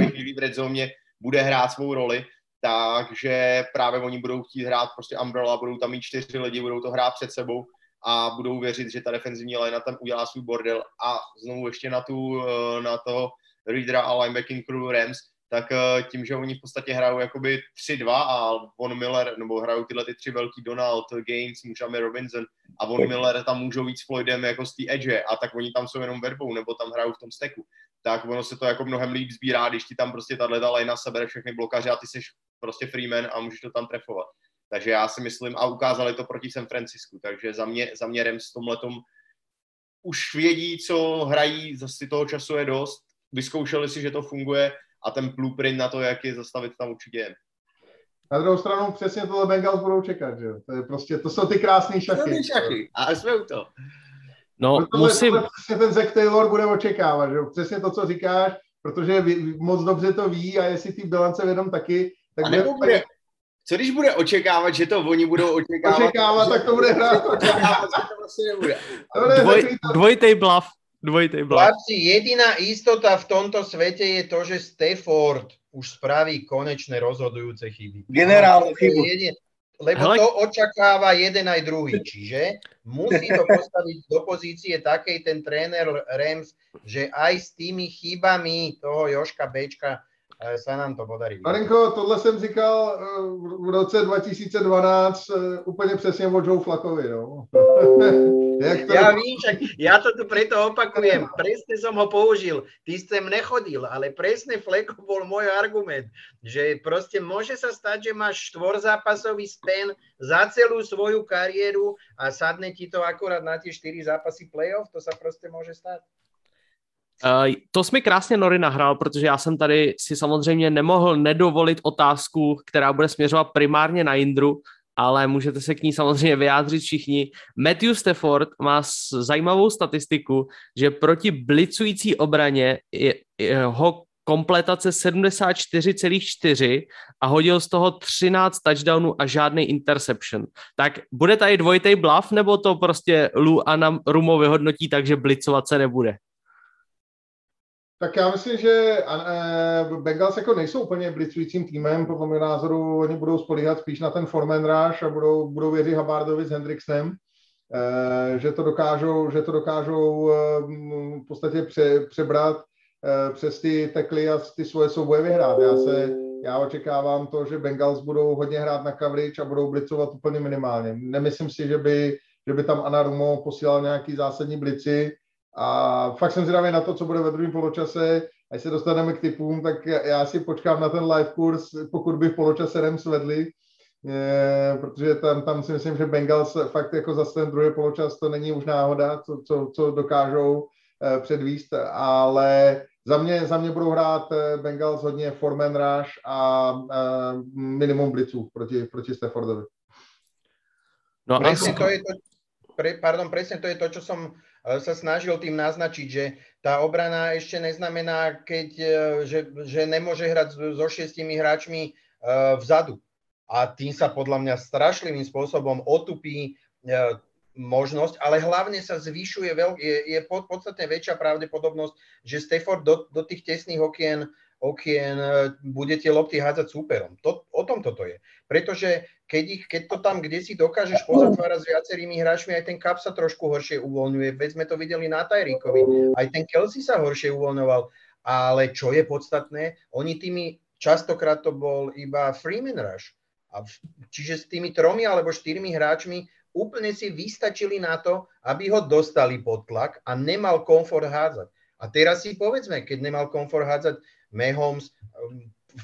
chvílích v red zone bude hrát svou roli, takže právě oni budou chtít hrát prostě umbrella, budou tam mít čtyři lidi, budou to hrát před sebou a budou věřit, že ta defenzivní line tam udělá svůj bordel a znovu ještě na, tu, eh, na to Readera a linebacking crew Rams, tak eh, tím, že oni v podstatě hrajou jakoby 3-2 a Von Miller, nebo hrajou tyhle ty tři velký Donald, Gaines, můžeme Robinson a Von Miller tam můžou víc Floydem jako z té edge a tak oni tam jsou jenom verbou nebo tam hrajou v tom steku. Tak ono se to jako mnohem líp sbírá, když ti tam prostě tahle ta linea sebere všechny blokaře a ty jsi prostě freeman a můžeš to tam trefovat. Takže já si myslím, a ukázali to proti San Francisku, takže za mě, za mě Rams v tomhletom už vědí, co hrají, zase toho času je dost, vyzkoušeli si, že to funguje a ten blueprint na to, jak je zastavit, tam určitě je. Na druhou stranu přesně tohle Bengals budou čekat, že jo? To, je prostě, to jsou ty krásné šachy. To šachy. A jsme u toho. No, tohle, musím... Přesně ten Zack Taylor bude očekávat, že jo? Přesně to, co říkáš, protože moc dobře to ví a jestli ty bilance vědom taky, tak a nebo bude, co když bude očekávat, že to oni budou očekávat? Očekávat, tak to bude hrát. Očekávat, to vlastně nebude. Dvoj, dvojitej bluff. Dvojitej bluff. Chlapci, jediná istota v tomto svete je to, že Stafford už spraví konečné rozhodujúce chyby. Generálnu chybu. Jedin, lebo Hele. to očakáva jeden aj druhý. Čiže musí to postaviť do pozície takej ten tréner Rams, že aj s tými chybami toho Joška Bečka se nám to podarí. Marinko, tohle jsem říkal v roce 2012 úplně přesně o Joe Flakovi, no. Jak to... Ja vím, však ja to tu preto opakujem. Presne som ho použil. Ty sem nechodil, ale presne Fleko bol môj argument, že proste môže sa stať, že máš štvorzápasový spen za celú svoju kariéru a sadne ti to akorát na tie 4 zápasy playoff, to sa proste môže stať. Uh, to jsi mi krásně Nory nahrál, protože já jsem tady si samozřejmě nemohl nedovolit otázku, která bude směřovat primárně na Indru, ale můžete se k ní samozřejmě vyjádřit všichni. Matthew Stafford má zajímavou statistiku, že proti blicující obraně je, jeho kompletace 74,4 a hodil z toho 13 touchdownů a žádný interception. Tak bude tady dvojitej bluff, nebo to prostě Lu a nám Rumo vyhodnotí tak, že blicovat se nebude? Tak já myslím, že uh, Bengals jako nejsou úplně blicujícím týmem, podle mého názoru oni budou spolíhat spíš na ten Forman Rush a budou, budou věřit Habardovi s Hendrixem, uh, že to dokážou, že to dokážou uh, v podstatě pře, přebrat přes ty tekly a ty svoje souboje vyhrát. Já se, já očekávám to, že Bengals budou hodně hrát na coverage a budou blicovat úplně minimálně. Nemyslím si, že by, že by tam Anarumo posílal nějaký zásadní blici, a fakt jsem zvědavý na to, co bude ve druhém poločase. Až se dostaneme k typům, tak já si počkám na ten live kurz, pokud by v poločase Rams vedli, je, protože tam, tam si myslím, že Bengals fakt jako za ten druhý poločas to není už náhoda, co, co, co dokážou eh, předvíst, ale za mě, za mě budou hrát eh, Bengals hodně Foreman Rush a eh, minimum blitzů proti, proti Staffordovi. No, presne to je to, pre, pardon, presne to je to, čo som sa snažil tým naznačiť, že tá obrana ešte neznamená, keď, e, že, že nemôže hrať so šiestimi hráčmi e, vzadu. A tým sa podľa mňa strašlivým spôsobom otupí e, možnosť, ale hlavne sa zvyšuje, je, je podstatne väčšia pravdepodobnosť, že Stafford do, do tých tesných okien okien bude tie lopty hádzať súperom. To, o tom toto je. Pretože keď, ich, keď to tam kde si dokážeš pozatvárať s viacerými hráčmi, aj ten Cup sa trošku horšie uvoľňuje. Veď sme to videli na Tyrikovi. Aj ten Kelsey sa horšie uvoľňoval. Ale čo je podstatné, oni tými, častokrát to bol iba Freeman Rush. A v, čiže s tými tromi alebo štyrmi hráčmi úplne si vystačili na to, aby ho dostali pod tlak a nemal komfort hádzať. A teraz si povedzme, keď nemal komfort hádzať Mahomes,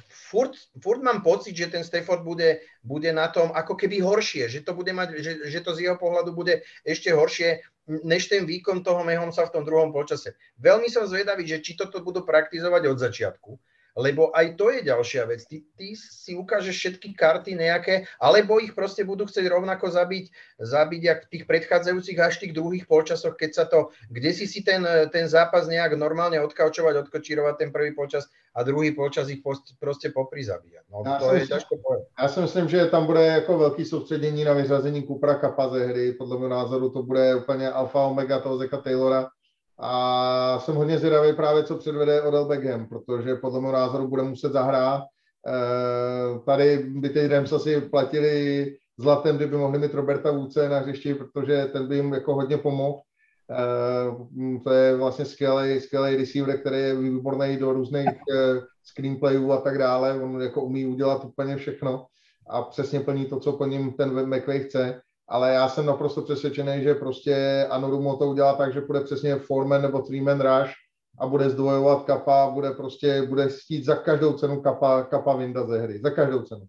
furt, furt mám pocit, že ten Stafford bude, bude na tom ako keby horšie, že to, bude mať, že, že to z jeho pohľadu bude ešte horšie než ten výkon toho Mahomesa v tom druhom počase. Veľmi som zvedavý, že či toto budú praktizovať od začiatku, lebo aj to je ďalšia vec. Ty, ty si ukážeš všetky karty nejaké, alebo ich proste budú chcieť rovnako zabiť, zabiť jak v tých predchádzajúcich až tých druhých polčasoch, keď sa to, kde si si ten, ten zápas nejak normálne odkaučovať, odkočírovať ten prvý polčas a druhý polčas ich proste poprizabíjať. No, já to je myslím, povedať. Já si myslím, že tam bude jako velký soustředění na vyřazení Kupra Kapa ze hry. Podle mého názoru to bude úplně alfa omega toho Zeka Taylora a jsem hodně zvědavý právě, co předvede Odell Beckham, protože podle mého názoru bude muset zahrát. Eh, tady by ty Rams asi platili zlatem, kdyby mohli mít Roberta Vůce na hřišti, protože ten by jim jako hodně pomohl. Eh, to je vlastně skvělý, skvělý receiver, který je výborný do různých eh, screenplayů a tak dále. On jako umí udělat úplně všechno a přesně plní to, co po něm ten McVay chce ale já jsem naprosto přesvědčený, že prostě Anorumo to udělá tak, že bude přesně foreman nebo three-man rush a bude zdvojovat kapa, bude prostě, bude chtít za každou cenu kapa, kapa vyndat ze hry, za každou cenu.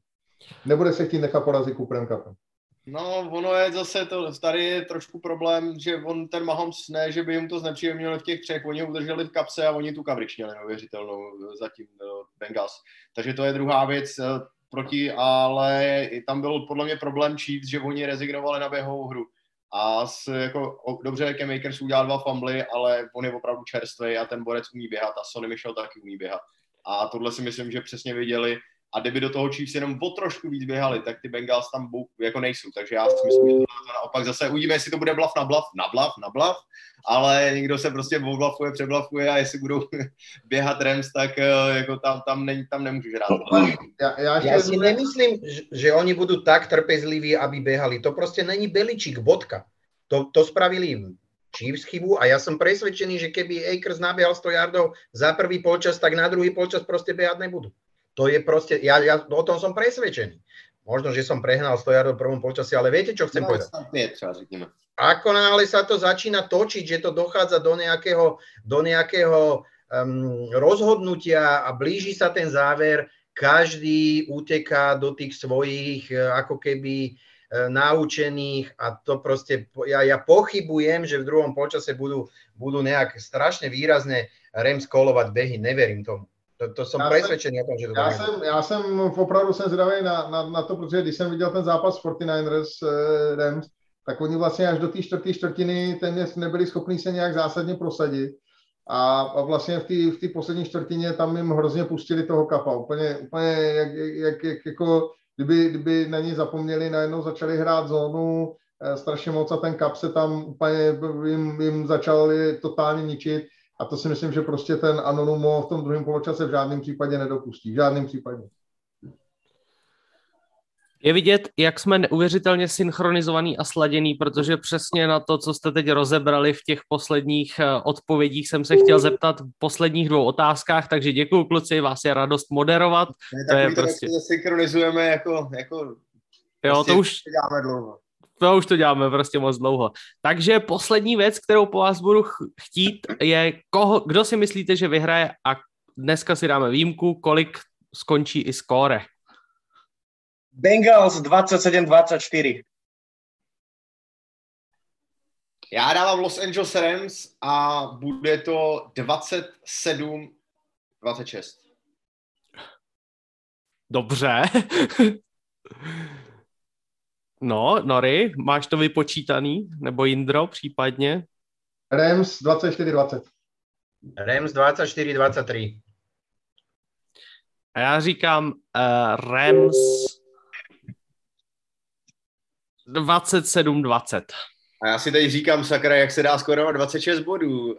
Nebude se chtít nechat porazit Cooperem kapem. No, ono je zase to, tady je trošku problém, že on ten Mahomes ne, že by jim to znepříjemnilo v těch třech, oni udrželi v kapse a oni tu coverage měli neuvěřitelnou zatím no, Bengals. Takže to je druhá věc proti, ale tam byl podle mě problém Chiefs, že oni rezignovali na běhovou hru. A s, jako, dobře, Cam Akers udělal dva fumbly, ale on je opravdu čerstvý a ten borec umí běhat a Sonny Michel taky umí běhat. A tohle si myslím, že přesně viděli a kdyby do toho Chiefs jenom o trošku víc běhali, tak ty Bengals tam jako nejsou. Takže já si myslím, že to, naopak zase uvidíme, jestli to bude blav na blav, na blav, na blav, ale někdo se prostě oblafuje, přeblafuje a jestli budou běhat Rams, tak eh, jako tam, tam, ne, tam nemůžeš hrát. Já, já, já si nemyslím, že oni budou tak trpezliví, aby běhali. To prostě není Beličík, bodka. To, to spravili Chiefs chybu a ja som presvedčený, že keby Akers nabehal 100 yardov za prvý polčas, tak na druhý polčas proste behať nebudú. To je proste, ja, ja o tom som presvedčený. Možno, že som prehnal 100 jardov v prvom počasí, ale viete, čo chcem no, povedať? Ako náhle sa to začína točiť, že to dochádza do nejakého, do nejakého um, rozhodnutia a blíži sa ten záver, každý uteká do tých svojich e, ako keby e, naučených a to proste, ja, ja pochybujem, že v druhom počase budú, budú nejak strašne výrazne Rams kolovať behy, neverím tomu. To, to jsem přesvědčený o tom, že to já jsem, já jsem opravdu jsem zvědavý na, na, na, to, protože když jsem viděl ten zápas 49ers uh, Rams, tak oni vlastně až do té čtvrté čtvrtiny téměř nebyli schopni se nějak zásadně prosadit. A, a vlastně v té v poslední čtvrtině tam jim hrozně pustili toho kapa. Úplně, úplně jak, jak, jak jako kdyby, kdyby na ní zapomněli, najednou začali hrát zónu eh, strašně moc a ten kap se tam úplně jim, jim začal totálně ničit a to si myslím, že prostě ten Anonumo v tom druhém poločase v žádném případě nedopustí. V žádném případě. Je vidět, jak jsme neuvěřitelně synchronizovaný a sladěný, protože přesně na to, co jste teď rozebrali v těch posledních eh, odpovědích, jsem se chtěl zeptat v posledních dvou otázkách, takže děkuji kluci, vás je radost moderovat. Ne, to je prostě... synchronizujeme jako, jako jo, to prostě už... děláme dlouho to už to děláme prostě moc dlouho. Takže poslední věc, kterou po vás budu chtít, je, koho, kdo si myslíte, že vyhraje a dneska si dáme výjimku, kolik skončí i skóre. Bengals 27-24. Já dávám Los Angeles Rams a bude to 27-26. Dobře. No, Nory, máš to vypočítaný? Nebo Jindro případně? Rams 24-20. Rams 24-23. A já říkám uh, Rams 27-20. A já si teď říkám, sakra, jak se dá skorovat 26 bodů.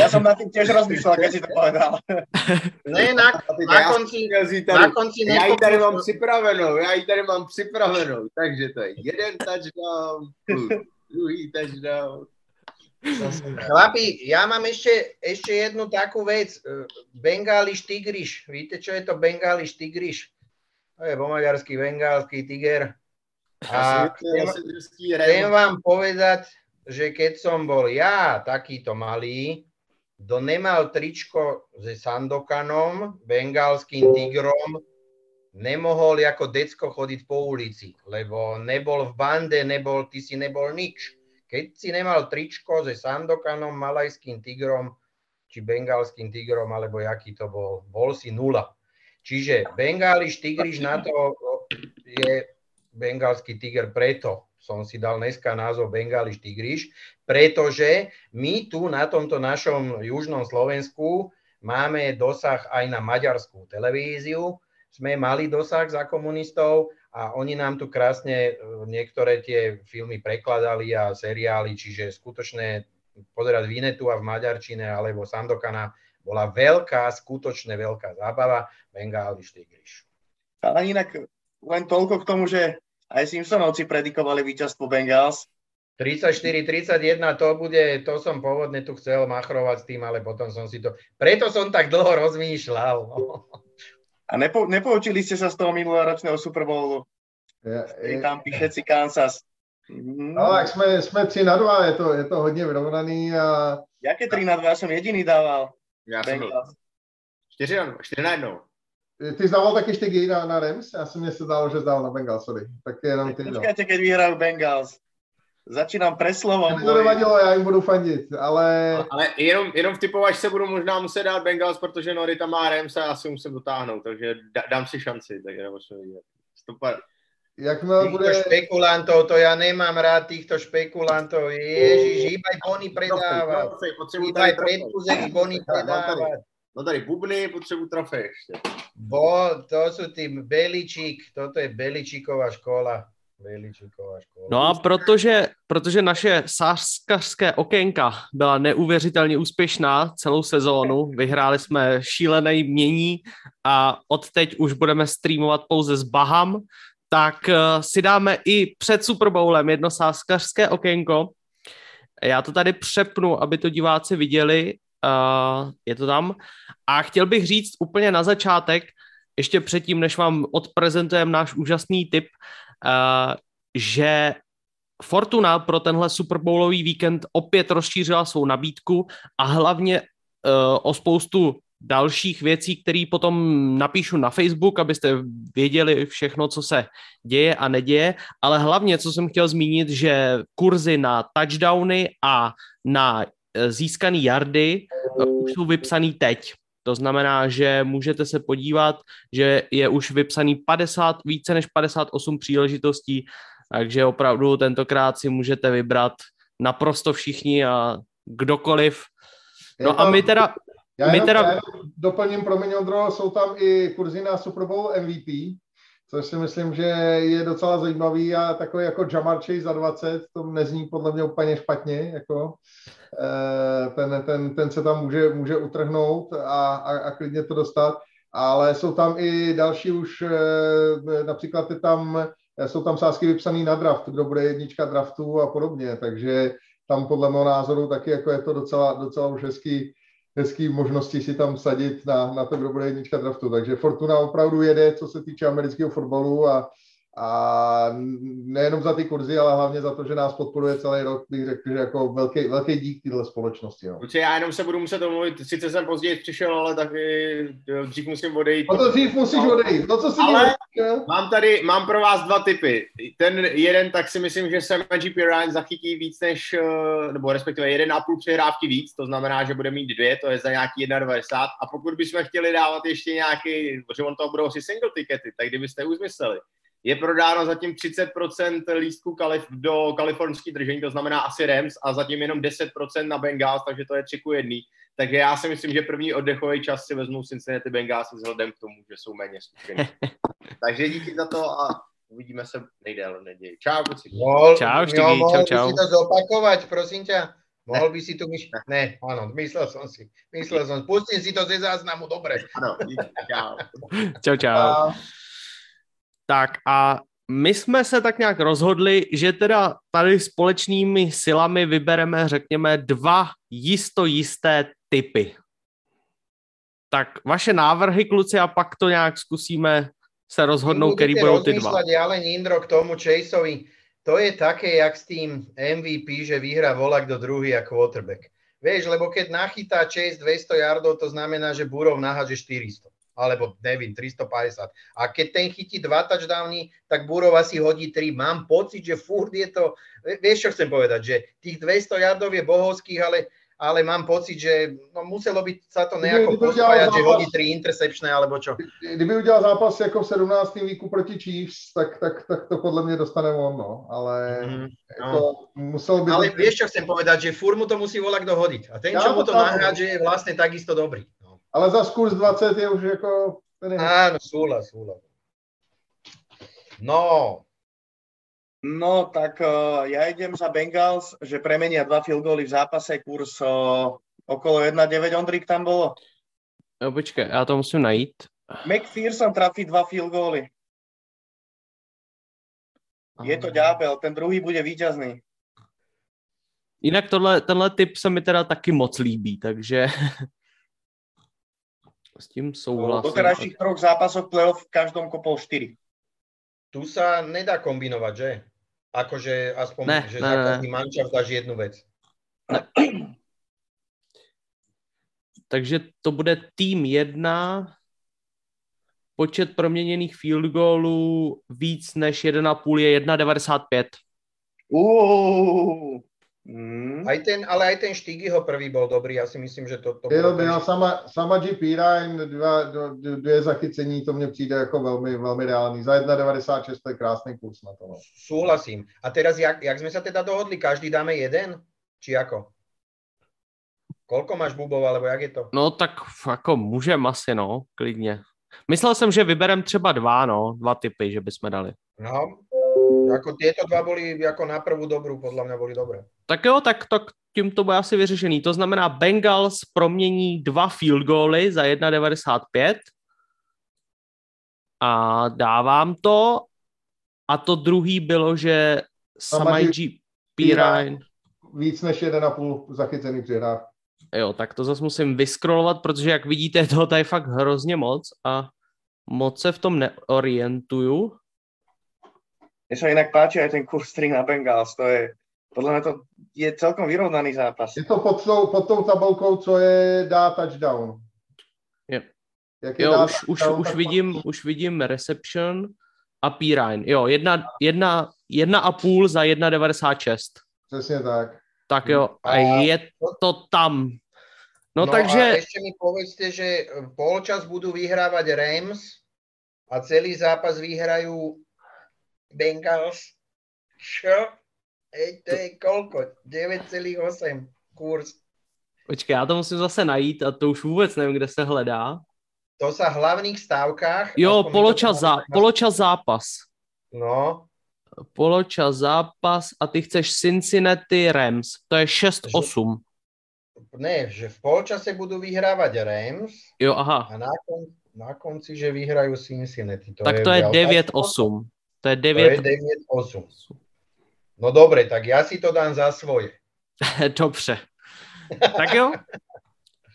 Já jsem na tím těž rozmyslel, když si to povedal. ne, na, na, konci, na konci Já ji tady mám připravenou, já ji tady mám připravenou, takže to je jeden touchdown, druhý touchdown. Chlapi, ja mám ešte, ešte jednu takú vec. Bengáliš tigriš. Víte, čo je to Bengáliš tigriš? To je po maďarsky bengálsky tiger. A chcem, chcem vám povedať, že keď som bol ja takýto malý, kto nemal tričko se Sandokanom, bengálským tigrom, nemohol ako decko chodiť po ulici, lebo nebol v bande, nebol, ty si nebol nič. Keď si nemal tričko se Sandokanom, malajským tigrom, či bengálským tigrom, alebo jaký to bol, bol si nula. Čiže Bengáliš Tigriš na to je bengalský tiger preto, som si dal dneska názov Bengáliš Tigriš, pretože my tu na tomto našom južnom Slovensku máme dosah aj na maďarskú televíziu, sme mali dosah za komunistov a oni nám tu krásne e, niektoré tie filmy prekladali a seriály, čiže skutočné pozerať Vinetu a v Maďarčine alebo Sandokana bola veľká, skutočne veľká zábava. Bengáli Tigriš. Ale inak len toľko k tomu, že aj Simpsonovci predikovali víťazstvo Bengals. 34-31, to bude, to som pôvodne tu chcel machrovať s tým, ale potom som si to, preto som tak dlho rozmýšľal. A nepo, nepoučili ste sa z toho minuloročného Super Bowlu? Ja, je, tam píše si Kansas. No, tak jsme, jsme 3 na 2, je to, je to hodně vyrovnaný. A... Jaké 3 na 2? Já jsem jediný dával. Já jsem byl 4 na, 4 na 1. Ty zdával taky štygy na, na Rams? Já jsem mě se zdálo, že zdával na Bengals, sorry. Tak jenom ty Počkajte, keď vyhrajú Bengals. Začínám preslovom. To nevadilo, já jim budu fandit, ale... Ale jenom, jenom v typovačce budu možná muset dát Bengals, protože Nori tam má Rams a asi musím dotáhnout, takže dám si šanci, tak nemusím vidět. Stopar. Jakmile bude... špekulantov, to ja nemám rád týchto špekulantov. Ježiš, hýbaj bony predávať. Hýbaj predkúzek bony predávať. No tady bubny, potřebuji trofej ještě. Bo, to jsou ty Beličík, toto je Beličíková škola. Beličíková škola. No a protože, protože naše sářskařské okénka byla neuvěřitelně úspěšná celou sezónu, vyhráli jsme šílené mění a od teď už budeme streamovat pouze z Baham, tak uh, si dáme i před Super Bowlem jedno sáskařské okénko. Já to tady přepnu, aby to diváci viděli. Uh, je to tam. A chtěl bych říct úplně na začátek, ještě předtím, než vám odprezentujeme náš úžasný tip, uh, že Fortuna pro tenhle Super Bowlový víkend opět rozšířila svou nabídku a hlavně uh, o spoustu dalších věcí, které potom napíšu na Facebook, abyste věděli všechno, co se děje a neděje, ale hlavně, co jsem chtěl zmínit, že kurzy na touchdowny a na e, získaný yardy e, už jsou vypsaný teď. To znamená, že můžete se podívat, že je už vypsaný 50, více než 58 příležitostí, takže opravdu tentokrát si můžete vybrat naprosto všichni a kdokoliv. No a my teda, já jenom, teda... já jenom doplním, promiň Ondro, jsou tam i kurzy na Super Bowl MVP, což si myslím, že je docela zajímavý a takový jako Jamar Chase za 20, to nezní podle mě úplně špatně, jako eh, ten, ten, ten se tam může, může utrhnout a, a, a klidně to dostat, ale jsou tam i další už, eh, například je tam, jsou tam sázky vypsané na draft, kdo bude jednička draftu a podobně, takže tam podle mého názoru taky jako je to docela, docela už hezký, hezký možnosti si tam sadit na, na to, kdo bude jednička draftu. Takže Fortuna opravdu jede, co se týče amerického fotbalu a, a nejenom za ty kurzy, ale hlavně za to, že nás podporuje celý rok, bych řekl, že jako velký, velký dík téhle společnosti. No. Já jenom se budu muset omluvit, sice jsem později přišel, ale taky dřív musím odejít. No to dřív musíš odejít, no co si ale dělá? mám tady, mám pro vás dva typy. Ten jeden, tak si myslím, že se GP Ryan zachytí víc než, eh, nebo respektive jeden a půl přehrávky víc, to znamená, že bude mít dvě, to je za nějaký 1,90 a pokud bychom chtěli dávat ještě nějaký, protože on to budou si single tikety, tak kdybyste už mysleli, je prodáno zatím 30% lístků kalif- do kalifornský držení, to znamená asi Rams a zatím jenom 10% na Bengals, takže to je 3 ku 1. Takže já si myslím, že první oddechový čas si vezmu Cincinnati Bengals vzhledem k tomu, že jsou méně zkušení. takže díky za to a uvidíme se nejdéle v neděli. Čau, kluci. Mohl, čau, štyky, jo, čau, čau. si to zopakovat, prosím tě. Mohl by si tu myš... Ne, ano, myslel jsem si. Myslel jsem. Pustím si to ze záznamu, dobré. Ano, díky, čau. čau, čau. Tak a my jsme se tak nějak rozhodli, že teda tady společnými silami vybereme, řekněme, dva jisto jisté typy. Tak vaše návrhy, kluci, a pak to nějak zkusíme se rozhodnout, který budou ty dva. ale Nindro k tomu Chaseovi. To je také, jak s tým MVP, že vyhrá volak do druhý a quarterback. Vieš, lebo keď nachytá Chase 200 yardov, to znamená, že Burov naháže 400 alebo nevím, 350. A keď ten chytí dva touchdowny, tak Burov asi hodí tri. Mám pocit, že furt je to, vieš čo chcem povedať, že tých 200 yardov je bohovských, ale, ale mám pocit, že no, muselo by sa to nejako pospájať, že hodí tri intercepčné, alebo čo. Kdyby udělal zápas jako v 17. víku proti Chiefs, tak, tak, tak to podle mě dostane on, no. Ale mm, jako, no. musel by... Ale vieš, čo chcem povedať, že furt mu to musí volať kdo hodiť. A ten, čo mu to nahrádže, je vlastne takisto dobrý. Ale za kurz 20 je už jako... Áno, súhlas, súhlas. No, No, tak uh, ja idem za Bengals, že premenia dva field goally v zápase, kurz uh, okolo 1,9 Ondrik tam bolo. No, počkej, já to musím najít. McPherson trafí dva field goally. Je to ďábel, ten druhý bude víťazný. Jinak tohle, tenhle typ se mi teda taky moc líbí, takže s tím souhlasím. Do doterajších troch zápasov playoff v každom kopol 4. Tu sa nedá kombinovať, že? Akože aspoň, ne, že ne, za každý dáš jednu vec. Ne. Takže to bude tým jedna, počet proměněných field goalů víc než 1,5 je 1,95. Uh, Mm. Aj ten, ale aj ten Štygyho prvý bol dobrý, ja si myslím, že to... to byl, byl, sama, sama GP Ryan, dva, dvě zachycení, to mně přijde jako velmi, velmi reálný. Za 1,96 to je krásný kurz na to. No. Súhlasím. A teraz, jak, jak sme sa teda dohodli, každý dáme jeden? Či ako? Koľko máš bubov, alebo jak je to? No tak jako můžem asi, no, klidně. Myslel jsem, že vyberem třeba dva, no, dva typy, že bychom dali. No, Ako tieto dva boli ako na prvú dobrú, podľa mňa boli dobré. Tak jo, tak, tak tím to bude asi vyřešený. To znamená, Bengals promění dva field goaly za 1,95 a dávám to. A to druhý bylo, že Samaj P. Ryan... Víc než 1,5 zachycený přihrách. Jo, tak to zase musím vyskrolovat, protože jak vidíte, toho tady fakt hrozně moc a moc se v tom neorientuju. Mne sa inak páči aj ten kurz 3 na Bengals, to je, podľa mňa to je celkom vyrovnaný zápas. Je to pod tou, pod tou tabulkou, co je dá touchdown. Je. Jak je jo, už, už, už, vidím, už vidím reception a P. Jo, jedna, jedna, jedna a půl za 1,96. Přesně tak. Tak jo, a je to tam. No, no takže... A ešte mi povedzte, že polčas budú vyhrávať Rams a celý zápas vyhrajú Bengals. Čo? Ej, to je koľko? 9,8 kurz. Počkej, já to musím zase najít a to už vůbec nevím, kde se hledá. To sa v hlavných stávkách... Jo, poločas, zá, poločas zápas. No. Poločas zápas a ty chceš Cincinnati Rams. To je 6-8. Ne, že v polčase budú vyhrávať Rams. Jo, aha. A na, kon, na konci, že vyhrajú Cincinnati. To tak je to je 9-8. To je 9... To je 9 8. No dobre, tak ja si to dám za svoje. Dobře. tak jo.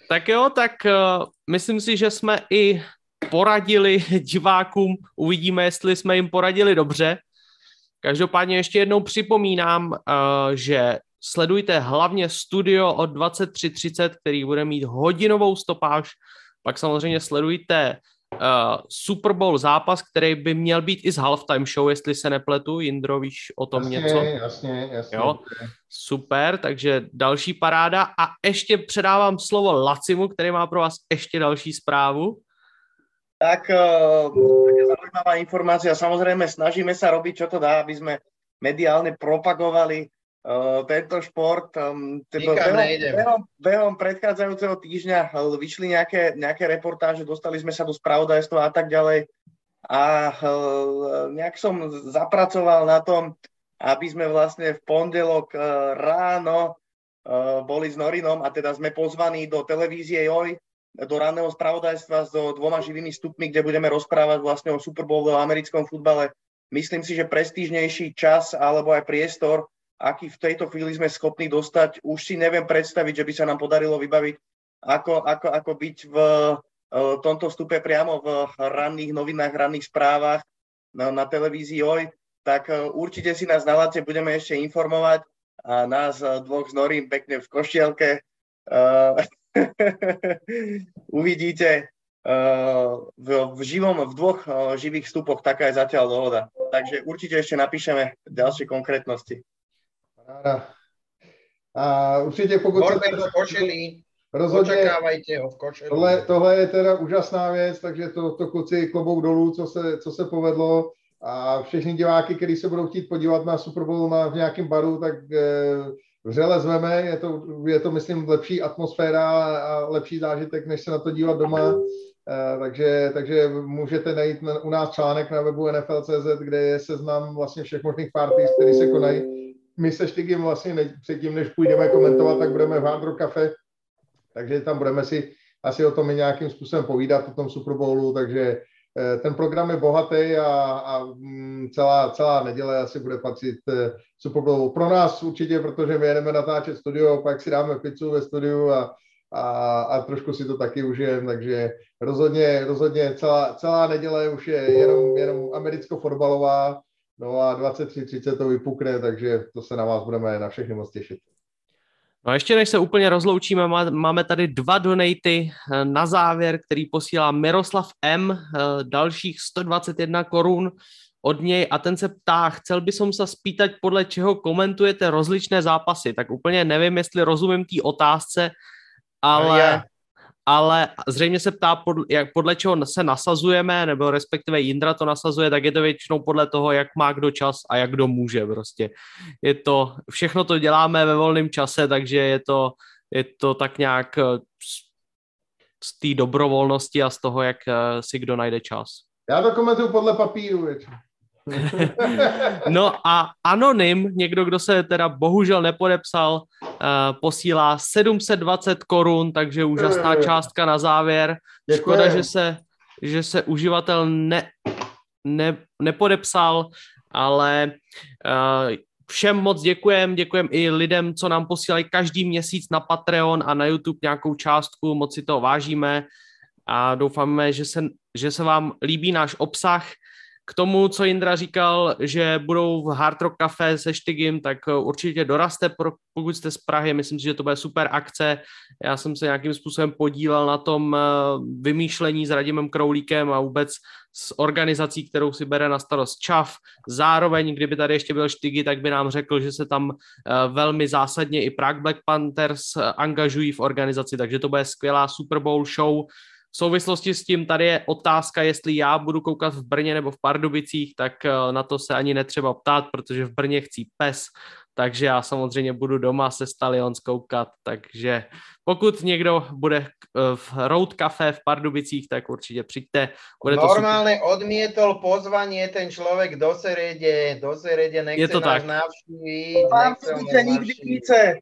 Tak jo, tak uh, myslím si, že jsme i poradili divákům. Uvidíme, jestli jsme jim poradili dobře. Každopádně ještě jednou připomínám, uh, že sledujte hlavně studio od 23.30, který bude mít hodinovou stopáž. Pak samozřejmě sledujte uh, Super Bowl zápas, který by měl být i z halftime show, jestli se nepletu. Jindro, víš o tom jasně, něco? Jasně, jasně. Jo? Super, takže další paráda. A ještě předávám slovo Lacimu, který má pro vás ještě další zprávu. Tak uh, zaujímavá informácia. Samozrejme, snažíme sa robiť, čo to dá, aby sme mediálne propagovali uh, tento šport. Um, behom, behom, behom predchádzajúceho týždňa uh, vyšli nejaké, nejaké reportáže, dostali sme sa do spravodajstva a tak ďalej. A uh, nejak som zapracoval na tom, aby sme vlastne v pondelok uh, ráno uh, boli s Norinom a teda sme pozvaní do televízie JOJ, do ranného spravodajstva s so dvoma živými stupmi, kde budeme rozprávať vlastne o Super Bowl, o americkom futbale. Myslím si, že prestížnejší čas alebo aj priestor aký v tejto chvíli sme schopní dostať. Už si neviem predstaviť, že by sa nám podarilo vybaviť, ako, ako, ako byť v uh, tomto vstupe priamo v ranných novinách, ranných správach na, na televízii OJ, tak uh, určite si nás na Lace budeme ešte informovať a nás uh, dvoch s Norím pekne v košielke uvidíte v, v živom, v dvoch živých vstupoch, taká je zatiaľ dohoda. Takže určite ešte napíšeme ďalšie konkrétnosti. Paráda. A určitě pokud Norbert v košili, rozhodně, očekávajte ho v košili. Tohle, tohle je teda úžasná věc, takže to, to kluci klobou dolů, co se, co se povedlo a všechny diváky, kteří se budou chtít podívat na Super Bowl na, v nějakém baru, tak eh, vřele zveme, je to, je to, myslím, lepší atmosféra a lepší zážitek, než se na to dívat doma. Uh, takže, takže můžete najít na, u nás článek na webu NFL.cz, kde je seznam vlastně všech možných party, které se konají. My se Štygim vlastně ne, předtím, než půjdeme komentovat, tak budeme v Hard Rock Cafe, takže tam budeme si asi o tom nějakým způsobem povídat, o tom Super Bowlu, takže Eh, ten program je bohatý a, a mm, celá, celá neděle asi bude patřit eh, Super Bowl. Pro nás určitě, protože my jedeme natáčet studio, pak si dáme pizzu ve studiu a, a, a trošku si to taky užijeme, takže rozhodně, rozhodně celá, celá neděle už je jenom, jenom americko-fotbalová, no a 23.30 to vypukne, takže to se na vás budeme na všechny moc těšit. No a ještě než se úplně rozloučíme, máme tady dva donaty eh, na závěr, který posílá Miroslav M, eh, dalších 121 korun od něj. A ten se ptá, chcel by som se spýtať, podle čeho komentujete rozličné zápasy, tak úplně nevím, jestli rozumím té otázce, ale... Ja ale zřejmě se ptá, podle, jak, podle čeho se nasazujeme, nebo respektive Jindra to nasazuje, tak je to většinou podle toho, jak má kdo čas a jak kdo může prostě. Je to, všechno to děláme ve volném čase, takže je to, je to tak nějak eh, z, z té dobrovolnosti a z toho, jak eh, si kdo najde čas. Já to komentuju podle papíru většinou. no a Anonym, někdo, kdo se teda bohužel nepodepsal, uh, posílá 720 korun, takže úžasná částka na závěr. Škoda, že se, že se uživatel ne, ne, nepodepsal, ale uh, všem moc děkujem, děkujem i lidem, co nám posílají každý měsíc na Patreon a na YouTube nějakou částku, moc si to vážíme a doufáme, že se, že se vám líbí náš obsah. K tomu, co Jindra říkal, že budou v Hard Rock Café se Štygim, tak eh, určitě doraste, pokud jste z Prahy. Myslím si, že to bude super akce. Já jsem se nějakým způsobem podílel na tom eh, vymýšlení s Radimem Kroulíkem a vůbec s organizací, kterou si bere na starost ČAV. Zároveň, kdyby tady ještě byl Štygy, tak by nám řekl, že se tam eh, velmi zásadně i Prague Black Panthers angažují v organizaci, takže to bude skvělá Super Bowl show v souvislosti s tím tady je otázka, jestli já budu koukat v Brně nebo v Pardubicích, tak eh, na to se ani netřeba ptát, protože v Brně chcí pes, takže já samozřejmě budu doma se Stalion koukat, takže pokud někdo bude eh, v Road Cafe v Pardubicích, tak určitě přijďte. Bude Normálně to odmietol pozvání ten člověk do Seredě, do Seredě nechce je to nás tak. navštívit. Nechce nikdy více.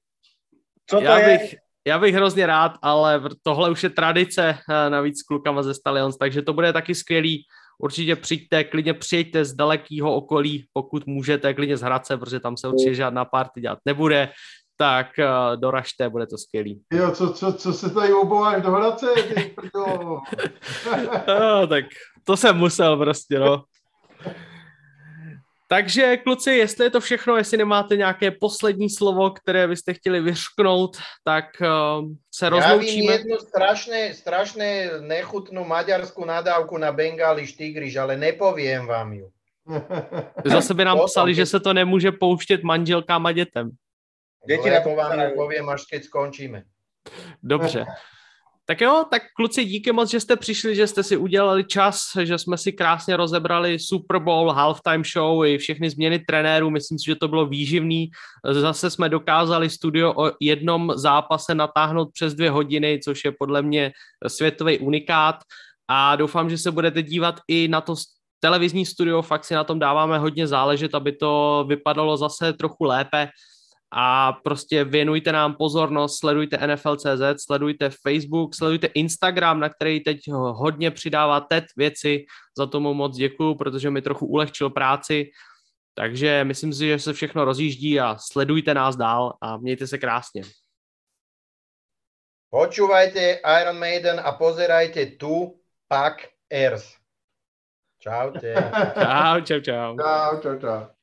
Co to já je? Bych, já bych hrozně rád, ale tohle už je tradice eh, navíc s klukama ze Stallions, takže to bude taky skvělý. Určitě přijďte, klidně přijďte z dalekého okolí, pokud můžete, klidně z Hradce, protože tam se určitě žádná party dělat nebude, tak uh, doražte, bude to skvělý. Jo, co, co, co se tady obováš do Hradce? no, tak to jsem musel prostě, no. Takže kluci, jestli je to všechno, jestli nemáte nějaké poslední slovo, které byste chtěli vyřknout, tak uh, se rozloučíme. Já vím jednu strašné, strašné nechutnou maďarskou nadávku na Bengali štygriš, ale nepovím vám ju. Zase by nám psali, že se to nemůže pouštět manželkám a dětem. Děti vám nepovím, až keď skončíme. Dobře. Tak jo, tak kluci, díky moc, že jste přišli, že jste si udělali čas, že jsme si krásně rozebrali Super Bowl, halftime show i všechny změny trenérů. Myslím si, že to bylo výživný. Zase jsme dokázali studio o jednom zápase natáhnout přes dvě hodiny, což je podle mě světový unikát. A doufám, že se budete dívat i na to televizní studio, fakt si na tom dáváme hodně záležet, aby to vypadalo zase trochu lépe a prostě věnujte nám pozornost, sledujte NFL.cz, sledujte Facebook, sledujte Instagram, na který teď hodně přidává TED věci, za tomu moc děkuju, protože mi trochu ulehčil práci, takže myslím si, že se všechno rozjíždí a sledujte nás dál a mějte se krásně. Počúvajte Iron Maiden a pozerajte tu Pack Airs. Čaute. Čau, čau, čau. Čau, čau, čau.